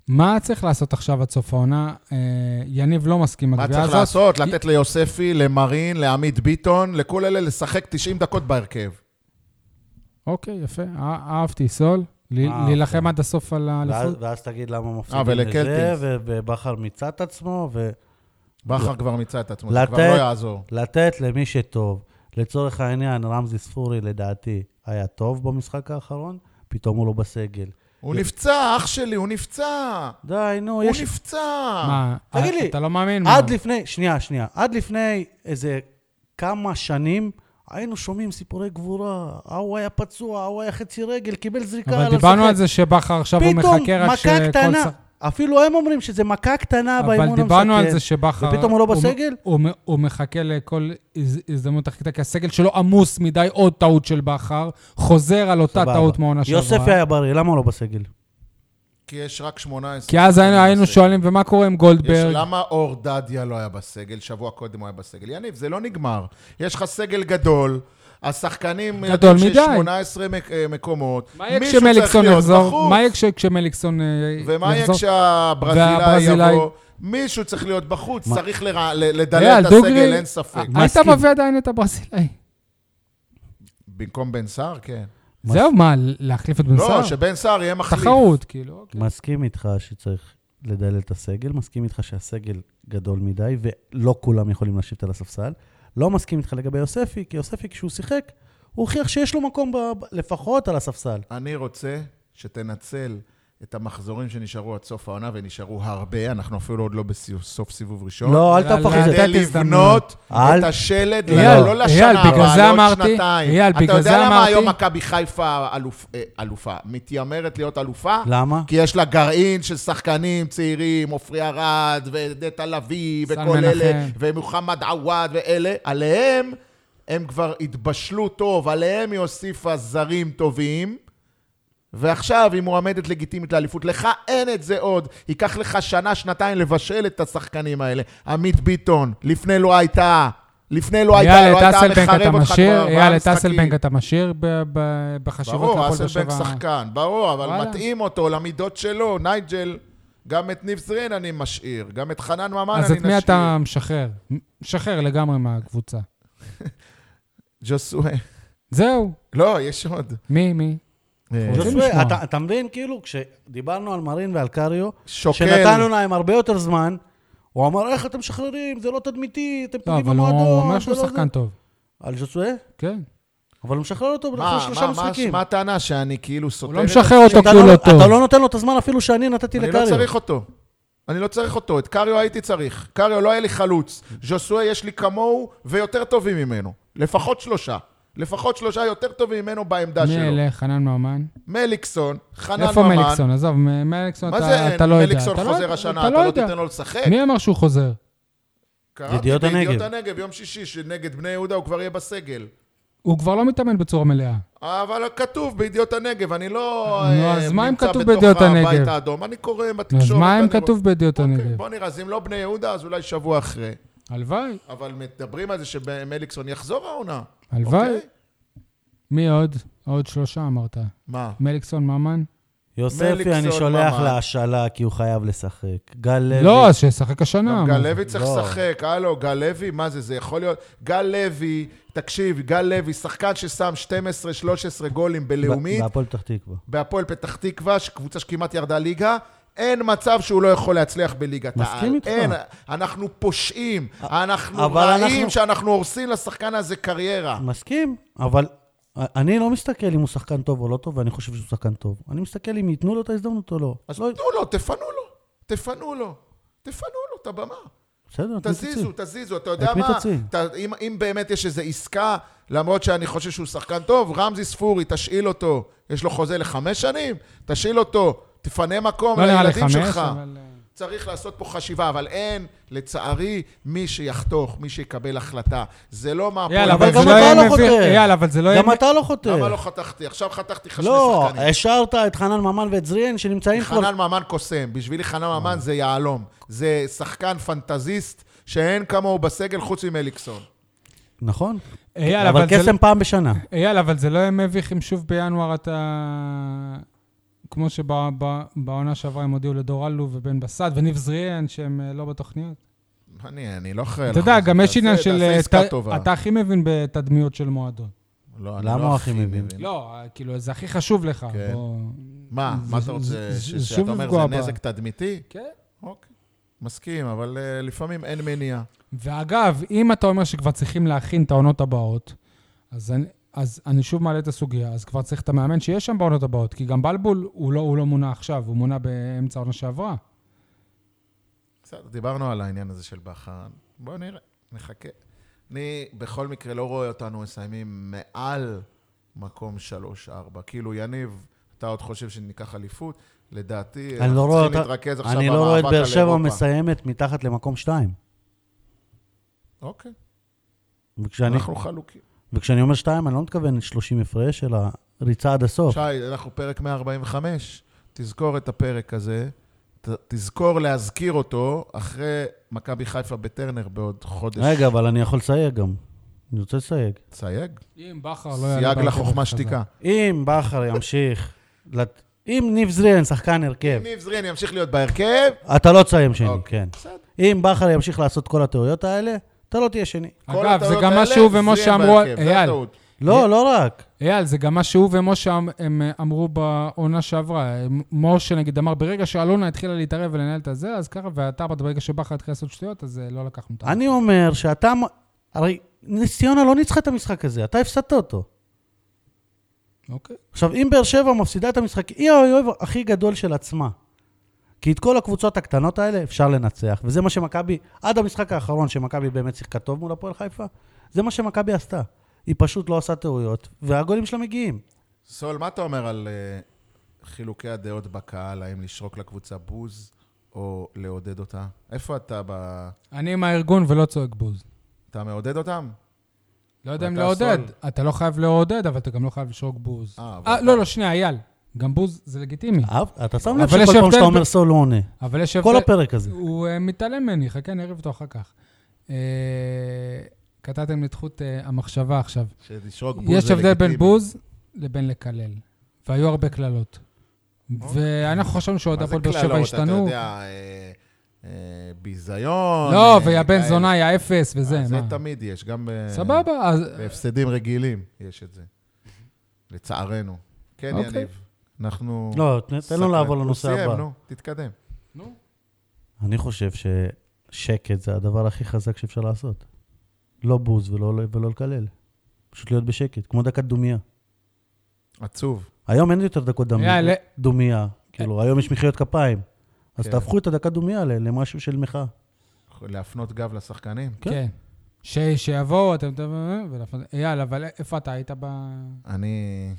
Speaker 1: מה צריך לעשות עכשיו עד סוף העונה? אה, יניב לא מסכים עם
Speaker 3: מה
Speaker 1: הגבייה
Speaker 3: צריך
Speaker 1: הזאת.
Speaker 3: לעשות? לתת ליוספי, למרין, לעמית ביטון, לכל אלה לשחק 90 דקות בהרכב.
Speaker 1: אוקיי, יפה, אה- אהבתי, סול.
Speaker 2: אה,
Speaker 1: להילחם
Speaker 2: אוקיי.
Speaker 1: עד הסוף על האליפות.
Speaker 2: ואז תגיד למה מפסידים
Speaker 3: אה,
Speaker 2: לזה. ו- ובכר מיצה את עצמו,
Speaker 3: בכר כבר מיצה את עצמו, זה
Speaker 2: לתת-
Speaker 3: כבר לא יעזור.
Speaker 2: ולתת למי שטוב. לצורך העניין, רמזי ספורי, לדעתי, היה טוב במשחק האחרון, פתאום הוא לא בסגל.
Speaker 3: הוא נפצע, אח שלי, הוא נפצע.
Speaker 2: די, נו,
Speaker 3: הוא
Speaker 2: יש...
Speaker 3: נפצע.
Speaker 1: מה,
Speaker 2: תגיד
Speaker 1: אה,
Speaker 2: לי,
Speaker 1: אתה לא מאמין? מה?
Speaker 2: עד לפני, שנייה, שנייה, עד לפני איזה כמה שנים היינו שומעים סיפורי גבורה, ההוא היה פצוע, ההוא היה חצי רגל, קיבל זריקה,
Speaker 1: אבל
Speaker 2: עלה
Speaker 1: דיברנו
Speaker 2: לשחק.
Speaker 1: על זה שבכר עכשיו הוא
Speaker 2: פתאום
Speaker 1: מחכה רק
Speaker 2: מכה
Speaker 1: שכל...
Speaker 2: קטנה,
Speaker 1: ש-
Speaker 2: אפילו הם אומרים שזה מכה קטנה באימון
Speaker 1: אבל
Speaker 2: המסכן.
Speaker 1: דיברנו על זה שבכר...
Speaker 2: ופתאום הוא לא בסגל?
Speaker 1: הוא, הוא, הוא מחכה לכל הז- הזדמנות תחתיתה, כי הסגל שלו עמוס מדי עוד טעות של בכר, חוזר על אותה
Speaker 2: סבבה.
Speaker 1: טעות מהעונה שעברה.
Speaker 2: יוסף היה בריא, למה הוא לא בסגל?
Speaker 3: כי יש רק 18...
Speaker 1: כי אז היינו, היינו
Speaker 3: בסגל.
Speaker 1: שואלים, ומה קורה עם
Speaker 3: יש,
Speaker 1: גולדברג?
Speaker 3: למה אור דדיה לא היה בסגל? שבוע קודם הוא היה בסגל. יניב, זה לא נגמר. יש לך סגל גדול, השחקנים...
Speaker 1: גדול מדי.
Speaker 3: 18 מק- אה, מקומות.
Speaker 1: מה יהיה כשמליקסון יחזור? מה יהיה כש- כשמליקסון אה,
Speaker 3: ומה יהיה
Speaker 1: יחזור?
Speaker 3: כשהברזילאי יבוא? מישהו צריך להיות בחוץ,
Speaker 2: מה?
Speaker 3: צריך לרע- ל- לדלל את הסגל, אין ספק.
Speaker 1: היית. מביא עדיין את הברזילאי.
Speaker 3: במקום בן סער, כן.
Speaker 1: זהו, מה, להחליף את בן סער?
Speaker 3: לא, שבן סער יהיה מחליף.
Speaker 1: תחרות, כאילו. אוקיי.
Speaker 2: מסכים איתך שצריך לדלל את הסגל, מסכים איתך שהסגל גדול מדי ולא כולם יכולים לשבת על הספסל. לא מסכים איתך לגבי יוספי, כי יוספי כשהוא שיחק, הוא הוכיח שיש לו מקום ב- לפחות על הספסל.
Speaker 3: אני רוצה שתנצל את המחזורים שנשארו עד סוף העונה, ונשארו הרבה, אנחנו אפילו עוד לא בסוף סיבוב ראשון.
Speaker 2: לא, אל תהפוך את זה.
Speaker 3: כדי. לבנות
Speaker 2: אל-
Speaker 3: את השלד,
Speaker 1: אייל,
Speaker 3: לא לא לשנה הבאה,
Speaker 1: זה
Speaker 3: לעוד
Speaker 1: אמרתי-
Speaker 3: שנתיים.
Speaker 1: אייל, בגלל
Speaker 3: אתה
Speaker 1: זה
Speaker 3: יודע למה
Speaker 1: אמרתי-
Speaker 3: היום מכבי חיפה אלוף- אה, אלופה? מתיימרת להיות אלופה?
Speaker 2: למה?
Speaker 3: כי יש לה גרעין של שחקנים צעירים, עופרי ארד, ונטע לביא, וכל אלה. ומוחמד עוואד ואלה, עליהם הם כבר התבשלו טוב, עליהם היא הוסיפה זרים טובים, ועכשיו היא מועמדת לגיטימית לאליפות. לך אין את זה עוד. ייקח לך שנה, שנתיים לבשל את השחקנים האלה. עמית ביטון, לפני לא הייתה. לפני לא הייתה, לא הייתה
Speaker 1: אסלבנק
Speaker 3: מחרב אותך
Speaker 1: משאיר?
Speaker 3: כבר ארבעה
Speaker 1: אייל, את. אסלבנק אתה משאיר בחשיבות
Speaker 3: ברור,
Speaker 1: להפועל באר
Speaker 3: אסלבנק
Speaker 1: שבע?
Speaker 3: שחקן, ברור, אבל
Speaker 1: וואלה.
Speaker 3: מתאים אותו למידות שלו. נייג'ל, גם את ניב זרין אני משאיר, גם את חנן ממן אני
Speaker 1: אז
Speaker 3: נשאיר.
Speaker 1: את מי אתה משחרר? משחרר לגמרי מהקבוצה.
Speaker 3: ג'וסואה.
Speaker 1: זהו,
Speaker 3: לא, יש עוד.
Speaker 1: מי, מי?
Speaker 3: אה,
Speaker 2: יוסף,
Speaker 1: לשמוע.
Speaker 2: אתה- אתה מבין, כאילו, כשדיברנו על מרין ועל קריו,
Speaker 3: שוקל.
Speaker 2: שנתנו להם הרבה יותר זמן, הוא אמר, איך אתם משחררים? זה לא תדמיתי, אתם
Speaker 1: לא,
Speaker 2: פוגעים
Speaker 1: אבל הוא
Speaker 2: במועדון.
Speaker 1: הוא אומר
Speaker 2: זה
Speaker 1: שהוא
Speaker 2: לא
Speaker 1: שחקן
Speaker 2: זה."
Speaker 1: טוב.
Speaker 2: על ז'וסואה?
Speaker 1: כן.
Speaker 2: אבל הוא משחרר אותו
Speaker 3: מה,
Speaker 2: אחרי שלושה משחקים.
Speaker 3: מה הטענה שאני כאילו סותר
Speaker 1: הוא לא משחרר? אותו
Speaker 2: אתה
Speaker 1: כי הוא
Speaker 2: לא-
Speaker 1: לא טוב.
Speaker 2: אתה לא נותן לו את הזמן אפילו שאני נתתי
Speaker 3: אני
Speaker 2: לקריו.
Speaker 3: לא צריך אותו. אני לא צריך אותו. את קריו הייתי צריך. קריו לא היה לי חלוץ. ז'וסואה יש לי כמוהו ויותר טובים ממנו. לפחות שלושה. לפחות שלושה יותר טובים ממנו בעמדה
Speaker 1: מי
Speaker 3: שלו.
Speaker 1: אלה? חנן ממן?
Speaker 3: מליקסון, חנן
Speaker 1: איפה
Speaker 3: ממן.
Speaker 1: מליקסון? עזוב, מ- מליקסון
Speaker 3: מה
Speaker 1: אתה
Speaker 3: זה
Speaker 1: אתה לא יודע.
Speaker 3: מליקסון
Speaker 1: אתה לא-
Speaker 3: חוזר השנה,
Speaker 1: אתה לא
Speaker 3: לא
Speaker 1: יודע.
Speaker 3: תיתן לו לשחק?
Speaker 1: מי אמר שהוא חוזר?
Speaker 3: קראתי
Speaker 2: ידיעות
Speaker 3: בידיעות
Speaker 2: הנגב.
Speaker 3: הנגב, יום שישי, שנגד בני יהודה הוא כבר יהיה בסגל.
Speaker 1: הוא כבר לא מתאמן בצורה מלאה.
Speaker 3: אבל כתוב בידיעות הנגב, אני לא
Speaker 1: נו,
Speaker 3: אה,
Speaker 1: אז מה אם
Speaker 3: נמצא
Speaker 1: כתוב
Speaker 3: בתוך
Speaker 1: בידיעות הנגב?
Speaker 3: הבית האדום. אני קורא בתקשורת.
Speaker 1: אז מה אם כתוב בידיעות
Speaker 3: אוקיי,
Speaker 1: הנגב?
Speaker 3: בוא נראה, אז אם לא בני יהודה, אז אולי שבוע אחרי.
Speaker 1: הלוואי,
Speaker 3: אבל מדברים על זה שמליקסון יחזור העונה.
Speaker 1: הלוואי.
Speaker 3: אוקיי?
Speaker 1: מי עוד? עוד שלושה אמרת.
Speaker 3: מה?
Speaker 1: מליקסון, ממן?
Speaker 2: יוספי, אני שולח
Speaker 3: ממן.
Speaker 2: להשאלה כי הוא חייב לשחק. גל לוי.
Speaker 1: לא, אז שישחק השנה.
Speaker 3: גם גל? לוי צריך
Speaker 2: לא.
Speaker 3: לשחק, הלו, גל לוי, מה זה, זה יכול להיות... גל לוי, תקשיב, גל לוי, שחקן ששם 12-13 גולים בלאומית,
Speaker 2: בהפועל פתח תקווה.
Speaker 3: בהפועל פתח תקווה, קבוצה שכמעט ירדה ליגה, אין מצב שהוא לא יכול להצליח בליגת העל.
Speaker 2: מסכים איתך.
Speaker 3: אין, אנחנו פושעים, אנחנו רעים
Speaker 2: אנחנו-
Speaker 3: שאנחנו הורסים לשחקן הזה קריירה.
Speaker 2: מסכים, אבל אני לא מסתכל אם הוא שחקן טוב או לא טוב, ואני חושב שהוא שחקן טוב. אני מסתכל אם ייתנו לו את ההזדמנות או לא.
Speaker 3: אז
Speaker 2: לא-
Speaker 3: תנו לו, תפנו לו, תפנו לו, תפנו לו את הבמה.
Speaker 2: בסדר,
Speaker 3: תזיזו? תזיזו, אתה יודע מה? ת, אם, אם באמת יש איזו עסקה, למרות שאני חושב שהוא שחקן טוב, רמזי ספורי, תשאיל אותו. יש לו חוזה לחמש שנים, תשאיל אותו, תפנה מקום
Speaker 1: לא
Speaker 3: לילדים
Speaker 1: חמש,
Speaker 3: שלך.
Speaker 1: אבל...
Speaker 3: צריך לעשות פה חשיבה, אבל אין, לצערי, מי שיחתוך, מי שיקבל החלטה. זה לא מה...
Speaker 1: יאללה,
Speaker 2: אבל גם
Speaker 1: זה לא
Speaker 2: אתה לא. חוטא.
Speaker 1: יאללה, אבל זה לא.
Speaker 2: גם אתה לא חוטא.
Speaker 3: למה לא חתכתי? עכשיו חתכתי לך שני
Speaker 2: לא,
Speaker 3: שחקנים.
Speaker 2: השארת את חנן ממן ואת זריאן שנמצאים כבר...
Speaker 3: חנן ממן קוסם. בשבילי חנן ממן זה יהלום. זה שחקן פנטזיסט שאין כמוהו בסגל חוץ ממליקסון.
Speaker 2: נכון.
Speaker 1: אייל,
Speaker 2: אבל
Speaker 1: אבל זה לא-
Speaker 2: קסם פעם בשנה.
Speaker 1: אייל, אבל זה לא יהיה מביך אם שוב בינואר אתה... כמו שבעונה שעברה הם הודיעו לדור אלו ובן בסט וניב זריאן שהם אה, לא בתוכניות.
Speaker 3: אני, אני לא אחראי
Speaker 1: אתה יודע, גם יש עניין של...
Speaker 3: תעשה
Speaker 1: אה,
Speaker 3: עסקה
Speaker 1: אתה-
Speaker 3: טובה.
Speaker 1: אתה הכי מבין בתדמיות של מועדון.
Speaker 3: לא, אני
Speaker 2: למה
Speaker 3: לא
Speaker 2: הכי מבין?
Speaker 1: לא, אה, כאילו, זה הכי חשוב לך.
Speaker 3: כן.
Speaker 1: בוא-
Speaker 3: מה,
Speaker 1: זה-
Speaker 3: מה אתה רוצה?
Speaker 1: זה-
Speaker 3: ש-
Speaker 1: זה
Speaker 3: שאתה אומר זה נזק תדמיתי?
Speaker 1: כן.
Speaker 3: אוקיי. מסכים, אבל אה, לפעמים אין מניעה.
Speaker 1: ואגב, אם אתה אומר שכבר צריכים להכין את העונות הבאות, אז אני, אז אני שוב מעלה את הסוגיה, אז כבר צריך את המאמן שיש שם בעונות הבאות, כי גם בלבול הוא לא, הוא לא מונה עכשיו, הוא מונה באמצע העונה שעברה.
Speaker 3: בסדר, דיברנו על העניין הזה של בכר. בואו נראה, נחכה. אני בכל מקרה לא רואה אותנו מסיימים מעל מקום 3-4. כאילו, יניב, אתה עוד חושב שניקח אליפות? לדעתי,
Speaker 2: אני לא
Speaker 3: אנחנו
Speaker 2: רואה
Speaker 3: צריכים להתרכז עכשיו
Speaker 2: אני
Speaker 3: במאבק
Speaker 2: לא רואה את
Speaker 3: על
Speaker 2: באר שבע
Speaker 3: אירופה.
Speaker 2: מסיימת מתחת למקום שתיים.
Speaker 3: אוקיי,
Speaker 2: וכשאני,
Speaker 3: אנחנו חלוקים.
Speaker 2: וכשאני אומר שתיים, אני לא מתכוון 30 הפרש, אלא ריצה עד הסוף.
Speaker 3: שי, אנחנו פרק 145, תזכור את הפרק הזה, ת, תזכור להזכיר אותו אחרי מכבי חיפה בטרנר בעוד חודש.
Speaker 2: רגע, אבל אני יכול לסייג גם. אני רוצה לסייג.
Speaker 3: סייג.
Speaker 1: אם בכר לא יעלה...
Speaker 3: סייג לחוכמה. שתיקה.
Speaker 2: אם בכר ימשיך, לת- אם ניב זריאן שחקן הרכב,
Speaker 3: אם ניב זרין ימשיך להיות בהרכב,
Speaker 2: אתה לא תסיים שני,
Speaker 3: אוקיי,
Speaker 2: כן.
Speaker 3: בסדר.
Speaker 2: אם בכר ימשיך לעשות כל הטעויות האלה, אתה לא תהיה שני.
Speaker 1: אגב, זה גם מה שהוא ומשה אמרו...
Speaker 3: זה
Speaker 1: אייל.
Speaker 2: לא, לא רק.
Speaker 1: אייל, זה גם מה שהוא ומשה אמ- הם אמרו בעונה שעברה. משה נגיד אמר, ברגע שאלונה התחילה להתערב ולנהל את הזה, אז ככה, ואתה אמרת, ברגע שבכר התחיל לעשות שטויות, אז אה, לא לקחנו את ה...
Speaker 2: אני אומר שאתה... הרי נס ציונה לא ניצחה את המשחק הזה, אתה הפסדת אותו.
Speaker 1: אוקיי.
Speaker 2: עכשיו, אם באר שבע מפסידה את המשחק, היא האויב הכי גדול של עצמה. כי את כל הקבוצות הקטנות האלה אפשר לנצח, וזה מה שמכבי, עד המשחק האחרון שמכבי באמת שיחקה טוב מול הפועל חיפה, זה מה שמכבי עשתה. היא פשוט לא עושה טעויות, והגולים שלה מגיעים.
Speaker 3: סול, מה אתה אומר על אה, חילוקי הדעות בקהל, האם לשרוק לקבוצה בוז או לעודד אותה? איפה אתה ב...
Speaker 1: אני עם הארגון ולא צועק בוז.
Speaker 3: אתה מעודד אותם?
Speaker 1: לא יודע אם לעודד.
Speaker 3: סול.
Speaker 1: אתה לא חייב לעודד, אבל אתה גם לא חייב לשרוק בוז.
Speaker 3: אה,
Speaker 1: אה,
Speaker 3: ואתה-
Speaker 1: לא, לא, שנייה, אייל. גם בוז זה לגיטימי.
Speaker 2: אתה שם לב
Speaker 1: יש
Speaker 2: שכל פעם שאתה אומר סול הוא עונה.
Speaker 1: אבל יש
Speaker 2: כל
Speaker 1: הבדל...
Speaker 2: הפרק הזה.
Speaker 1: הוא אה, מתעלם ממני, חכה, נערב אותו אחר כך. אה, קטעתם לי את חוט אה, המחשבה עכשיו.
Speaker 3: שלשרוק בוז
Speaker 1: יש
Speaker 3: זה
Speaker 1: הבדל בין
Speaker 3: לגיטימי.
Speaker 1: בוז לבין לקלל. והיו הרבה קללות. ואנחנו חשבנו
Speaker 3: מה זה
Speaker 1: הפועל באר שבע
Speaker 3: קללות?
Speaker 1: השתנו.
Speaker 3: אתה יודע, אה, אה, ביזיון.
Speaker 1: לא, ויה בן
Speaker 3: כאלה.
Speaker 1: זונה, יא אפס וזה.
Speaker 3: זה
Speaker 1: מה?
Speaker 3: תמיד יש, גם. בהפסדים רגילים יש את זה. לצערנו. כן,
Speaker 1: אוקיי.
Speaker 3: יניב. אנחנו...
Speaker 2: לא, תן-. לו לעבור
Speaker 3: הוא
Speaker 2: לנושא
Speaker 3: סיים,
Speaker 2: הבא.
Speaker 3: נו, תתקדם.
Speaker 1: נו.
Speaker 2: אני חושב ששקט זה הדבר הכי חזק שאפשר לעשות. לא בוז ולא, ולא לקלל. פשוט להיות בשקט, כמו דקת דומייה.
Speaker 3: עצוב.
Speaker 2: היום אין יותר דקות דומייה.
Speaker 1: יאללה.
Speaker 2: דומייה. כאילו, היום יש מחיאות כפיים. אז
Speaker 3: כן.
Speaker 2: תהפכו את הדקת דומייה למשהו של מחאה.
Speaker 3: להפנות גב לשחקנים?
Speaker 2: כן.
Speaker 1: כן. ש- שיבואו, אתם... ולפ- אייל, אבל איפה אתה היית ב...
Speaker 3: אני...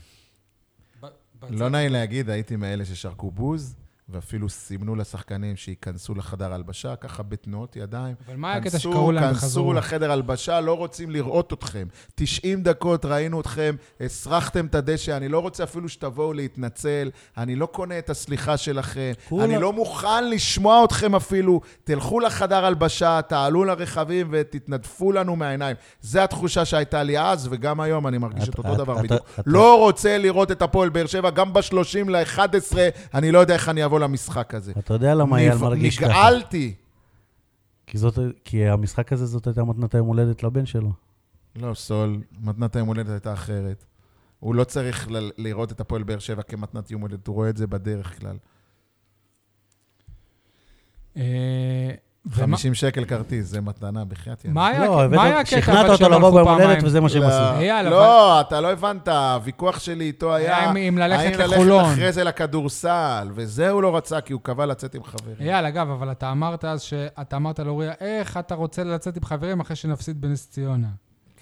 Speaker 3: לא נעים להגיד, הייתי מאלה ששרקו בוז, ואפילו סימנו לשחקנים שייכנסו לחדר הלבשה, ככה בתנועות ידיים.
Speaker 1: אבל מה היה הקטע
Speaker 3: כנסו,
Speaker 1: שקראו להם
Speaker 3: כנסו
Speaker 1: וחזרו?
Speaker 3: לחדר הלבשה, לא רוצים לראות אתכם. 90 דקות ראינו אתכם, הסרחתם את הדשא, אני לא רוצה אפילו שתבואו להתנצל, אני לא קונה את הסליחה שלכם,
Speaker 2: כולה-
Speaker 3: אני לא מוכן לשמוע אתכם אפילו. תלכו לחדר הלבשה, תעלו לרכבים ותתנדפו לנו מהעיניים. זו התחושה שהייתה לי אז, וגם היום אני מרגיש את
Speaker 2: אתה-
Speaker 3: אותו דבר
Speaker 2: אתה-
Speaker 3: בדיוק.
Speaker 2: אתה-
Speaker 3: לא רוצה לראות את הפועל באר שבע, גם ב-30 ל-11, אני לא יודע איך אני אבוא למשחק הזה.
Speaker 2: אתה יודע למה אייל מרגיש ככה?
Speaker 3: נגעלתי.
Speaker 2: כי, זאת, כי המשחק הזה, זאת הייתה מתנת היום הולדת לבן שלו.
Speaker 3: לא, סול, מתנת היום הולדת הייתה אחרת. הוא לא צריך ל- לראות את הפועל באר שבע כמתנת יום הולדת, הוא רואה את זה בדרך כלל.
Speaker 1: אה, ומה-
Speaker 3: 50 שקל כרטיס, זה מתנה, בחייאת.
Speaker 1: מה היה
Speaker 2: לא,
Speaker 1: מה היה הקטע?
Speaker 2: שכנעת אותו לבוא ביום הולדת? וזה מה שהם
Speaker 3: לא,
Speaker 2: עשו.
Speaker 1: אייל,
Speaker 3: לא, אתה לא הבנת, הוויכוח שלי איתו היה...
Speaker 1: היה אם- ללכת
Speaker 3: האם
Speaker 1: לחולון.
Speaker 3: אחרי זה לכדורסל, וזה הוא לא רצה, כי הוא קבע לצאת עם חברים.
Speaker 1: אייל, אגב, אבל אתה אמרת אז שאתה אמרת לאוריה, איך אתה רוצה לצאת עם חברים אחרי שנפסיד בנס ציונה?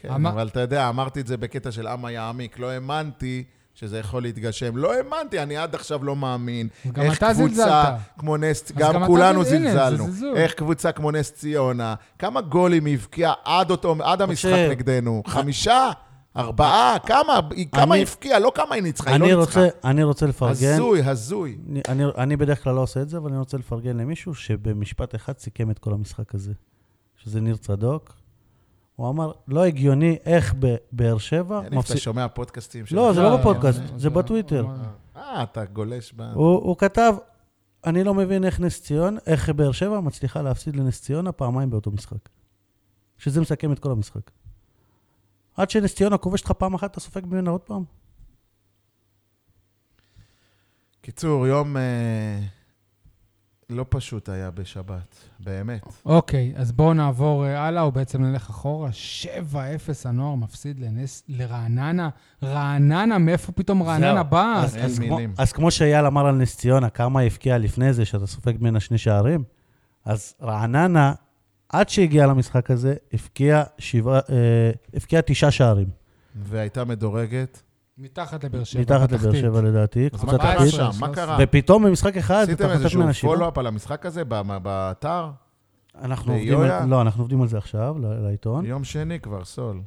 Speaker 3: כן, אבל אתה יודע, אמרתי את זה בקטע של אמה יעמיק, לא האמנתי שזה יכול להתגשם. לא האמנתי, אני עד עכשיו לא מאמין.
Speaker 1: גם
Speaker 3: איך
Speaker 1: אתה
Speaker 3: קבוצה
Speaker 1: זלזלת.
Speaker 3: כמו נס, גם
Speaker 1: גם
Speaker 3: כולנו זלזלנו. איך קבוצה כמו נס ציונה, כמה גולים היא הבקיעה עד אותו, עד המשחק. נגדנו? חמישה? ארבעה? כמה? היא- כמה הבקיעה? לא כמה היא ניצחה, היא
Speaker 2: אני
Speaker 3: לא ניצחה.
Speaker 2: רוצה, אני רוצה לפרגן.
Speaker 3: הזוי, הזוי.
Speaker 2: אני, אני, אני בדרך כלל לא עושה את זה, אבל אני רוצה לפרגן למישהו שבמשפט אחד סיכם את כל המשחק הזה, שזה ניר צדוק. הוא אמר, לא הגיוני איך בבאר שבע
Speaker 3: יניב, אתה. שומע פודקאסטים של...
Speaker 2: לא, זה לא בפודקאסט,
Speaker 1: אה,
Speaker 2: זה בטוויטר.
Speaker 3: אה, אתה גולש ב...
Speaker 2: הוא, כתב, אני לא מבין איך נס ציון, איך באר שבע מצליחה להפסיד לנס ציונה פעמיים באותו משחק. שזה מסכם את כל המשחק. עד שנס ציונה כובש אותך פעם אחת, אתה סופג ממנה עוד פעם?
Speaker 3: קיצור, יום אה, לא פשוט היה בשבת, באמת.
Speaker 1: אוקיי, אז בואו נעבור אה, הלאה, או בעצם נלך אחורה. 7-0 הנוער מפסיד לנס, לרעננה. רעננה, מאיפה פתאום רעננה. באה?
Speaker 2: אז, אז, כמו. אז כמו שאייל אמר על נס ציונה, כמה היא הבקיעה לפני זה, שאתה סופג ממנה שני שערים, אז רעננה, עד שהגיע למשחק הזה, הבקיע, שבעה, אה, הבקיע תשעה שערים.
Speaker 3: והייתה מדורגת.
Speaker 1: מתחת לבאר שבע,
Speaker 2: מתחת לבאר. שבע לדעתי,
Speaker 3: אז
Speaker 2: קבוצה
Speaker 3: מה קרה
Speaker 2: תחתית.
Speaker 3: שם? מה
Speaker 1: 13.
Speaker 3: קרה?
Speaker 2: ופתאום במשחק אחד,
Speaker 3: עשיתם
Speaker 2: אתה חוטף
Speaker 3: איזשהו
Speaker 2: ממנה שבעה.
Speaker 3: פולו-אפ על המשחק הזה ב- באתר?
Speaker 2: אנחנו עובדים? על- לא, אנחנו עובדים על זה עכשיו, לעיתון.
Speaker 3: יום שני כבר, סול.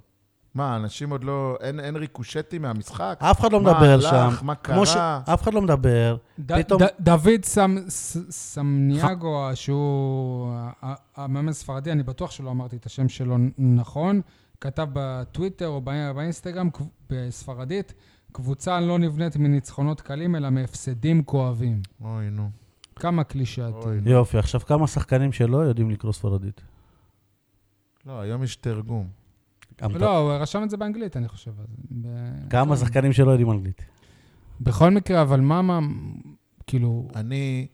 Speaker 3: מה, אנשים עוד לא... אין אין ריקושטים מהמשחק?
Speaker 2: אף אחד לא
Speaker 3: מה
Speaker 2: מדבר
Speaker 3: הלך?
Speaker 2: שם.
Speaker 3: מה
Speaker 2: כמו ש-
Speaker 3: קרה?
Speaker 2: אף אחד לא מדבר.
Speaker 1: ד-
Speaker 2: פתאום-
Speaker 1: ד- דוד סם- ס- סמניאגו, שהוא ה- ה- המאמן ספרדי, אני בטוח שלא אמרתי את השם שלו נכון, כתב בטוויטר או באי- באינסטגרם בספרדית, קבוצה לא נבנית מניצחונות קלים, אלא מהפסדים כואבים.
Speaker 3: אוי, נו.
Speaker 1: כמה קלישאתי.
Speaker 2: יופי, עכשיו כמה שחקנים שלא יודעים לקרוא ספרדית.
Speaker 3: לא, היום יש תרגום.
Speaker 1: לא, הוא רשם את זה באנגלית, אני חושב.
Speaker 2: כמה שחקנים שלא יודעים אנגלית.
Speaker 1: בכל מקרה, אבל מה, מה, כאילו,
Speaker 3: אני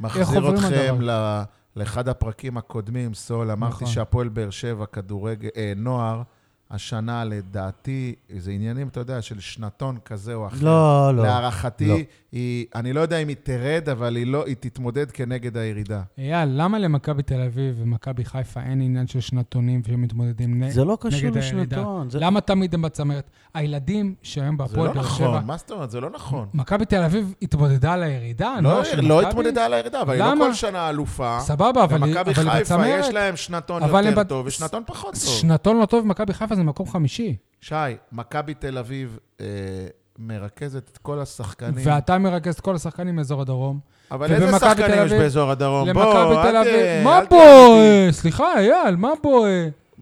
Speaker 3: מחזיר אתכם? ל- לאחד הפרקים הקודמים, סול, אמרתי
Speaker 1: נכון.
Speaker 3: שהפועל באר שבע, כדורגל, אה, נוער, השנה לדעתי, זה עניינים, אתה יודע, של שנתון כזה או אחר.
Speaker 2: לא, לא.
Speaker 3: להערכתי,
Speaker 2: לא.
Speaker 3: היא, אני לא יודע אם היא תרד, אבל היא, לא, היא תתמודד כנגד הירידה.
Speaker 1: אייל, למה למכבי תל אביב ומכבי חיפה אין עניין של שנתונים שמתמודדים נ-
Speaker 2: זה לא קשור
Speaker 1: נגד הירידה?
Speaker 2: לשנתון. זה-
Speaker 1: למה תמיד הם בצמרת? הילדים שהיום
Speaker 3: זה
Speaker 1: בהפועל
Speaker 3: לא
Speaker 1: באר
Speaker 3: נכון,
Speaker 1: שבע...
Speaker 3: מה זאת אומרת? זה לא נכון.
Speaker 1: מכבי תל אביב התמודדה על הירידה?
Speaker 3: לא, לא
Speaker 1: מכבי?
Speaker 3: התמודדה על הירידה, אבל היא לא
Speaker 1: למה?
Speaker 3: כל שנה אלופה.
Speaker 1: סבבה, אבל היא
Speaker 3: ומכבי
Speaker 1: אבל היא
Speaker 3: חיפה, יש
Speaker 1: בצמרת.
Speaker 3: להם שנתון
Speaker 1: אבל
Speaker 3: יותר
Speaker 1: הם ב-
Speaker 3: טוב ושנתון פחות טוב.
Speaker 1: שנתון לא טוב, מכבי חיפה זה מקום חמישי.
Speaker 3: שי, מכבי תל אביב אה, מרכזת את כל השחקנים.
Speaker 1: ואתה מרכז את כל השחקנים מאזור הדרום.
Speaker 3: אבל איזה שחקנים יש
Speaker 1: אביב-
Speaker 3: באזור הדרום? בוא, אל
Speaker 1: אביב...
Speaker 3: ת-
Speaker 1: מה
Speaker 3: תהיה
Speaker 1: בוא? סליחה, אייל, מה בוא?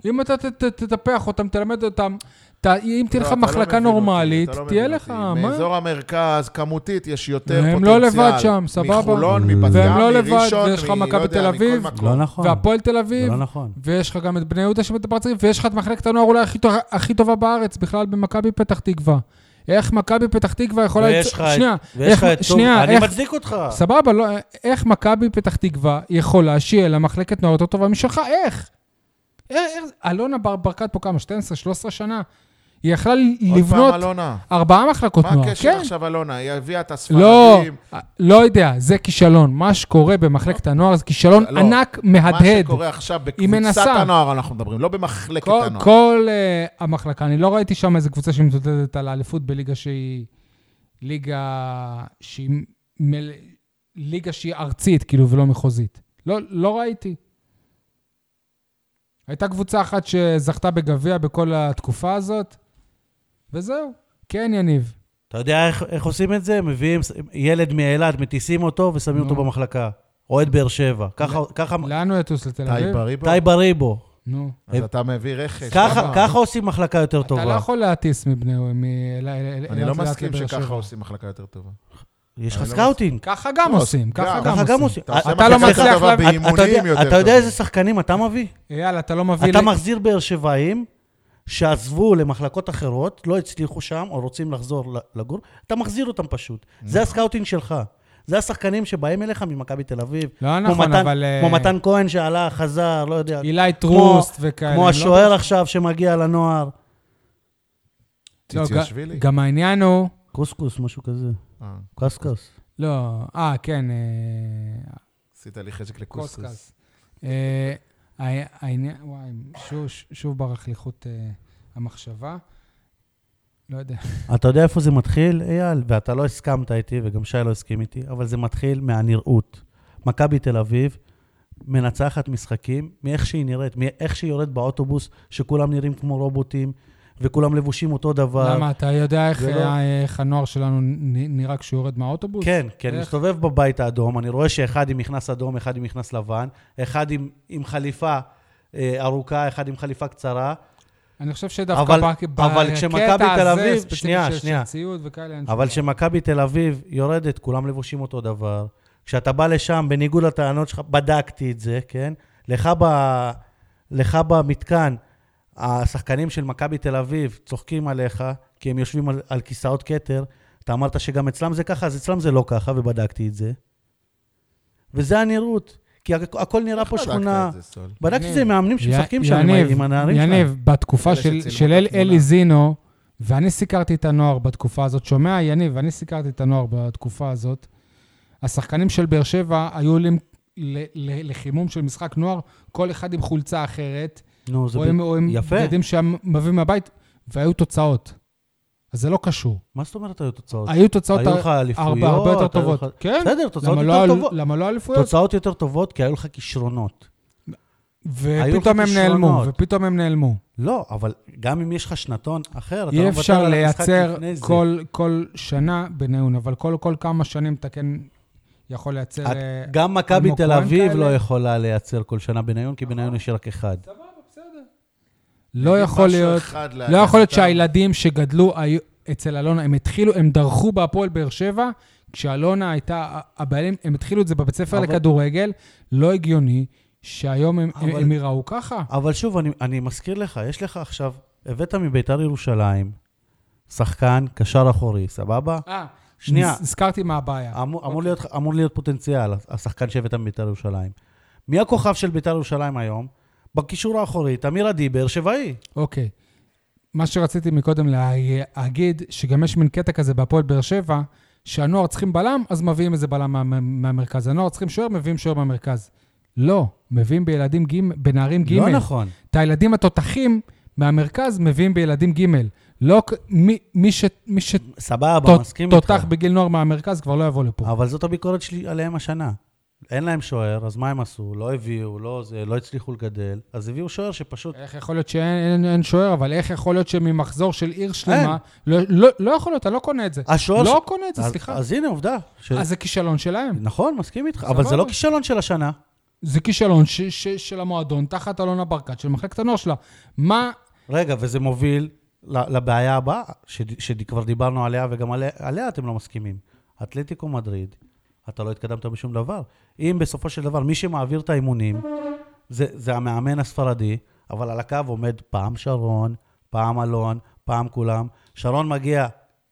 Speaker 1: אם אתה ת- ת- תטפח אותם, תלמד אותם, ת- אם תהיה
Speaker 3: לא,
Speaker 1: לך
Speaker 3: לא
Speaker 1: מחלקה
Speaker 3: אותי,
Speaker 1: נורמלית,
Speaker 3: לא
Speaker 1: תהיה לך. מה?
Speaker 3: מאזור המרכז, כמותית, יש יותר
Speaker 1: הם
Speaker 3: פוטנציאל.
Speaker 1: לא לבד שם, סבבה.
Speaker 3: מחולון, מבת
Speaker 1: והם
Speaker 3: ים,
Speaker 1: לא לבד,
Speaker 3: מראשון,
Speaker 1: ויש לך מכבי
Speaker 3: לא יודע,
Speaker 1: תל אביב.
Speaker 2: לא נכון.
Speaker 1: והפועל תל אביב,
Speaker 2: לא נכון.
Speaker 1: ויש לך גם את בני יהודה צריך, ויש לך את מחלקת הנוער אולי הכי טובה בארץ, בכלל במכבי פתח תקווה. איך מכבי פתח תקווה יכולה...
Speaker 2: ויש לך את-
Speaker 1: שנייה,
Speaker 2: ויש לך
Speaker 1: איך-
Speaker 2: את
Speaker 1: שנייה,
Speaker 2: אני
Speaker 1: איך-
Speaker 2: מצדיק אותך.
Speaker 1: סבבה, לא, איך מכבי פתח תקווה יכולה שיהיה לה מחלקת נוער יותר טובה משלך? איך? איך? אלונה בר- ברקת פה כמה? 12-13 שנה? היא יכלה לבנות. ארבעה מחלקות
Speaker 3: מה
Speaker 1: נוער.
Speaker 3: הקשר
Speaker 1: כן.
Speaker 3: עכשיו אלונה? היא הביאה את
Speaker 1: לא,
Speaker 3: הספרדים.
Speaker 1: לא יודע, זה כישלון. מה שקורה במחלקת הנוער זה כישלון
Speaker 3: לא.
Speaker 1: ענק
Speaker 3: מה
Speaker 1: מהדהד.
Speaker 3: שקורה עכשיו בקבוצת. הנוער אנחנו מדברים, לא במחלקת
Speaker 1: כל,
Speaker 3: הנוער.
Speaker 1: כל uh, המחלקה, אני לא ראיתי שם איזה קבוצה שמתמודדת על האליפות בליגה שהיא... ליגה שהיא... ליגה שהיא ארצית, כאילו, ולא מחוזית. לא, לא ראיתי. הייתה קבוצה אחת שזכתה בגביע בכל התקופה הזאת, וזהו. כן, יניב.
Speaker 2: אתה יודע איך, איך עושים את זה? מביאים ילד מאילת, מטיסים אותו ושמים אותו
Speaker 1: נו.
Speaker 2: במחלקה. אוהד באר שבע. ככה, ככה,
Speaker 1: לאן הוא יטוס לתל אביב?
Speaker 3: טייב בריבו?
Speaker 2: טייב הריבו.
Speaker 1: נו.
Speaker 3: אז אתה מביא רכש.
Speaker 2: ככה? ככה עושים מחלקה יותר
Speaker 1: אתה לא
Speaker 2: טובה.
Speaker 1: יכול להטיס מבני... מ-
Speaker 3: אני לא מסכים שככה
Speaker 1: שבע.
Speaker 3: עושים מחלקה יותר טובה.
Speaker 2: יש לך
Speaker 3: לא
Speaker 2: סקאוטינג.
Speaker 1: ככה גם
Speaker 3: לא,
Speaker 1: עושים, ככה
Speaker 3: גם.
Speaker 1: גם
Speaker 2: ככה גם
Speaker 1: עושים.
Speaker 2: עושים.
Speaker 3: אתה
Speaker 1: אתה לא מצליח להביא-
Speaker 2: אתה יודע- אתה. איזה שחקנים אתה מביא?
Speaker 1: אייל, אתה לא מביא...
Speaker 2: אתה מחזיר באר שבעים שעזבו למחלקות אחרות, לא הצליחו שם, או רוצים לחזור לגור, אתה מחזיר אותם פשוט.
Speaker 1: נכון.
Speaker 2: זה הסקאוטינג שלך. זה השחקנים שבאים אליך ממכבי תל אביב.
Speaker 1: לא
Speaker 2: כמו
Speaker 1: נכון,
Speaker 2: מתן-
Speaker 1: אבל... אה,
Speaker 2: כמו מתן כהן שעלה, חזר, לא יודע.
Speaker 1: אילי טרוסט וכאלה.
Speaker 2: כמו
Speaker 1: לא-
Speaker 2: השוער עכשיו שמגיע לנוער.
Speaker 1: לא,
Speaker 3: ציציאשווילי?
Speaker 1: ג- גם העניין הוא...
Speaker 2: קוסקוס, משהו כזה.
Speaker 3: אה,
Speaker 2: קסקס.
Speaker 1: לא, אה, כן, אה,
Speaker 3: עשית לי חשק לקוסקוס.
Speaker 1: העניין, וואי, שוב- שוב ברח לי חוט אה, המחשבה. לא יודע.
Speaker 2: אתה יודע איפה זה מתחיל, אייל? ואתה לא הסכמת איתי, וגם שי לא הסכים איתי, אבל זה מתחיל מהנראות. מכבי תל אביב מנצחת משחקים מאיך שהיא נראית, מאיך שהיא יורדת באוטובוס, שכולם נראים כמו רובוטים, וכולם לבושים אותו דבר.
Speaker 1: למה, אתה יודע איך
Speaker 2: זה לא-
Speaker 1: אה, איך הנוער שלנו נראה כשהוא יורד מהאוטובוס?
Speaker 2: כן, כי אני
Speaker 1: איך?
Speaker 2: מסתובב בבית האדום, אני רואה שאחד עם מכנס אדום, אחד עם מכנס לבן, אחד עם, עם חליפה אה, ארוכה, אחד עם חליפה קצרה,
Speaker 1: אני חושב שדווקא
Speaker 2: אבל-
Speaker 1: בק-
Speaker 2: אבל
Speaker 1: בקטע
Speaker 2: תל
Speaker 1: הזה,
Speaker 2: אביב-
Speaker 1: ספציפי
Speaker 2: שנייה,
Speaker 1: של-. ציוד וכאלה, אין
Speaker 2: אבל. כשמכבי תל אביב יורדת, כולם לבושים אותו דבר. כשאתה בא לשם, בניגוד לטענות שלך, בדקתי את זה, כן? לך, ב, לך במתקן, השחקנים של מכבי תל אביב צוחקים עליך, כי הם יושבים על, על כיסאות כתר. אתה אמרת שגם אצלם זה ככה, אז אצלם זה לא ככה, ובדקתי את זה. וזה הנראות. כי הכ- הכל נראה פה שכונה. בדקתי את זה עם מאמנים שמשחקים שם, עם
Speaker 1: יניב,
Speaker 2: עם הנערים שלהם.
Speaker 1: יניב, בתקופה של, של אל. אלי זינו, ואני סיקרתי את הנוער בתקופה הזאת, שומע, יניב, אני סיקרתי את הנוער בתקופה הזאת, השחקנים של באר שבע היו עולים לחימום של משחק נוער, כל אחד עם חולצה אחרת,
Speaker 2: נו, זה
Speaker 1: או
Speaker 2: ב-
Speaker 1: או עם
Speaker 2: יפה.
Speaker 1: שהם מביאים מהבית, והיו תוצאות. אז זה לא קשור.
Speaker 2: מה זאת אומרת היו תוצאות?
Speaker 1: היו תוצאות
Speaker 2: היו לך אליפויות?
Speaker 1: הרבה, הרבה יותר טובות.
Speaker 2: לך-
Speaker 1: כן,
Speaker 2: בסדר, תוצאות
Speaker 1: לא
Speaker 2: יותר
Speaker 1: אל-
Speaker 2: טובות.
Speaker 1: למה לא אליפויות?
Speaker 2: תוצאות יותר טובות כי היו לך כישרונות.
Speaker 1: ופתאום הם נעלמו. ופתאום הם נעלמו.
Speaker 2: לא, אבל גם אם יש לך שנתון אחר, אתה
Speaker 1: אי
Speaker 2: לא
Speaker 1: אפשר
Speaker 2: מוותר על המשחק
Speaker 1: לייצר
Speaker 2: לפני זה.
Speaker 1: כל, כל שנה בניון, אבל כל, כל כמה שנים אתה כן יכול לייצר...
Speaker 2: את-
Speaker 1: אה,
Speaker 2: גם מכבי תל אביב
Speaker 1: כאלה.
Speaker 2: לא יכולה לייצר כל שנה בניון, כי בניון יש רק אחד.
Speaker 1: סבבה. לא יכול
Speaker 3: משהו
Speaker 1: להיות, לא יכול להיות. שהילדים שגדלו אצל אלונה, הם התחילו, הם דרכו בהפועל באר שבע, כשאלונה הייתה, הבעלים, הם התחילו את זה בבית ספר
Speaker 2: אבל-
Speaker 1: לכדורגל, לא הגיוני שהיום הם,
Speaker 2: אבל-
Speaker 1: הם ייראו ככה.
Speaker 2: אבל שוב, אני, אני מזכיר לך, יש לך עכשיו, הבאת מביתר ירושלים, שחקן, קשר אחורי, סבבה?
Speaker 1: אה,
Speaker 2: שנייה.
Speaker 1: הזכרתי מה הבעיה.
Speaker 2: אמור, אמור, להיות, אמור להיות פוטנציאל, השחקן שהבאת מביתר ירושלים. מי הכוכב של ביתר ירושלים היום? בקישור האחורי, תמיר עדי, באר שבעי.
Speaker 1: אוקיי. מה שרציתי מקודם להגיד, שגם יש מין קטע כזה בהפועל באר שבע, שהנוער צריכים בלם, אז מביאים איזה בלם מה, מהמרכז. הנוער צריכים שוער, מביאים שוער מהמרכז. לא, מביאים בילדים ג', בנערים ג'.
Speaker 2: לא נכון.
Speaker 1: את הילדים התותחים מהמרכז מביאים בילדים ג'. לא, מי, מי, ש, מי
Speaker 2: סבבה, מסכים איתך.
Speaker 1: שתותח בגיל נוער מהמרכז כבר לא יבוא לפה.
Speaker 2: אבל זאת הביקורת שלי עליהם השנה. אין להם שוער, אז מה הם עשו? לא הביאו, לא, זה, לא הצליחו לגדל, אז הביאו שוער שפשוט...
Speaker 1: איך יכול להיות שאין אין, אין שוער, אבל איך יכול להיות שממחזור של עיר שלמה... לא, לא, לא יכול להיות, אני לא קונה את זה.
Speaker 2: השוער...
Speaker 1: לא
Speaker 2: ש-
Speaker 1: קונה את זה,
Speaker 2: אז,
Speaker 1: סליחה.
Speaker 2: אז הנה, עובדה. ש...
Speaker 1: אז זה כישלון שלהם.
Speaker 2: נכון, מסכים איתך, אבל זה. לא כישלון של השנה.
Speaker 1: זה כישלון ש, ש, של המועדון, תחת אלונה ברקת, של מחלקת הנוער שלה. מה...
Speaker 2: רגע, וזה מוביל לבעיה הבאה, ש- שכבר דיברנו עליה, וגם עליה, עליה אתם לא מסכימים. אתלטיקו מדריד, אתה לא התקדמת בשום דבר. אם בסופו של דבר מי שמעביר את האימונים זה, זה המאמן הספרדי, אבל על הקו עומד פעם שרון, פעם אלון, פעם כולם. שרון מגיע,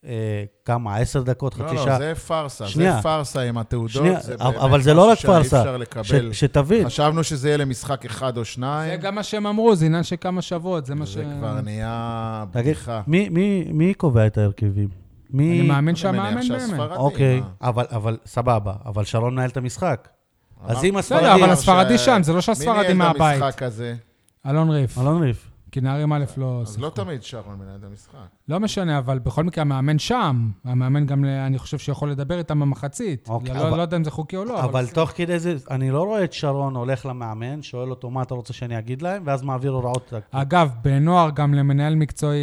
Speaker 2: אה, כמה, עשר דקות, חצי
Speaker 3: לא,
Speaker 2: שעה.
Speaker 3: לא, זה פארסה.
Speaker 2: שנייה.
Speaker 3: זה פארסה עם התעודות.
Speaker 2: שנייה,
Speaker 3: זה
Speaker 2: אבל-
Speaker 3: באמת
Speaker 2: אבל זה לא רק פארסה.
Speaker 3: אפשר לקבל.
Speaker 2: ש, שתבין,
Speaker 3: חשבנו שזה יהיה למשחק אחד או שניים.
Speaker 1: זה גם מה שהם אמרו, זה עניין של כמה שבועות, זה מה ש...
Speaker 3: זה כבר נהיה
Speaker 2: תגיד,
Speaker 3: בדיחה.
Speaker 2: מי, מי, מי קובע את ההרכבים? מי...
Speaker 1: אני מאמין שהמאמן באמת.
Speaker 2: אוקיי? אבל, אבל סבבה, אבל שרון מנהל את המשחק. אז אם הספרדי...
Speaker 1: בסדר, אבל הספרדי שם, זה לא
Speaker 3: מי
Speaker 1: שהספרדי
Speaker 3: ניהל את
Speaker 1: מהבית.
Speaker 3: המשחק הזה?
Speaker 1: אלון ריף.
Speaker 2: אלון ריף.
Speaker 1: כי נערים א' לא
Speaker 3: אז לא. תמיד שרון מנהל את המשחק.
Speaker 1: לא משנה, אבל בכל מקרה המאמן שם. המאמן גם, אני חושב שיכול לדבר איתם במחצית.
Speaker 2: אוקיי,
Speaker 1: לא
Speaker 2: אבל-
Speaker 1: לא יודע אם זה חוקי או לא,
Speaker 2: אבל
Speaker 1: בסדר.
Speaker 2: תוך כדי זה, אני לא רואה את שרון הולך למאמן, שואל אותו מה אתה רוצה שאני אגיד להם, ואז מעביר הוראות.
Speaker 1: אגב, בנוער גם למנהל מקצועי,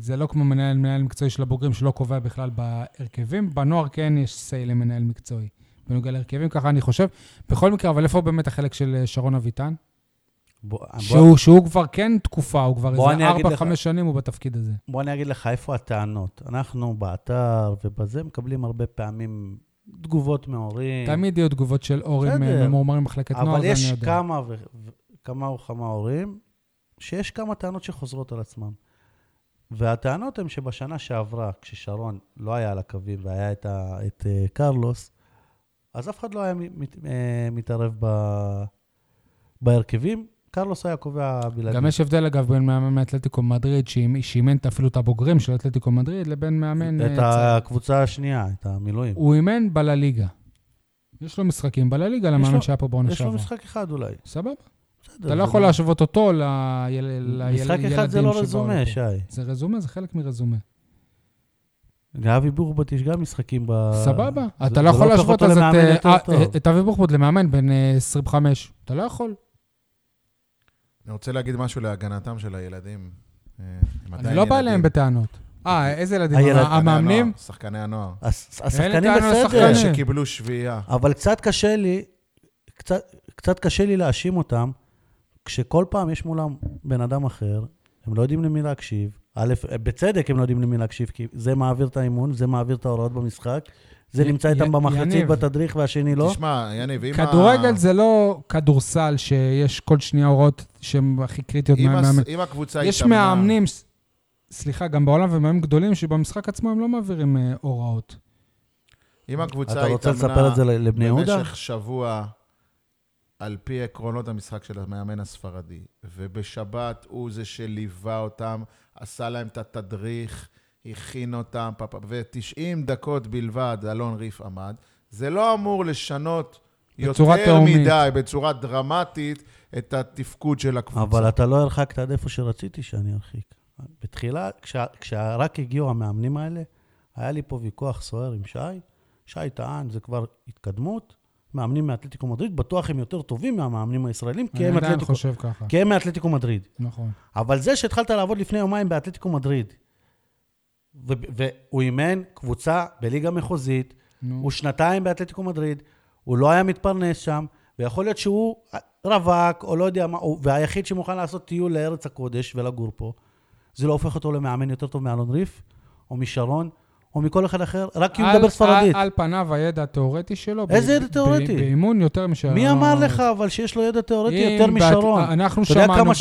Speaker 1: זה לא כמו מנהל, מנהל מקצועי של הבוגרים שלא קובע בכלל בהרכבים. בנוער כן יש סיי למנהל מקצועי. בנוגע להרכבים, ככה אני חושב. בכל מקרה, אבל איפה באמת החלק של אה, שרון אביטן?
Speaker 2: בוא, בוא,
Speaker 1: שהוא, שהוא כבר כן תקופה, הוא כבר איזה
Speaker 2: אני אגיד לך.
Speaker 1: 4-5 שנים הוא בתפקיד הזה.
Speaker 2: בוא אני אגיד לך איפה הטענות. אנחנו באתר ובזה מקבלים הרבה פעמים תגובות מהורים.
Speaker 1: תמיד יהיו תגובות של הורים. אה, ממורמרים במחלקת נוער,
Speaker 2: אבל יש. כמה ו... כמה וכמה הורים שיש כמה טענות שחוזרות על עצמם. והטענות הן שבשנה שעברה, כששרון לא היה על הקווים והיה את, ה... את uh, קרלוס, אז אף אחד לא היה מת... uh, מתערב ב... בהרכבים. קרלוס היה קובע בלעדי.
Speaker 1: גם יש הבדל, אגב, בין מאמן מאתלטיקו מדריד, שאימ- שאימן אפילו את הבוגרים של אתלטיקו מדריד, לבין מאמן...
Speaker 2: את
Speaker 1: אה.
Speaker 2: הקבוצה השנייה, את המילואים.
Speaker 1: הוא אימן בלליגה. יש לו משחקים בלליגה למאמן שהיה פה בעונה
Speaker 2: יש לו
Speaker 1: שעברה.
Speaker 2: משחק אחד אולי.
Speaker 1: סבבה. אתה לא יכול להשוות אותו לילדים
Speaker 2: משחק אחד זה לא רזומה, שי.
Speaker 1: זה רזומה, זה חלק מרזומה.
Speaker 2: לאבי בורבוט יש גם משחקים ב...
Speaker 1: סבבה. אתה לא יכול
Speaker 2: הופך
Speaker 1: להשוות את, אה, אה. את אבי בוחבוט למאמן בן אה, 25. אתה לא יכול.
Speaker 3: אני רוצה להגיד משהו להגנתם של הילדים. אה,
Speaker 1: אני לא בא. אליהם בטענות. אה, איזה ילדים?
Speaker 2: הילד-
Speaker 1: המ- המאמנים?
Speaker 3: שחקני הנוער.
Speaker 2: השחקנים
Speaker 1: טענות
Speaker 2: בסדר.
Speaker 3: שקיבלו שביעייה.
Speaker 2: אבל קצת קשה לי, קצת, קצת קשה לי להאשים אותם, כשכל פעם יש מולם בן אדם אחר, הם לא יודעים למי להקשיב. א', בצדק הם לא יודעים למי להקשיב, כי זה מעביר את האימון, זה מעביר את ההוראות במשחק, זה
Speaker 1: י-
Speaker 2: נמצא
Speaker 1: י-
Speaker 2: איתם במחצית
Speaker 1: יניב.
Speaker 2: בתדריך והשני לא.
Speaker 3: תשמע, יניב, אם...
Speaker 1: כדורגל
Speaker 3: ה-
Speaker 1: זה לא כדורסל שיש כל שנייה הוראות שהן הכי קריטיות
Speaker 3: אם
Speaker 1: מהמאמן.
Speaker 3: הס- אם הקבוצה
Speaker 1: יש
Speaker 3: התאמנה-
Speaker 1: מאמנים, ס- סליחה, גם בעולם ומאמנים גדולים שבמשחק עצמו הם לא מעבירים אה, הוראות.
Speaker 3: אם הקבוצה
Speaker 2: אתה רוצה
Speaker 3: התאמנה
Speaker 2: לספר את זה לבני יהודה?
Speaker 3: במשך שבוע על פי עקרונות המשחק של המאמן הספרדי, ובשבת הוא זה שליווה אותם, עשה להם את התדריך, הכין אותם, פ- פ- ו-90 דקות בלבד אלון ריף עמד, זה לא אמור לשנות יותר
Speaker 1: תהומית.
Speaker 3: מדי, בצורה דרמטית, את התפקוד של הקבוצה.
Speaker 2: אבל אתה לא הרחקת עד איפה שרציתי שאני ארחיק. בתחילה, כשה- כשרק הגיעו המאמנים האלה, היה לי פה ויכוח סוער עם שי. שי טען, זה כבר התקדמות. מאמנים מאתלטיקו מדריד, בטוח הם יותר טובים מהמאמנים הישראלים, כי
Speaker 1: אני
Speaker 2: הם,
Speaker 1: עדיין
Speaker 2: אתלטיקו,
Speaker 1: חושב ככה.
Speaker 2: כי הם מאתלטיקו מדריד.
Speaker 1: נכון.
Speaker 2: אבל זה שהתחלת לעבוד לפני יומיים באתלטיקו מדריד, והוא אימן קבוצה בליגה מחוזית,
Speaker 1: נו.
Speaker 2: הוא שנתיים באתלטיקו מדריד, הוא לא היה מתפרנס שם, ויכול להיות שהוא רווק, או לא יודע מה, הוא- והיחיד שמוכן לעשות טיול לארץ הקודש ולגור פה, זה לא הופך אותו למאמן יותר טוב מאלון ריף, או משרון, או מכל אחד אחר, רק כי הוא מדבר ספרדית.
Speaker 1: על, על פניו הידע התיאורטי שלו.
Speaker 2: איזה ידע תיאורטי?
Speaker 1: באימון יותר משל...
Speaker 2: מי אמר לך אבל שיש לו ידע תיאורטי יותר משרון?
Speaker 1: אנחנו
Speaker 2: אתה יודע
Speaker 1: שמענו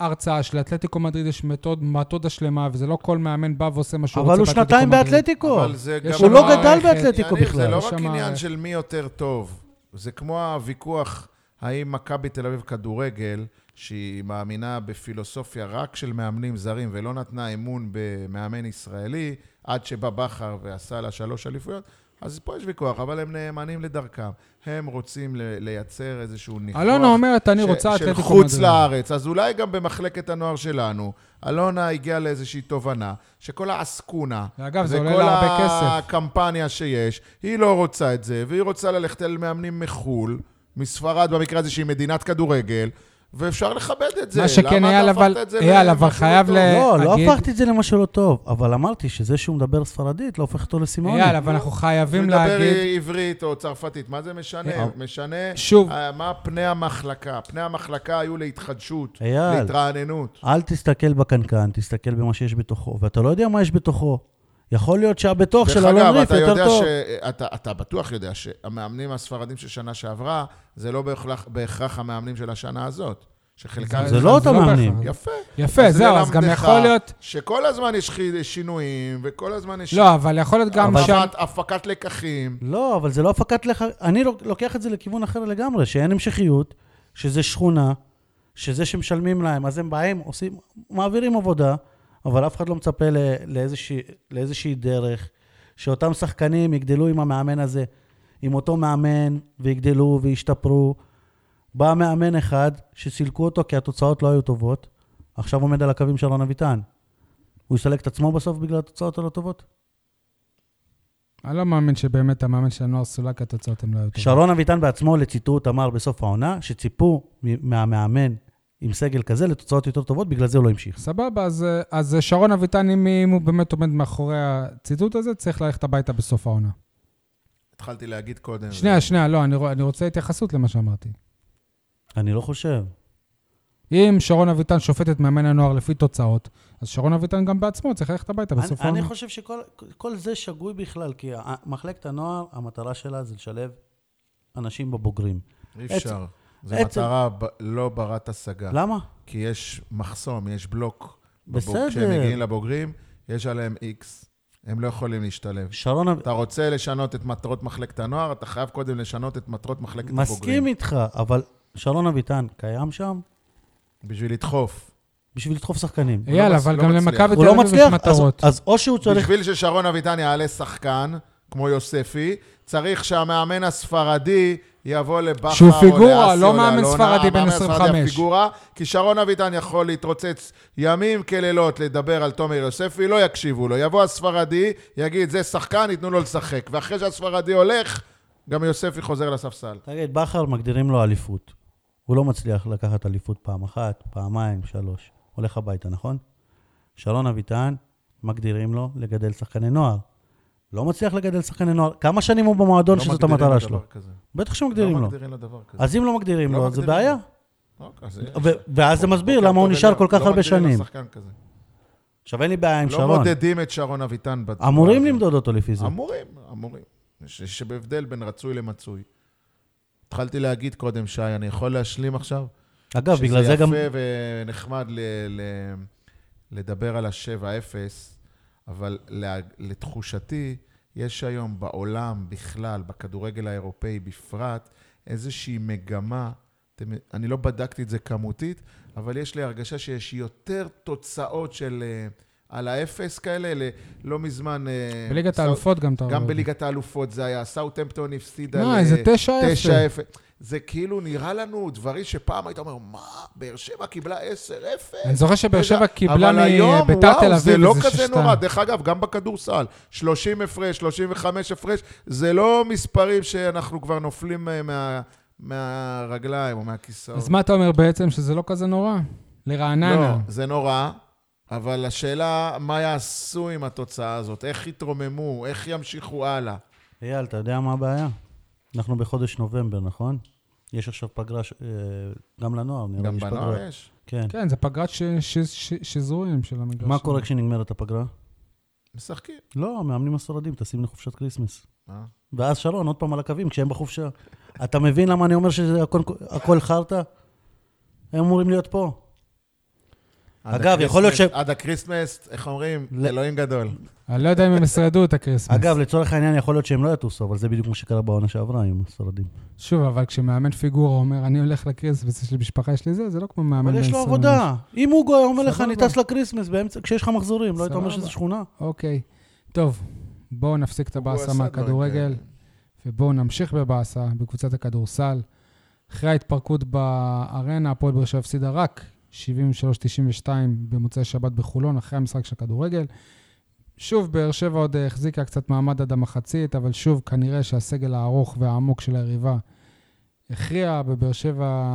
Speaker 1: בהרצאה שלאתלטיקו מדריד יש מתוד- מתודה שלמה, וזה לא כל מאמן בא ועושה מה שהוא
Speaker 2: אבל
Speaker 1: רוצה
Speaker 2: הוא
Speaker 1: באתלטיקו
Speaker 2: שנתיים. באתלטיקו.
Speaker 3: אבל.
Speaker 2: הוא לא גדל. באתלטיקו
Speaker 3: יניב, זה
Speaker 2: בכלל.
Speaker 3: לא רק עניין. של מי יותר טוב, זה כמו הוויכוח האם מכבי תל אביב כדורגל, שהיא מאמינה בפילוסופיה רק של מאמנים זרים ולא נתנה אמון במאמן ישראלי, עד שבא בכר ועשה לה שלוש אליפויות, אז פה יש ויכוח, אבל הם נאמנים לדרכם. הם רוצים לייצר איזשהו ניחוח.
Speaker 1: אלונה אומרת, אני רוצה
Speaker 3: של
Speaker 1: אתלטיקו
Speaker 3: חוץ
Speaker 1: מדריד.
Speaker 3: לארץ. אז אולי גם במחלקת הנוער שלנו, אלונה הגיעה לאיזושהי תובנה, שכל העסקונה,
Speaker 1: ואגב, זה עולה לה הרבה כסף.
Speaker 3: הקמפניה שיש, היא לא רוצה את זה, והיא רוצה ללכת אל מאמנים מחו"ל, מספרד במקרה הזה שהיא מדינת כדורגל, ואפשר לכבד את זה.
Speaker 1: מה שכן, אייל, אבל- אייל, אבל
Speaker 3: למשהו
Speaker 1: חייב
Speaker 3: טוב?
Speaker 1: ל-
Speaker 2: לא, לא הפכתי את זה למשהו לא טוב, אבל אמרתי שזה שהוא מדבר ספרדית לא הופך אותו לסימוני.
Speaker 1: אייל, אבל אנחנו חייבים
Speaker 3: מדבר
Speaker 1: להגיד...
Speaker 3: עברית או צרפתית, מה זה משנה?
Speaker 1: אה,
Speaker 3: משנה
Speaker 1: שוב.
Speaker 3: אה, מה פני המחלקה. פני המחלקה היו להתחדשות,
Speaker 2: אייל.
Speaker 3: להתרעננות.
Speaker 2: אל תסתכל בקנקן, תסתכל במה שיש בתוכו, ואתה לא יודע מה יש בתוכו. יכול להיות שהבתוך של אלון
Speaker 3: דרך
Speaker 2: ריף
Speaker 3: אגב,
Speaker 2: יותר
Speaker 3: יודע
Speaker 2: טוב.
Speaker 3: ש... אתה, אתה בטוח יודע שהמאמנים הספרדים של שנה שעברה, זה לא בהכרח, בהכרח המאמנים של השנה הזאת. שחלקם...
Speaker 2: זה לא אותם
Speaker 1: בהכרח.
Speaker 2: מאמנים.
Speaker 3: יפה.
Speaker 1: יפה,
Speaker 3: אז
Speaker 1: זהו, אז גם יכול להיות...
Speaker 3: שכל הזמן יש שינויים, וכל הזמן יש...
Speaker 1: לא, אבל יכול להיות גם
Speaker 3: הפקת-
Speaker 1: שם...
Speaker 3: הפקת לקחים.
Speaker 2: לא, אבל זה לא הפקת לך... אני לוק- לוקח את זה לכיוון אחר לגמרי, שאין המשכיות, שזה שכונה, שזה שמשלמים להם, אז הם באים, עושים, מעבירים עבודה, אבל אף אחד לא מצפה לאיזושהי, לאיזושהי דרך, שאותם שחקנים יגדלו עם המאמן הזה, עם אותו מאמן, ויגדלו וישתפרו. בא מאמן אחד שסילקו אותו כי התוצאות לא היו טובות, עכשיו עומד על הקווים של רון אביטן. הוא יסלק את עצמו בסוף בגלל התוצאות הלא טובות?
Speaker 1: אני לא מאמין שבאמת המאמן של הנוער סולק, התוצאות הן לא היו טובות.
Speaker 2: שרון אביטן בעצמו, לציטוט, אמר בסוף העונה, שציפו מהמאמן עם סגל כזה לתוצאות יותר טובות, בגלל זה הוא לא המשיך.
Speaker 1: סבבה, אז, אז שרון אביטן, אם, הוא באמת עומד מאחורי הציטוט הזה, צריך ללכת הביתה בסוף העונה.
Speaker 3: התחלתי להגיד קודם.
Speaker 1: שנייה, שנייה, לא, אני, אני רוצה התייחסות למה שאמרתי.
Speaker 2: אני לא חושב.
Speaker 1: אם שרון אביטן שופט את מאמן הנוער לפי תוצאות, אז שרון אביטן גם בעצמו צריך ללכת הביתה בסוף
Speaker 2: אני,
Speaker 1: העונה.
Speaker 2: אני חושב שכל כל זה שגוי בכלל, כי מחלקת הנוער, המטרה שלה זה לשלב אנשים בבוגרים.
Speaker 3: אי אפשר. זו
Speaker 2: עצם-
Speaker 3: מטרה ב- לא ברת השגה.
Speaker 2: למה?
Speaker 3: כי יש מחסום, יש בלוק.
Speaker 2: בסדר.
Speaker 3: כשהם מגיעים לבוגרים, יש עליהם איקס. הם לא יכולים להשתלב.
Speaker 2: שרון
Speaker 3: אתה רוצה לשנות את מטרות מחלקת הנוער, אתה חייב קודם לשנות את מטרות מחלקת הבוגרים.
Speaker 2: מסכים איתך, אבל שרון אביטן קיים שם
Speaker 3: בשביל לדחוף.
Speaker 2: בשביל לדחוף שחקנים.
Speaker 3: לא
Speaker 1: יאללה,
Speaker 3: מצ-
Speaker 1: אבל
Speaker 3: לא
Speaker 1: גם. למכבי תל
Speaker 2: לא
Speaker 1: אביב יש
Speaker 2: מצליח, אז,
Speaker 1: מטרות.
Speaker 2: אז או שהוא צריך...
Speaker 3: בשביל ששרון אביטן יעלה שחקן, כמו יוספי, צריך שהמאמן הספרדי יבוא לבכר
Speaker 1: שהוא
Speaker 3: או
Speaker 1: פיגורה, לא מאמן. ספרדי בן
Speaker 3: המאמן הספרדי
Speaker 1: 25.
Speaker 3: הפיגורה, כי שרון אביטן יכול להתרוצץ ימים כלילות לדבר על תומר יוספי, לא יקשיבו לו. יבוא הספרדי, יגיד, זה שחקן, ייתנו לו לשחק. ואחרי שהספרדי הולך, גם יוספי חוזר לספסל.
Speaker 2: תגיד, בכר מגדירים לו אליפות. הוא לא מצליח לקחת אליפות פעם אחת, פעמיים, שלוש. הולך הביתה, נכון? שרון אביטן, מגדירים לו לגדל שחקני נוער. לא מצליח לגדל שחקני נוער. כמה שנים הוא במועדון
Speaker 3: לא
Speaker 2: שזאת המטרה שלו?
Speaker 3: כזה.
Speaker 2: בטח שמגדירים
Speaker 3: לא
Speaker 2: לו.
Speaker 3: מגדירים לו דבר כזה.
Speaker 2: אז אם לא מגדירים
Speaker 3: לא
Speaker 2: לו, אז זה בעיה.
Speaker 3: לו. אוקיי, אז-
Speaker 2: ו- ואז זה מסביר למה הוא נשאר. כל כך
Speaker 3: לא
Speaker 2: הרבה שנים. עכשיו אין לי בעיה עם
Speaker 3: לא
Speaker 2: שרון.
Speaker 3: מודדים את שרון אביטן בצורה
Speaker 2: אמורים
Speaker 3: הזאת.
Speaker 2: למדוד אותו לפי זה.
Speaker 3: אמורים, אמורים. יש הבדל בין רצוי למצוי. התחלתי להגיד קודם, שי, אני יכול להשלים עכשיו?
Speaker 2: אגב, בגלל זה גם...
Speaker 3: שזה יפה ונחמד לדבר על ה-7-0, אבל לתחושתי, יש היום בעולם בכלל, בכדורגל האירופאי בפרט, איזושהי מגמה, אתם, אני לא בדקתי את זה כמותית, אבל יש לי הרגשה שיש יותר תוצאות של uh, על האפס כאלה, ל- לא מזמן... אה,
Speaker 1: בליגת האלופות גם אתה רואה.
Speaker 3: גם בליגת האלופות זה היה, סאוטהמפטון הפסידה
Speaker 1: מה, איזה תשע אפס.
Speaker 3: תשע אפס. זה כאילו נראה לנו דברים שפעם היית אומר, מה, באר שבע קיבלה עשר אפס?
Speaker 1: אני זוכר שבאר שבע קיבלה מביתר תל אביב
Speaker 3: זה לא כזה. נורא. דרך אגב, גם בכדורסל, 30 הפרש, 35 הפרש, זה לא מספרים שאנחנו כבר נופלים אה, מה, מהרגליים או מהכיסאות.
Speaker 1: אז מה אתה אומר בעצם, שזה לא כזה נורא? לרעננה.
Speaker 3: לא, זה נורא, אבל השאלה, מה יעשו עם התוצאה הזאת? איך יתרוממו? איך ימשיכו הלאה?
Speaker 2: אייל, אתה יודע מה הבעיה? אנחנו בחודש נובמבר, נכון? יש עכשיו פגרה, ש- אה, גם לנוער, נראה לי
Speaker 3: גם
Speaker 2: יש
Speaker 3: בנוער
Speaker 2: פגרה.
Speaker 3: יש.
Speaker 2: כן.
Speaker 1: כן, זה פגרת ש- ש- ש- שזורים של המגרש.
Speaker 2: מה קורה כשנגמרת הפגרה?
Speaker 3: משחקים.
Speaker 2: לא, המאמנים הספרדים טסים לחופשת כריסמס.
Speaker 3: אה?
Speaker 2: ואז שרון, עוד פעם על הקווים, כשהם בחופשה. אתה מבין למה אני אומר שזה הכל- הכל חרטא? הם אמורים להיות פה. אגב, יכול להיות ש-
Speaker 3: עד הקריסמס, איך אומרים? אלוהים גדול.
Speaker 1: אני לא יודע אם הם ישרדו את הקריסמס.
Speaker 2: אגב, לצורך העניין, יכול להיות שהם לא יטוסו, אבל זה בדיוק מה שקרה בעונה שעברה עם הספרדים.
Speaker 1: שוב, אבל כשמאמן פיגורה אומר, אני הולך לקריסמס, יש לי משפחה, יש לי זה, זה לא כמו מאמן
Speaker 2: אבל יש לו
Speaker 1: בן 20
Speaker 2: עבודה. אם אוגו היה אומר לך. אני טס לקריסמס באמצע, כשיש לך מחזורים, לא היית אומר. שזה שכונה?
Speaker 1: אוקיי. טוב, בואו נפסיק את הבאסה מהכדורגל. ובואו נמשיך בבאסה בקבוצת הכדורסל. אחרי ההתפרקות בארנה, הפועל באר שבע הפסידה רק 73-92 במוצאי שבת בחולון, אחרי המשחק של הכדורגל. שוב, באר שבע עוד אה, החזיקה קצת מעמד עד המחצית, אבל שוב, כנראה שהסגל הארוך והעמוק של היריבה הכריע. בבאר שבע,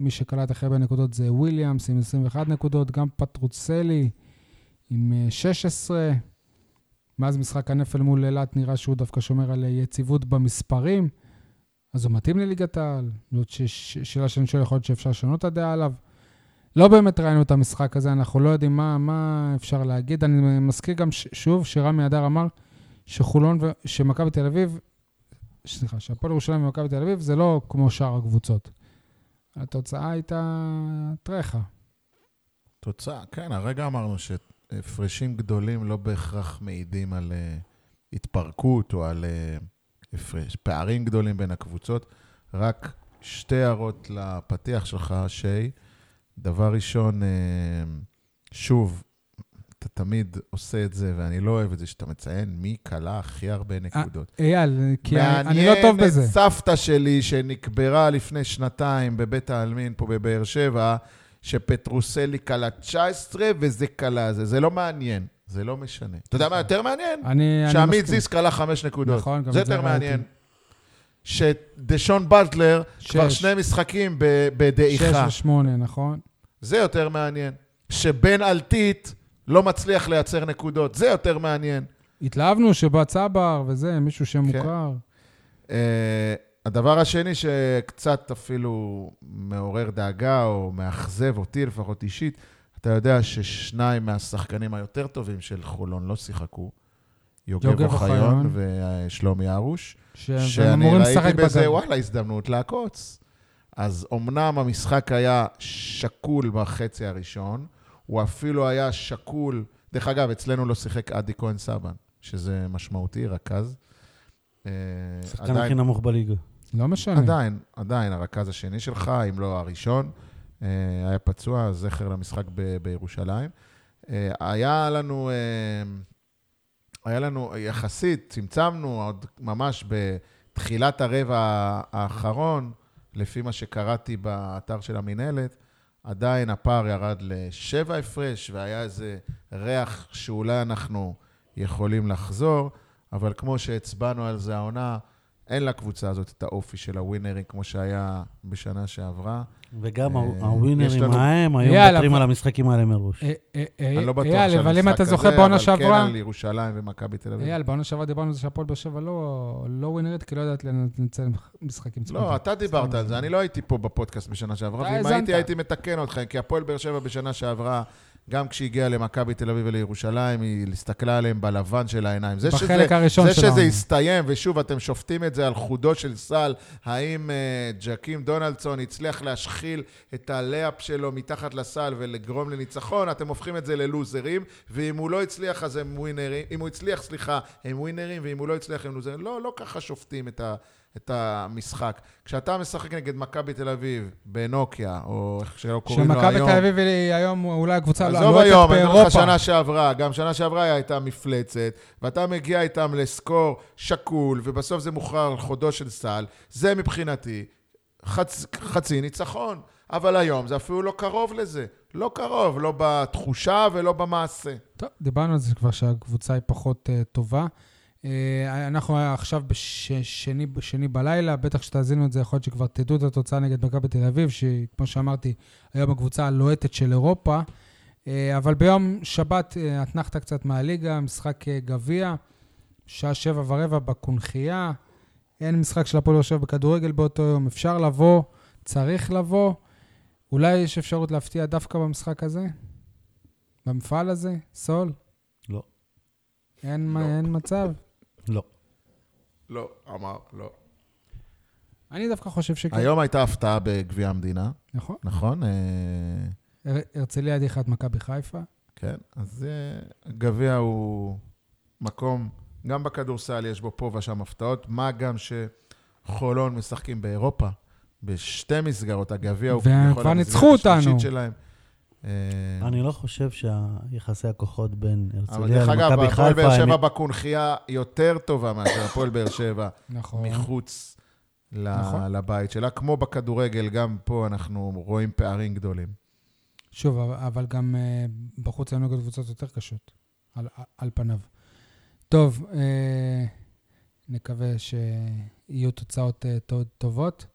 Speaker 1: מי שקלט הכי הרבה נקודות זה וויליאמס עם 21 נקודות, גם פטרוצלי עם אה, 16. מאז משחק הנפל מול אילת נראה שהוא דווקא שומר על אה, יציבות במספרים. אז הוא מתאים לליגת העל? זאת שאלה שאני שואל, יכול להיות שאפשר לשנות את הדעה עליו. לא באמת ראינו את המשחק הזה, אנחנו לא יודעים מה, מה אפשר להגיד. אני מזכיר גם ש- שוב שרמי אדר אמר שחולון, ו- שמכבי תל אביב, סליחה, שהפועל ירושלים ומכבי תל אביב זה לא כמו שאר הקבוצות. התוצאה הייתה טרחה.
Speaker 3: תוצאה, כן, הרגע אמרנו שהפרשים גדולים לא בהכרח מעידים על אה, התפרקות או על אה, הפרש, פערים גדולים בין הקבוצות. רק שתי הערות לפתיח שלך, שי. דבר ראשון, אה, שוב, אתה תמיד עושה את זה, ואני לא אוהב את זה, שאתה מציין מי כלה הכי הרבה נקודות.
Speaker 1: אייל, כי אני, לא טוב
Speaker 3: מעניין
Speaker 1: בזה.
Speaker 3: את סבתא שלי, שנקברה לפני שנתיים בבית העלמין פה בבאר שבע, שפטרוסלי קלה 19 וזה קלה זה. זה לא מעניין, זה לא משנה. אתה יודע מה יותר מעניין?
Speaker 1: אני... אני
Speaker 3: שעמית
Speaker 1: מסכים.
Speaker 3: זיס קלה 5 נקודות.
Speaker 1: נכון, גם
Speaker 3: זה יותר. מעניין. שדשון בטלר כבר. שני משחקים בדעיכה.
Speaker 1: שש ושמונה, נכון?
Speaker 3: זה יותר מעניין. שבן אלטית לא מצליח לייצר נקודות, זה יותר מעניין.
Speaker 1: התלהבנו שבא צבר וזה, מישהו
Speaker 3: כן.
Speaker 1: שמוכר.
Speaker 3: Uh, הדבר השני שקצת אפילו מעורר דאגה, או מאכזב אותי לפחות אישית, אתה יודע ששניים מהשחקנים היותר טובים של חולון לא שיחקו, יוגב
Speaker 1: יוגב אוחיון.
Speaker 3: אוחיון ושלומי ארוש,
Speaker 1: ש...
Speaker 3: שאני ראיתי בזה,
Speaker 1: בגב.
Speaker 3: וואלה, הזדמנות לעקוץ. אז אמנם המשחק היה שקול בחצי הראשון, הוא אפילו היה שקול, דרך אגב, אצלנו לא שיחק עדי כהן סבן, שזה משמעותי, רכז. אה,
Speaker 2: שחקן הכי נמוך בליגה.
Speaker 1: לא משנה.
Speaker 3: עדיין, עדיין, הרכז השני שלך, אם לא הראשון, אה, היה פצוע, זכר למשחק ב- בירושלים. אה, היה לנו, היה לנו יחסית, צמצמנו עוד ממש בתחילת הרבע האחרון, לפי מה שקראתי באתר של המינהלת, עדיין הפער ירד לשבע הפרש, והיה איזה ריח שאולי אנחנו יכולים לחזור, אבל כמו שהצבענו על זה העונה, אין לקבוצה הזאת את האופי של הווינרים כמו שהיה בשנה שעברה.
Speaker 2: וגם
Speaker 3: אה,
Speaker 2: הווינרים ההם היו מוותרים על המשחקים האלה מראש.
Speaker 1: אה, אה,
Speaker 3: אני לא בטוח
Speaker 1: אייל, אבל אם אתה
Speaker 3: שהמשחק
Speaker 1: זוכר
Speaker 3: הזה,
Speaker 1: בעונה
Speaker 3: אבל כן. על ירושלים ומכבי תל אביב.
Speaker 1: אייל, בעונה שעברה דיברנו על זה שהפועל באר שבע לא לא ווינרית, כי לא יודעת לנצל משחקים.
Speaker 3: לא, אתה דיברת על זה, אני לא הייתי פה בפודקאסט בשנה שעברה, ואם. הייתי, הייתי מתקן אותך, כי הפועל באר שבע בשנה שעברה, גם כשהגיעה למכבי תל אביב ולירושלים, היא הסתכלה עליהם בלבן של העיניים. זה שזה-
Speaker 1: בחלק הראשון
Speaker 3: זה
Speaker 1: של
Speaker 3: שזה. הסתיים, ושוב, אתם שופטים את זה על חודו של סל, האם uh, ג'קים דונלדסון הצליח להשחיל את הלאפ שלו מתחת לסל ולגרום לניצחון, אתם הופכים את זה ללוזרים, ואם הוא לא הצליח, אז הם ווינרים, אם הוא הצליח, סליחה, הם ווינרים, ואם הוא לא הצליח, הם לוזרים. לא, לא ככה שופטים את את המשחק. כשאתה משחק נגד מכבי תל אביב בנוקיה, או איך שלא קוראים לו
Speaker 1: שמכבי
Speaker 3: היום...
Speaker 1: תל אביב היא היום אולי הקבוצה
Speaker 3: עזוב
Speaker 1: הלוהטת
Speaker 3: היום, אני אומר לך
Speaker 1: באירופה.
Speaker 3: שנה שעברה, גם שנה שעברה היא הייתה מפלצת, ואתה מגיע איתם לסקור שקול, ובסוף זה מוכרע על חודו של סל, זה מבחינתי חצ, חצי ניצחון. אבל היום זה אפילו לא קרוב לזה. לא קרוב, לא בתחושה ולא במעשה.
Speaker 1: טוב, דיברנו על זה כבר שהקבוצה היא פחות uh, טובה. Uh, אנחנו עכשיו בשני שני בלילה, בטח כשתאזינו את זה, יכול להיות שכבר תדעו את התוצאה נגד מכבי תל אביב, שהיא, כמו שאמרתי, היום הקבוצה הלוהטת של אירופה. Uh, אבל ביום שבת אתנחת קצת מהליגה, משחק גביע, שעה שבע ורבע בקונכייה. אין משחק של הפועל יושב בכדורגל באותו יום, אפשר לבוא, צריך לבוא. אולי יש אפשרות להפתיע דווקא במשחק הזה? במפעל הזה? סול?
Speaker 2: לא.
Speaker 1: אין,
Speaker 3: לא.
Speaker 1: אין מצב?
Speaker 2: לא.
Speaker 3: לא, אמר, לא.
Speaker 1: אני דווקא חושב שכן.
Speaker 3: היום הייתה הפתעה בגביע המדינה,
Speaker 1: נכון.
Speaker 3: נכון? אה,
Speaker 1: הר- הרצליה הדיחה את מכבי חיפה.
Speaker 3: כן, אז אה, גביע הוא מקום, גם בכדורסל יש בו פה ושם הפתעות, מה גם שחולון משחקים באירופה, בשתי מסגרות, הגביע הוא
Speaker 1: והם כבר ניצחו אותנו.
Speaker 3: שלהם. אה,
Speaker 2: אני לא חושב שהיחסי הכוחות בין
Speaker 3: אבל
Speaker 2: הרצליה
Speaker 3: דרך אגב,
Speaker 2: למכבי
Speaker 3: הפועל באר
Speaker 2: חיפה...
Speaker 3: שבע בקונכייה יותר טובה מאשר הפועל באר שבע
Speaker 1: נכון.
Speaker 3: מחוץ
Speaker 1: נכון.
Speaker 3: לבית שלה. כמו בכדורגל, גם פה אנחנו רואים פערים גדולים.
Speaker 1: שוב, אבל- אבל גם אה, בחוץ היו נגד קבוצות יותר קשות, על, פניו. טוב, אה, נקווה שיהיו תוצאות טוב- טובות.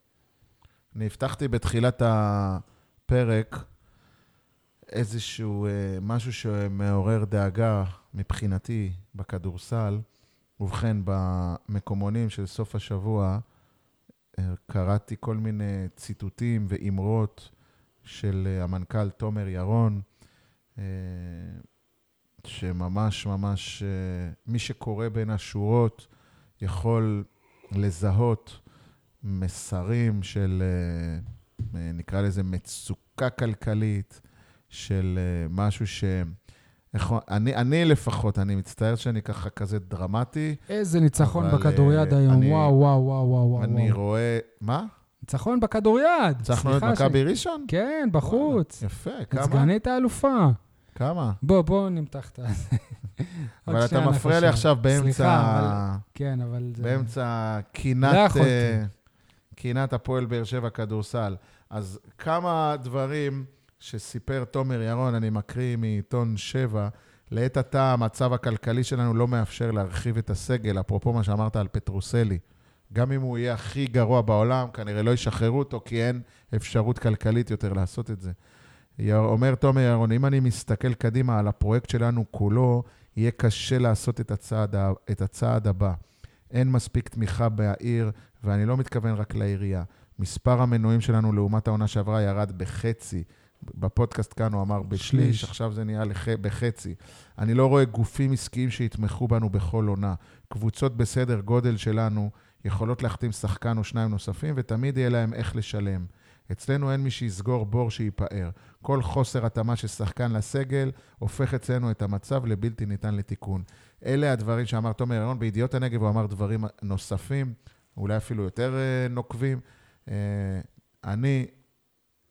Speaker 3: אני הבטחתי בתחילת הפרק איזשהו אה, משהו שמעורר דאגה מבחינתי בכדורסל. ובכן, במקומונים של סוף השבוע אה, קראתי כל מיני ציטוטים ואמרות של אה, המנכ"ל תומר ירון, אה, שממש ממש, מי שקורא בין השורות יכול לזהות מסרים של, נקרא לזה מצוקה כלכלית, של אה, משהו ש... אני, אני לפחות, אני מצטער שאני ככה כזה דרמטי.
Speaker 1: איזה ניצחון בכדוריד
Speaker 3: אה,
Speaker 1: היום,
Speaker 3: אני-
Speaker 1: וואו, וואו, וואו, וואו, וואו.
Speaker 3: אני רואה... מה?
Speaker 1: ניצחון בכדוריד.
Speaker 3: ניצחנו את מכבי
Speaker 1: ש-
Speaker 3: ראשון?
Speaker 1: כן, בחוץ.
Speaker 3: וואלה, יפה, כמה?
Speaker 1: סגנית האלופה.
Speaker 3: כמה?
Speaker 1: בוא, בוא נמתח את ה... עוד
Speaker 3: אבל אתה מפריע לי. עכשיו באמצע...
Speaker 1: סליחה, אבל- כן, אבל זה...
Speaker 3: באמצע
Speaker 1: לא
Speaker 3: קינת,
Speaker 1: יכולתי.
Speaker 3: אה, קינת הפועל באר שבע כדורסל. אז כמה דברים שסיפר תומר ירון, אני מקריא מעיתון שבע, לעת עתה המצב הכלכלי שלנו לא מאפשר להרחיב את הסגל, אפרופו מה שאמרת על פטרוסלי. גם אם הוא יהיה הכי גרוע בעולם, כנראה לא ישחררו אותו, כי אין אפשרות כלכלית יותר לעשות את זה. אומר תומר ירון, אם אני מסתכל קדימה על הפרויקט שלנו כולו, יהיה קשה לעשות את הצעד, את הצעד הבא. אין מספיק תמיכה בעיר, ואני לא מתכוון רק לעירייה. מספר המנויים שלנו לעומת העונה שעברה ירד בחצי. בפודקאסט כאן הוא אמר בשליש,
Speaker 1: שליש.
Speaker 3: עכשיו זה נהיה לח... בחצי. אני לא רואה גופים עסקיים שיתמכו בנו בכל עונה. קבוצות בסדר גודל שלנו יכולות להחתים שחקן או שניים נוספים, ותמיד יהיה להם איך לשלם. אצלנו אין מי שיסגור בור שייפער. כל חוסר התאמה של שחקן לסגל הופך אצלנו את המצב לבלתי ניתן לתיקון. אלה הדברים שאמר תומר ירון. בידיעות הנגב הוא אמר דברים נוספים, אולי אפילו יותר אה, נוקבים. אה, אני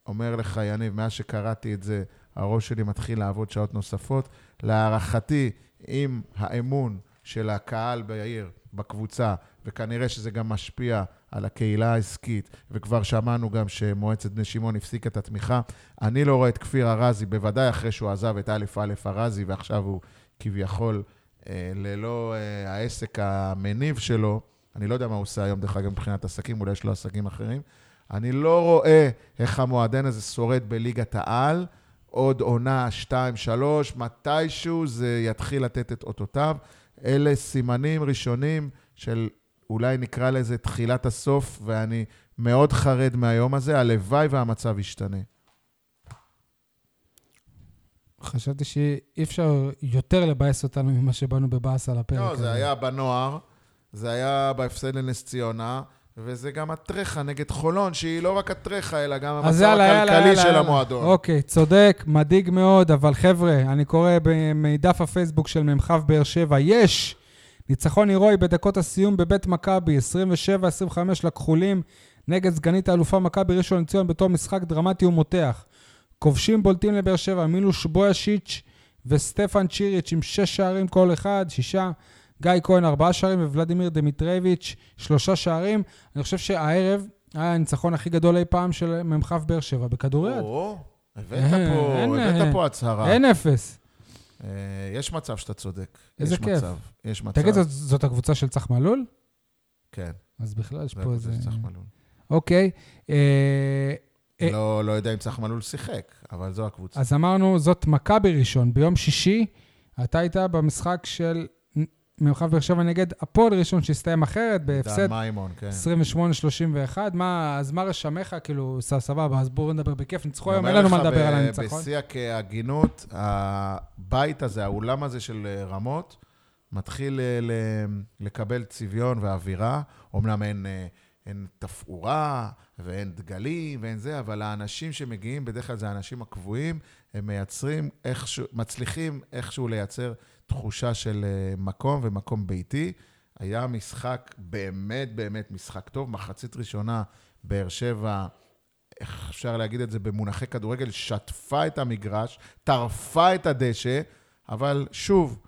Speaker 3: אומר לך, יניב, מאז שקראתי את זה, הראש שלי מתחיל לעבוד שעות נוספות. להערכתי, עם האמון של הקהל בעיר, בקבוצה, וכנראה שזה גם משפיע על הקהילה העסקית, וכבר שמענו גם שמועצת בני שמעון הפסיקה את התמיכה. אני לא רואה את כפיר ארזי, בוודאי אחרי שהוא עזב את א' א' ארזי, ועכשיו הוא כביכול אה, ללא אה, העסק המניב שלו. אני לא יודע מה הוא עושה היום, דרך אגב, מבחינת עסקים, אולי יש לו עסקים אחרים. אני לא רואה איך המועדן הזה שורד בליגת העל. עוד עונה, שתיים, שלוש, מתישהו זה יתחיל לתת את אותותיו. אלה סימנים ראשונים של אולי נקרא לזה תחילת הסוף, ואני מאוד חרד מהיום הזה. הלוואי והמצב ישתנה.
Speaker 1: חשבתי שאי אפשר יותר לבאס אותנו ממה שבאנו בבאס על הפרק
Speaker 3: לא. זה היה בנוער, זה היה בהפסד לנס ציונה, וזה גם הטרחה נגד חולון, שהיא לא רק הטרחה, אלא גם המצב
Speaker 1: יאללה, יאללה,
Speaker 3: הכלכלי
Speaker 1: יאללה,
Speaker 3: של
Speaker 1: יאללה.
Speaker 3: המועדון.
Speaker 1: אוקיי, צודק, מדאיג מאוד, אבל חבר'ה, אני קורא מדף הפייסבוק של מ"כ באר שבע, יש ניצחון הירואי בדקות הסיום בבית מכבי, 27-25 לכחולים, נגד סגנית האלופה מכבי ראשון לציון בתור משחק דרמטי ומותח. כובשים בולטים לבאר שבע, מילוש בויאשיץ' וסטפן צ'יריץ' עם שש שערים כל אחד, שישה. גיא כהן, ארבעה שערים, וולדימיר דמיטרייביץ', שלושה שערים. אני חושב שהערב היה הניצחון הכי גדול אי פעם של מ"כ באר שבע בכדוריד.
Speaker 3: או, הבאת פה, הבאת פה הצהרה.
Speaker 1: אין אפס.
Speaker 3: אה, יש מצב שאתה צודק.
Speaker 1: איזה
Speaker 3: יש
Speaker 1: כיף.
Speaker 3: מצב. יש מצב.
Speaker 1: תגיד, זאת, הקבוצה של צח מלול?
Speaker 3: כן,
Speaker 1: אז בכלל יש
Speaker 3: זה
Speaker 1: פה
Speaker 3: הקבוצה
Speaker 1: איזה...
Speaker 3: של צח מלול.
Speaker 1: אוקיי. אה, אה,
Speaker 3: לא לא יודע אם צח מלול שיחק, אבל זו הקבוצה.
Speaker 1: אז אמרנו, זאת מכבי ראשון. ביום שישי, אתה היית במשחק של מ"כ באר שבע נגד הפועל ראשון, שהסתיים אחרת, בהפסד
Speaker 3: כן.
Speaker 1: 28-31. מה, אז מה רשמך? כאילו, סבבה, אז בואו נדבר בכיף. ניצחו היום, אין לנו מה לדבר על הניצחון.
Speaker 3: בשיא ההגינות, הבית הזה, האולם הזה של אה, רמות, מתחיל אה, לקבל צביון ואווירה. אומנם אין, אה, אין תפאורה ואין דגלים ואין זה, אבל האנשים שמגיעים, בדרך כלל זה האנשים הקבועים, הם מייצרים איכשהו, מצליחים איכשהו לייצר תחושה של אה, מקום ומקום ביתי. היה משחק, באמת באמת משחק טוב. מחצית ראשונה, באר שבע, איך אפשר להגיד את זה במונחי כדורגל, שטפה את המגרש, טרפה את הדשא, אבל שוב,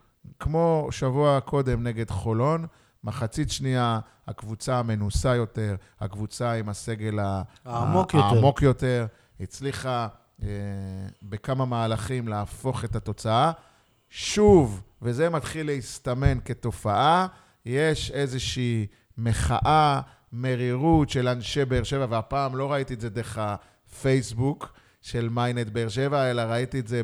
Speaker 3: כמו שבוע קודם נגד חולון, מחצית שנייה, הקבוצה המנוסה יותר, הקבוצה עם הסגל
Speaker 2: העמוק
Speaker 3: ה-
Speaker 2: יותר.
Speaker 3: העמוק יותר, הצליחה אה, בכמה מהלכים להפוך את התוצאה. שוב, וזה מתחיל להסתמן כתופעה, יש איזושהי מחאה, מרירות של אנשי באר שבע, והפעם לא ראיתי את זה דרך הפייסבוק של מיינט באר שבע, אלא ראיתי את זה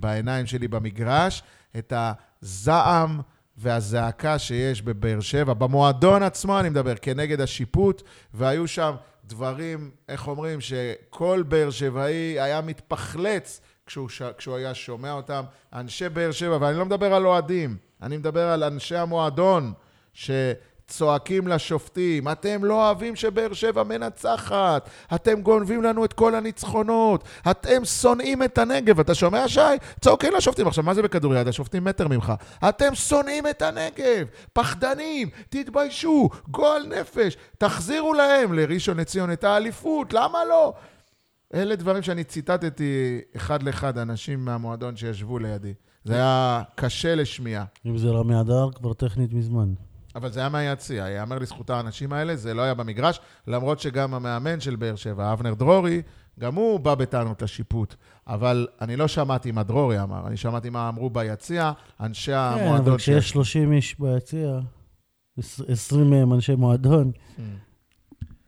Speaker 3: בעיניים שלי במגרש, את הזעם והזעקה שיש בבאר שבע, במועדון עצמו אני מדבר, כנגד השיפוט, והיו שם דברים, איך אומרים, שכל באר שבעי היה מתפחלץ כשהוא, ש... כשהוא היה שומע אותם. אנשי באר שבע, ואני לא מדבר על אוהדים, אני מדבר על אנשי המועדון, שצועקים לשופטים, אתם לא אוהבים שבאר שבע מנצחת, אתם גונבים לנו את כל הניצחונות, אתם שונאים את הנגב. אתה שומע, שי? צועקים לשופטים. עכשיו, מה זה בכדוריד? השופטים מטר ממך. אתם שונאים את הנגב, פחדנים, תתביישו, גועל נפש, תחזירו להם, לראשון לציון, את האליפות, למה לא? אלה דברים שאני ציטטתי אחד לאחד, אנשים מהמועדון שישבו לידי. זה היה קשה לשמיעה.
Speaker 2: אם זה רמי אדר, כבר טכנית מזמן.
Speaker 3: אבל זה היה מהיציע, יאמר לזכותה האנשים האלה, זה לא היה במגרש, למרות שגם המאמן של באר שבע, אבנר דרורי, גם הוא בא בטענות לשיפוט. אבל אני לא שמעתי מה דרורי אמר, אני שמעתי מה אמרו ביציע, אנשי
Speaker 2: כן,
Speaker 3: המועדון.
Speaker 2: אבל כשיש 30 איש ביציע, 20 מהם אנשי מועדון,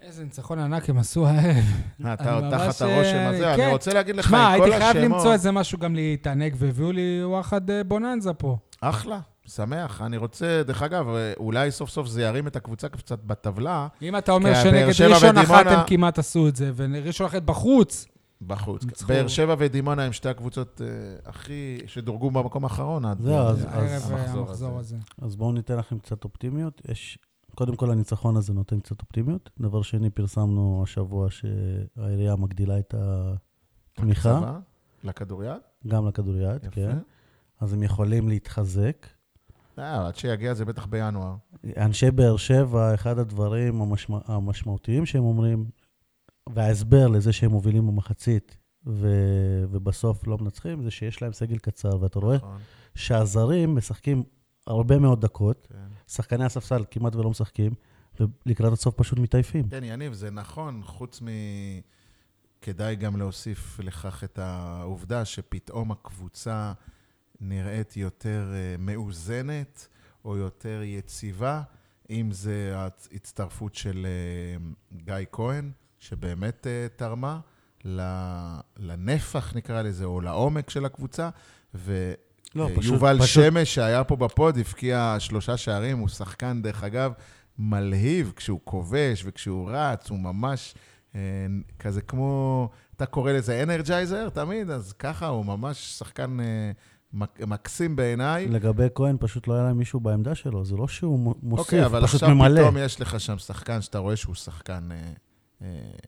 Speaker 1: איזה ניצחון ענק הם עשו הערב.
Speaker 3: אה, אתה עוד
Speaker 1: אני
Speaker 3: תחת הרושם
Speaker 1: אה,
Speaker 3: הזה,
Speaker 1: כן.
Speaker 3: אני רוצה להגיד לך,
Speaker 1: שמע,
Speaker 3: עם כל
Speaker 1: הייתי חייב
Speaker 3: השמות...
Speaker 1: למצוא איזה משהו גם להתענג, והביאו לי וואחד אה, בוננזה פה.
Speaker 3: אחלה, שמח. אני רוצה, דרך אגב, אולי סוף סוף זה ירים את הקבוצה קצת בטבלה,
Speaker 1: אם אתה אומר שנגד ראשון אחת הם כמעט עשו את זה, וראשון אחת בחוץ,
Speaker 3: בחוץ.
Speaker 1: ניצחו.
Speaker 3: באר שבע ודימונה הם שתי הקבוצות אה, הכי, שדורגו במקום האחרון עד
Speaker 2: זהו, אז-
Speaker 3: אה,
Speaker 1: הערב אה,
Speaker 3: המחזור. הזה.
Speaker 2: אז בואו ניתן לכם קצת אופטימיות. יש, קודם כל, הניצחון הזה נותן קצת אופטימיות. דבר שני, פרסמנו השבוע שהעירייה מגדילה את התמיכה,
Speaker 3: לכדוריד,
Speaker 2: גם לכדוריד,
Speaker 3: יפה.
Speaker 2: כן. אז הם יכולים להתחזק.
Speaker 3: אה, עד שיגיע זה בטח בינואר.
Speaker 2: אנשי באר שבע, אחד הדברים המשמע, המשמעותיים שהם אומרים, וההסבר לזה שהם מובילים במחצית ו, ובסוף לא מנצחים, זה שיש להם סגל קצר, ואתה רואה
Speaker 3: נכון,
Speaker 2: שהזרים משחקים הרבה מאוד דקות,
Speaker 3: כן.
Speaker 2: שחקני הספסל כמעט ולא משחקים, ולקראת הסוף פשוט מתעייפים.
Speaker 3: כן, יניב, זה נכון, חוץ מ... כדאי גם להוסיף לכך את העובדה שפתאום הקבוצה נראית יותר אה, מאוזנת או יותר יציבה, אם זה ההצטרפות של אה, גיא כהן, שבאמת אה, תרמה לנפח, נקרא לזה, או לעומק של הקבוצה.
Speaker 2: לא,
Speaker 3: אה,
Speaker 2: פשוט-
Speaker 3: יובל
Speaker 2: פשוט-
Speaker 3: שמש, שהיה פה בפוד, הבקיע שלושה שערים, הוא שחקן, דרך אגב, מלהיב כשהוא כובש וכשהוא רץ, הוא ממש אה, כזה כמו, אתה קורא לזה אנרג'ייזר תמיד, אז ככה, הוא ממש שחקן אה, מק- מקסים בעיניי.
Speaker 2: לגבי כהן, פשוט לא היה להם מישהו בעמדה שלו, זה לא שהוא מוסיף,
Speaker 3: אוקיי, אבל
Speaker 2: פשוט
Speaker 3: עכשיו
Speaker 2: ממלא.
Speaker 3: פתאום יש לך שם שחקן שאתה רואה שהוא שחקן אה,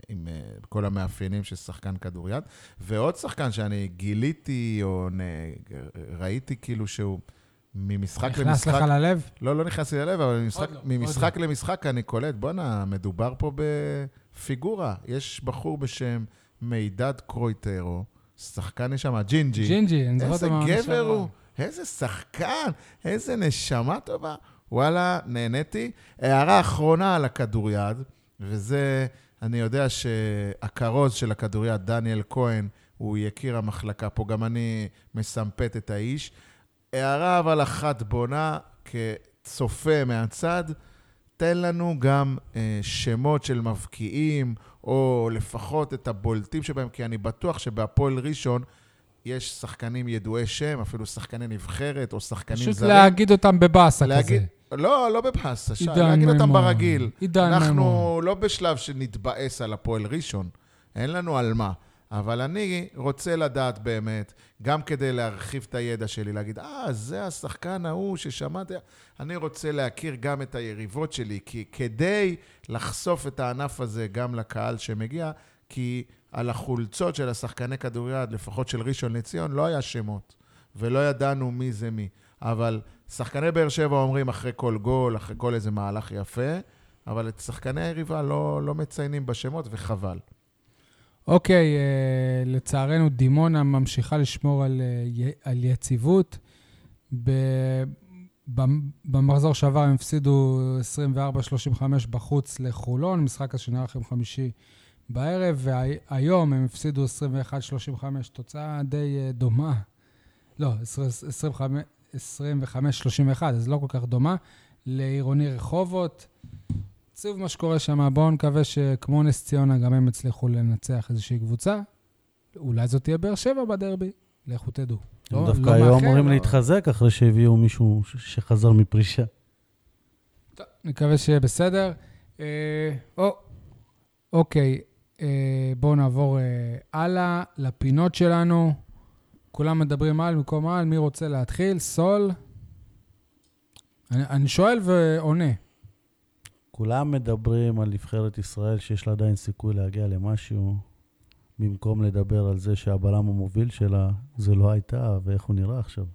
Speaker 3: עם אה, כל המאפיינים של שחקן כדוריד. ועוד שחקן שאני גיליתי, או. ראיתי כאילו שהוא ממשחק
Speaker 1: נכנס
Speaker 3: למשחק...
Speaker 1: לך ללב?
Speaker 3: לא, לא נכנס לי ללב, אבל ממשחק,
Speaker 1: לא,
Speaker 3: ממשחק למשחק אני קולט, בואנה, מדובר פה בפיגורה. יש בחור בשם מידד קרויטרו, שחקן נשמה, ג'ינג'י.
Speaker 1: ג'ינג'י, אני זוכר
Speaker 3: איזה
Speaker 1: אותו מהעונה
Speaker 3: גבר. הוא, איזה שחקן, איזה נשמה טובה. וואלה, נהניתי. הערה אחרונה על הכדוריד, וזה, אני יודע שהכרוז של הכדוריד, דניאל כהן, הוא יקיר המחלקה פה, גם אני מסמפת את האיש. הערה אבל אחת בונה, כצופה מהצד, תן לנו גם אה, שמות של מבקיעים, או לפחות את הבולטים שבהם, כי אני בטוח שבהפועל ראשון יש שחקנים ידועי שם, אפילו שחקני נבחרת, או שחקנים
Speaker 1: פשוט
Speaker 3: זרים.
Speaker 1: להגיד אותם בבאסה כזה.
Speaker 3: לא, לא בפסה, שי, להגיד אותם. ברגיל.
Speaker 1: עידן
Speaker 3: אנחנו
Speaker 1: מימון.
Speaker 3: לא בשלב שנתבאס על הפועל ראשון, אין לנו על מה. אבל אני רוצה לדעת באמת, גם כדי להרחיב את הידע שלי, להגיד, אה, זה השחקן ההוא ששמעתי. אני רוצה להכיר גם את היריבות שלי, כי כדי לחשוף את הענף הזה גם לקהל שמגיע, כי על החולצות של השחקני כדוריד, לפחות של ראשון לציון, לא היה שמות, ולא ידענו מי זה מי. אבל שחקני באר שבע אומרים אחרי כל גול, אחרי כל איזה מהלך יפה, אבל את שחקני היריבה לא, לא מציינים בשמות, וחבל.
Speaker 1: אוקיי, אה, לצערנו דימונה ממשיכה לשמור על, אה, על יציבות. ב, במ- במחזור שעבר הם הפסידו 24-35 בחוץ לחולון, משחק שנערך יום חמישי בערב, והיום הם הפסידו 21-35, תוצאה די אה, דומה. לא, 25-31, אז לא כל כך דומה, לעירוני רחובות. עצוב מה שקורה שם, בואו נקווה שכמו נס ציונה, גם הם יצליחו לנצח איזושהי קבוצה. אולי זאת תהיה באר שבע בדרבי, לכו תדעו.
Speaker 2: הם
Speaker 1: לא-
Speaker 2: דווקא
Speaker 1: לא
Speaker 2: היו אמורים להתחזק אחרי שהביאו מישהו שחזר מפרישה.
Speaker 1: טוב, נקווה שיהיה בסדר. אה, או, אוקיי, אה, בואו נעבור אה, הלאה לפינות שלנו. כולם מדברים על במקום על, מי רוצה להתחיל? סול? אני, אני שואל ועונה.
Speaker 2: כולם מדברים על נבחרת ישראל שיש לה עדיין סיכוי להגיע למשהו, במקום לדבר על זה שהבלם המוביל שלה זה לא הייתה, ואיך הוא נראה עכשיו.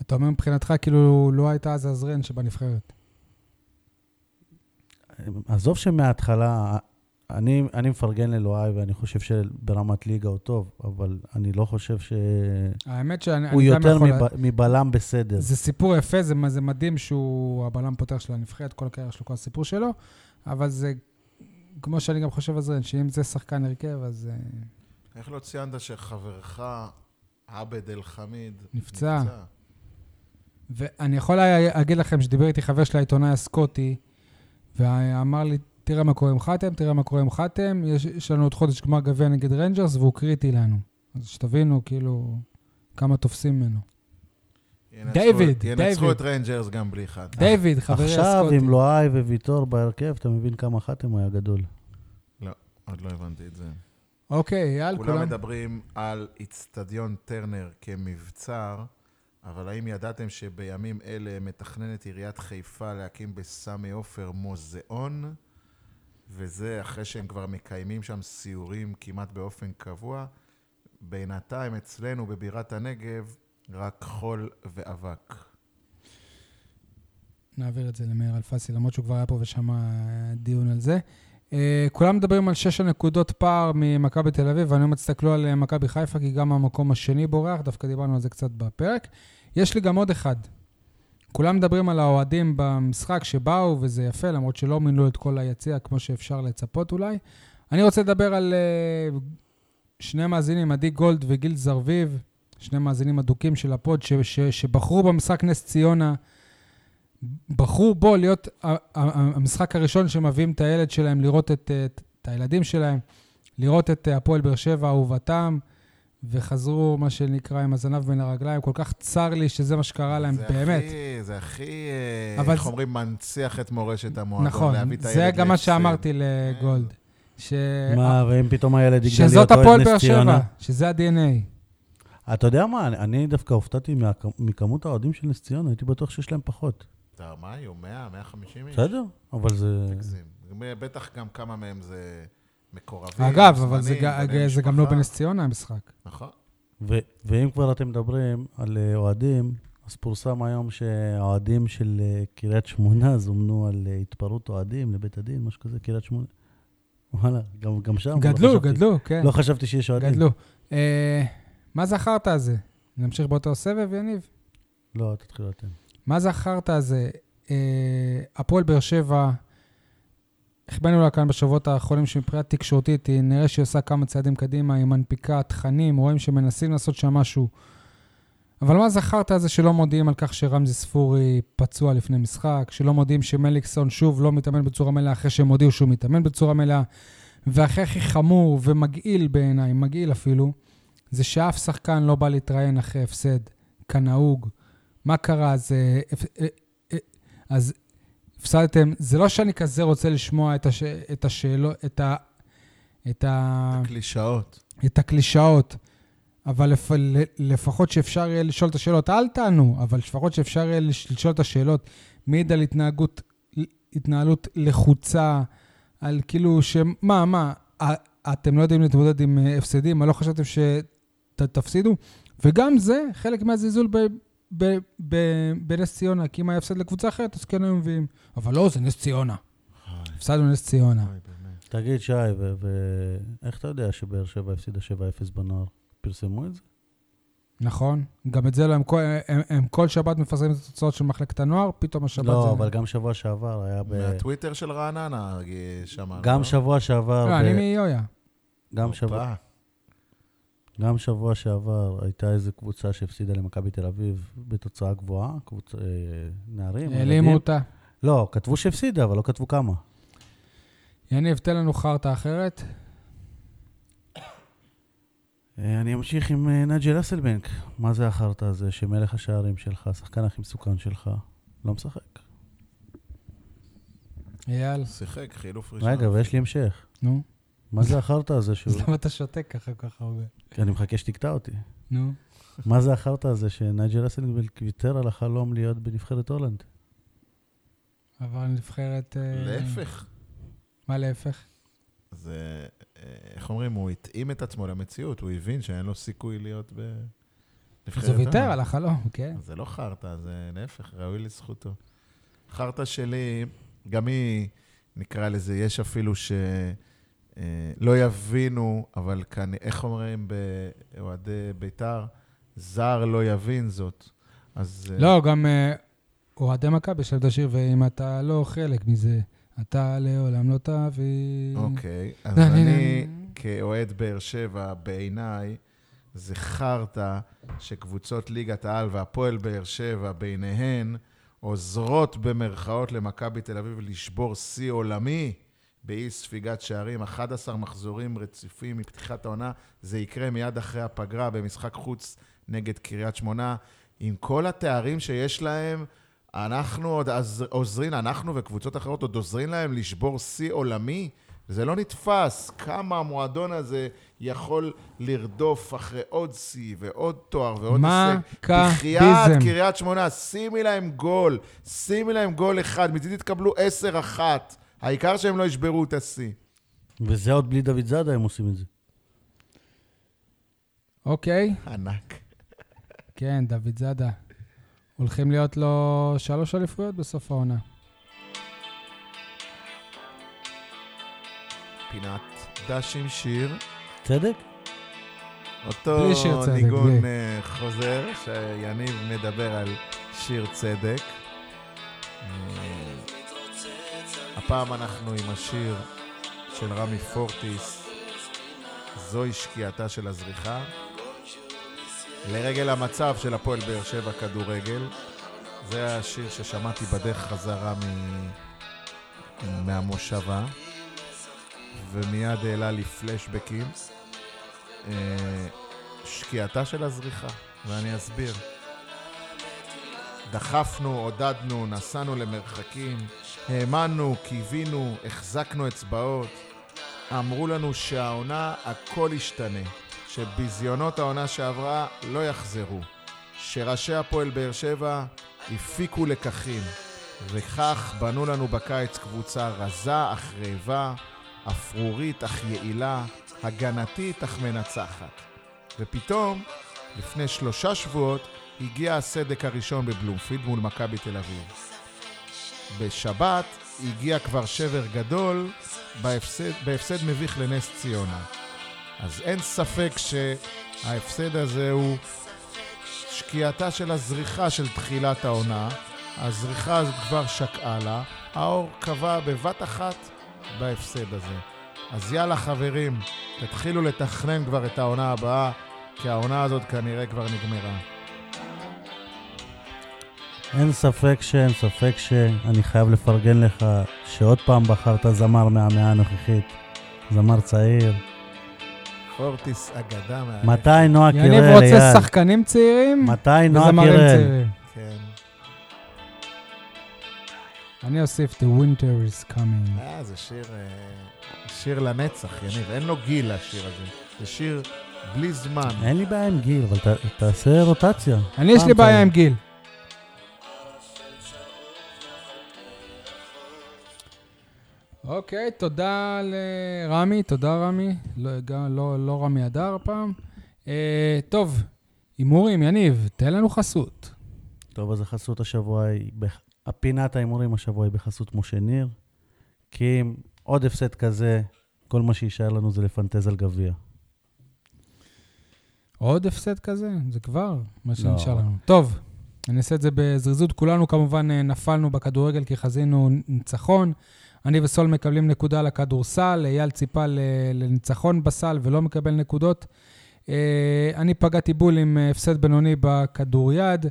Speaker 1: אתה אומר מבחינתך כאילו לא הייתה אז עזרן שבנבחרת.
Speaker 2: עזוב שמההתחלה, אני, אני מפרגן לאלוהי ואני חושב שברמת ליגה הוא טוב, אבל אני לא חושב שהוא
Speaker 1: האמת שאני אני גם
Speaker 2: יותר
Speaker 1: יכול...
Speaker 2: מב, מבלם בסדר.
Speaker 1: זה סיפור יפה, זה, זה מדהים שהוא הבלם פותח של הנבחרת, כל הקריירה שלו, כל הסיפור שלו, אבל זה, כמו שאני גם חושב על זה, שאם זה שחקן הרכב, אז אה,
Speaker 3: איך לא ציינת שחברך, עבד אל-חמיד,
Speaker 1: נפצע. ואני יכול להגיד לכם שדיבר איתי חבר של העיתונאי הסקוטי, ואמר לי, תראה מה קורה עם חאתם, תראה מה קורה עם חאתם, יש, יש לנו עוד חודש גמר גביע נגד רנג'רס, והוא קריטי לנו. אז שתבינו, כאילו, כמה תופסים ממנו.
Speaker 3: ינצחו-
Speaker 1: דיוויד,
Speaker 3: ינצחו
Speaker 1: דיוויד.
Speaker 3: את ריינג'רס גם בלי חד.
Speaker 1: דיוויד, חברי הסקוטי.
Speaker 2: עכשיו, עם לואי וויטור בהרכב, אתה מבין כמה חתם הוא היה גדול.
Speaker 3: עוד לא הבנתי את זה.
Speaker 1: אוקיי, אייל,
Speaker 3: כולם
Speaker 1: כולם...
Speaker 3: מדברים על איצטדיון טרנר כמבצר, אבל האם ידעתם שבימים אלה מתכננת עיריית חיפה להקים בסמי עופר מוזיאון? וזה אחרי שהם כבר מקיימים שם סיורים כמעט באופן קבוע. בינתיים אצלנו בבירת הנגב רק חול ואבק.
Speaker 1: נעביר את זה למאיר אלפסי, למרות שהוא כבר היה פה ושמע דיון על זה. Uh, כולם מדברים על שש הנקודות פער ממכבי תל אביב, ואני אומר, תסתכלו על אה, מכבי חיפה, כי גם המקום השני בורח, דווקא דיברנו על זה קצת בפרק. יש לי גם עוד אחד. כולם מדברים על האוהדים במשחק שבאו, וזה יפה, למרות שלא מילאו את כל היציע כמו שאפשר לצפות אולי. אני רוצה לדבר על uh, שני מאזינים, עדי גולד וגיל זרביב, שני מאזינים אדוקים של הפוד, ש- ש- שבחרו במשחק נס ציונה. בחרו בו להיות המשחק הראשון שמביאים את הילד שלהם, לראות את, את, את הילדים שלהם, לראות את הפועל באר שבע, אהובתם, וחזרו, מה שנקרא, עם הזנב בין הרגליים. כל כך צר לי שזה מה שקרה להם,
Speaker 3: זה
Speaker 1: באמת.
Speaker 3: הכי, זה הכי, אה,
Speaker 1: אבל
Speaker 3: איך
Speaker 1: זה-
Speaker 3: אומרים, מנציח את מורשת המועדון.
Speaker 1: נכון,
Speaker 3: להביא את
Speaker 1: זה גם מה. שאמרתי לגולד. ש...
Speaker 2: מה, ואם פתאום הילד יגדל להיות אוהד נס ציונה?
Speaker 1: שבע, שזה ה-DNA.
Speaker 2: אתה יודע מה, אני- דווקא הופתעתי מכמות האוהדים של נס ציונה, הייתי בטוח שיש להם פחות.
Speaker 3: אתה, מה היו? 100, 150 איש?
Speaker 2: בסדר, אבל זה...
Speaker 3: תגזים. בטח גם כמה מהם זה מקורבים.
Speaker 1: אגב, אבל זה ג-
Speaker 3: בני
Speaker 1: זה גם לא. בנס ציונה המשחק.
Speaker 3: נכון.
Speaker 2: ו- ואם כבר אתם מדברים על אה, אוהדים, אז פורסם היום שהאוהדים של אה, קריית שמונה זומנו על אה, התפרעות אוהדים לבית הדין, משהו כזה, קריית שמונה. וואלה, גם, גם שם. לא
Speaker 1: גדלו,
Speaker 2: חשבתי-
Speaker 1: גדלו, כן.
Speaker 2: לא חשבתי שיש אוהדים.
Speaker 1: גדלו. אה, מה זכרת הזה? נמשיך באותו סבב, יניב?
Speaker 2: לא, תתחילו אתם.
Speaker 1: מה זכרת הזה? אה, הפועל באר שבע, החבאנו לה כאן בשבועות האחרונים שמבחינה תקשורתית, היא נראה שהיא עושה כמה צעדים קדימה, היא מנפיקה תכנים, רואים שמנסים לעשות שם משהו. אבל מה זכרת זה שלא מודיעים על כך שרמזי ספורי פצוע לפני משחק, שלא מודיעים שמליקסון שוב לא מתאמן בצורה מלאה אחרי שהם הודיעו שהוא מתאמן בצורה מלאה, והכי הכי חמור ומגעיל בעיניי, מגעיל אפילו, זה שאף שחקן לא בא להתראיין אחרי הפסד, כנהוג. מה קרה? אז, אה, אה, אה, אז הפסדתם. זה לא שאני כזה רוצה לשמוע את, הש, את השאלות, את, ה, את, ה,
Speaker 3: הקלישאות.
Speaker 1: את הקלישאות, אבל לפ, לפחות שאפשר יהיה לשאול את השאלות, אל תענו, אבל לפחות שאפשר יהיה לש- לשאול את השאלות, מעיד על התנהגות, התנהלות לחוצה, על כאילו, שמה, מה, אתם לא יודעים להתמודד עם אה, הפסדים, מה לא חשבתם שתפסידו? וגם זה חלק מהזלזול ב... ב- ב- בנס ציונה, כי אם היה הפסד לקבוצה אחרת, אז כן היו מביאים. אבל לא, זה נס ציונה. הפסדנו נס ציונה.
Speaker 2: תגיד, שי, ואיך אתה יודע שבאר שבע הפסידה 7-0 בנוער? פרסמו את זה?
Speaker 1: נכון. גם את זה לא, הם כל, הם, הם כל שבת מפרסמים את התוצאות של מחלקת הנוער, פתאום השבת
Speaker 2: לא,
Speaker 1: זה...
Speaker 2: אבל גם שבוע שעבר היה ב...
Speaker 3: מהטוויטר של רעננה שמענו.
Speaker 2: גם
Speaker 3: לא?
Speaker 2: שבוע שעבר...
Speaker 1: לא,
Speaker 2: ב-
Speaker 1: אני מיויה.
Speaker 2: גם. שבוע... גם שבוע שעבר הייתה איזו קבוצה שהפסידה למכבי תל אביב בתוצאה גבוהה, קבוצה, אה, נערים.
Speaker 1: העלימו. אותה.
Speaker 2: לא, כתבו שהפסידה, אבל לא כתבו כמה.
Speaker 1: יניב, תן לנו חרטא אחרת.
Speaker 2: אה, אני אמשיך עם אה, נג'ל אסלבנק. מה זה החרטא הזה שמלך השערים שלך, השחקן הכי מסוכן שלך, לא משחק?
Speaker 1: אייל,
Speaker 3: שיחק, חילוף ראשון.
Speaker 2: רגע, ויש לי המשך.
Speaker 1: נו.
Speaker 2: מה זה החרטא הזה שהוא...
Speaker 1: אז למה אתה שותק ככה כל כך הרבה?
Speaker 2: כי אני מחכה שתקטע אותי.
Speaker 1: נו.
Speaker 2: מה זה החרטא הזה שנג'ל אסלבנק ויתר על החלום להיות בנבחרת הולנד?
Speaker 1: אבל נבחרת... אה,
Speaker 3: להפך.
Speaker 1: מה להפך?
Speaker 3: זה, אה, איך אומרים, הוא התאים את עצמו למציאות, הוא הבין שאין לו סיכוי להיות בנבחרת.
Speaker 1: אז הוא ויתר. על החלום, כן.
Speaker 3: זה לא חרטא, זה להפך, ראוי לזכותו. חרטא שלי, גם היא, נקרא לזה, יש אפילו ש... אה, לא יבינו, אבל כאן, איך אומרים באוהדי בית"ר? זר לא יבין זאת. אז... אה,
Speaker 1: לא, גם אה, אוהדי מכבי את השיר, ואם אתה לא חלק מזה, אתה לעולם לא תבין.
Speaker 3: אוקיי, אז אני. כאוהד באר שבע, בעיניי, זה חרטא שקבוצות ליגת העל והפועל באר שבע, ביניהן, עוזרות במרכאות למכבי תל אביב לשבור שיא עולמי באי ספיגת שערים, 11 מחזורים רציפים מפתיחת העונה. זה יקרה מיד אחרי הפגרה במשחק חוץ נגד קריית שמונה. עם כל התארים שיש להם, אנחנו עוד עוזרים, אנחנו וקבוצות אחרות עוד עוזרים להם לשבור שיא עולמי. זה לא נתפס כמה המועדון הזה יכול לרדוף אחרי עוד שיא ועוד תואר ועוד הישג. בחייאת
Speaker 1: מכביזם.
Speaker 3: קריית שמונה, שימי להם גול, שימי להם גול אחד, מצידי תקבלו עשר אחת. העיקר שהם לא ישברו את השיא.
Speaker 2: וזה עוד בלי דוד זאדה הם עושים את זה.
Speaker 1: אוקיי,
Speaker 3: ענק.
Speaker 1: כן, דוד זאדה. הולכים להיות לו שלוש אליפויות בסוף העונה.
Speaker 3: פינת דש עם שיר.
Speaker 2: צדק?
Speaker 3: אותו
Speaker 1: שיר צדק,
Speaker 3: ניגון
Speaker 1: בלי.
Speaker 3: אה, חוזר, שיניב מדבר על שיר צדק. הפעם אנחנו עם השיר של רמי פורטיס, זוהי שקיעתה של הזריחה. לרגל המצב של הפועל באר שבע כדורגל. זה השיר ששמעתי בדרך חזרה מ... מהמושבה, ומיד העלה לי פלשבקים. אה, שקיעתה של הזריחה, ואני אסביר. דחפנו, עודדנו, נסענו למרחקים, האמנו, קיווינו, החזקנו אצבעות. אמרו לנו שהעונה הכל ישתנה, שביזיונות העונה שעברה לא יחזרו, שראשי הפועל באר שבע הפיקו לקחים, וכך בנו לנו בקיץ קבוצה רזה אך רעבה, אפרורית אך יעילה, הגנתית אך מנצחת. ופתאום, לפני שלושה שבועות, הגיע הסדק הראשון בבלומפילד מול מכבי תל אביב. בשבת הגיע כבר שבר גדול בהפסד, בהפסד מביך לנס ציונה. אז אין ספק שההפסד הזה הוא שקיעתה של הזריחה של תחילת העונה. הזריחה הזאת כבר שקעה לה, האור קבע בבת אחת בהפסד הזה. אז יאללה חברים, תתחילו לתכנן כבר את העונה הבאה, כי העונה הזאת כנראה כבר נגמרה.
Speaker 2: אין ספק שאין ספק שאני חייב לפרגן לך שעוד פעם בחרת זמר מהמאה הנוכחית. זמר צעיר.
Speaker 3: פורטיס אגדה מה...
Speaker 2: מתי נועה קירל,
Speaker 1: יניב
Speaker 2: אייל?
Speaker 1: רוצה שחקנים צעירים
Speaker 2: מתי נועה קירל?
Speaker 3: כן.
Speaker 1: אני אוסיף The Winter is Coming.
Speaker 3: אה, זה שיר... אה, שיר לנצח, יניב. אין לו גיל לשיר הזה. זה שיר בלי זמן.
Speaker 2: אין לי בעיה עם גיל, אבל ת- תעשה רוטציה.
Speaker 1: אני, יש לי בעיה. עם גיל. אוקיי, תודה לרמי, תודה רמי. לא, גם- לא, לא רמי אדר הפעם. אה, טוב, הימורים, יניב, תן לנו חסות.
Speaker 2: טוב, אז החסות השבוע היא... הפינת ההימורים השבוע היא בחסות משה ניר. כי עם עוד הפסד כזה, כל מה שיישאר לנו זה לפנטז על גביע.
Speaker 1: עוד הפסד כזה? זה כבר מה שנשאר
Speaker 2: לא.
Speaker 1: לנו. טוב, אני אעשה את זה בזריזות. כולנו כמובן אה, נפלנו בכדורגל כי חזינו ניצחון. אני וסול מקבלים נקודה לכדורסל, אייל ציפה לניצחון בסל ולא מקבל נקודות. אה, אני פגעתי בול עם אה, הפסד בינוני בכדוריד,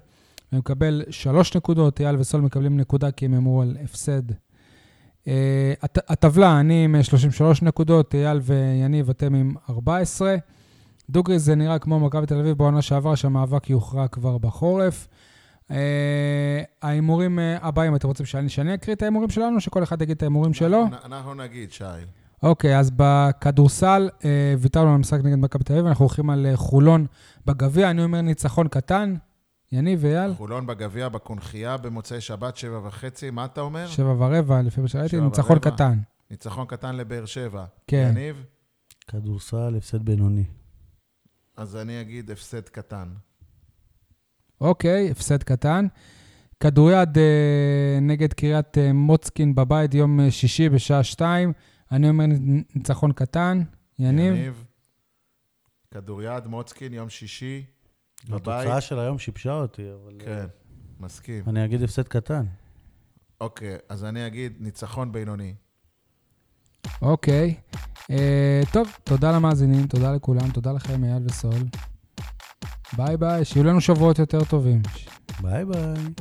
Speaker 1: ומקבל שלוש נקודות, אייל וסול מקבלים נקודה כי הם אמרו על הפסד. אה, הט- הטבלה, אני עם אה, 33 נקודות, אייל ויניב, אתם עם 14. דוגרי זה נראה כמו מכבי תל אביב בעונה שעברה, שהמאבק יוכרע כבר בחורף. אה, ההימורים אה, הבאים, אתם רוצים שאני שאני אקריא את ההימורים שלנו, שכל אחד יגיד את ההימורים שלו?
Speaker 3: אנחנו- נגיד, שי.
Speaker 1: אוקיי, אז בכדורסל אה, ויתרנו על המשחק נגד מכבי תל אביב, אנחנו הולכים על חולון בגביע, אני אומר ניצחון קטן. יניב ואייל,
Speaker 3: חולון בגביע, בקונכייה, במוצאי שבת, שבע וחצי. מה אתה אומר?
Speaker 1: שבע ורבע, לפי מה שראיתי, ניצחון
Speaker 3: ורבע.
Speaker 1: קטן.
Speaker 3: ניצחון קטן לבאר שבע.
Speaker 1: כן.
Speaker 3: יניב?
Speaker 2: כדורסל, הפסד בינוני.
Speaker 3: אז אני אגיד הפסד קטן.
Speaker 1: אוקיי, הפסד קטן. כדוריד אה, נגד קריית אה, מוצקין בבית, יום אה, שישי בשעה שתיים. אני אומר ניצחון קטן. יניב?
Speaker 3: כדוריד, מוצקין, יום שישי, בבית.
Speaker 2: התוצאה של היום שיבשה אותי, אבל...
Speaker 3: כן, מסכים.
Speaker 2: אני אגיד הפסד קטן.
Speaker 3: אוקיי, אז אני אגיד ניצחון בינוני.
Speaker 1: אוקיי. אה, טוב, תודה למאזינים, תודה לכולם, תודה לכם, אייל וסול. ביי ביי, שיהיו לנו שבועות יותר טובים.
Speaker 2: ביי ביי.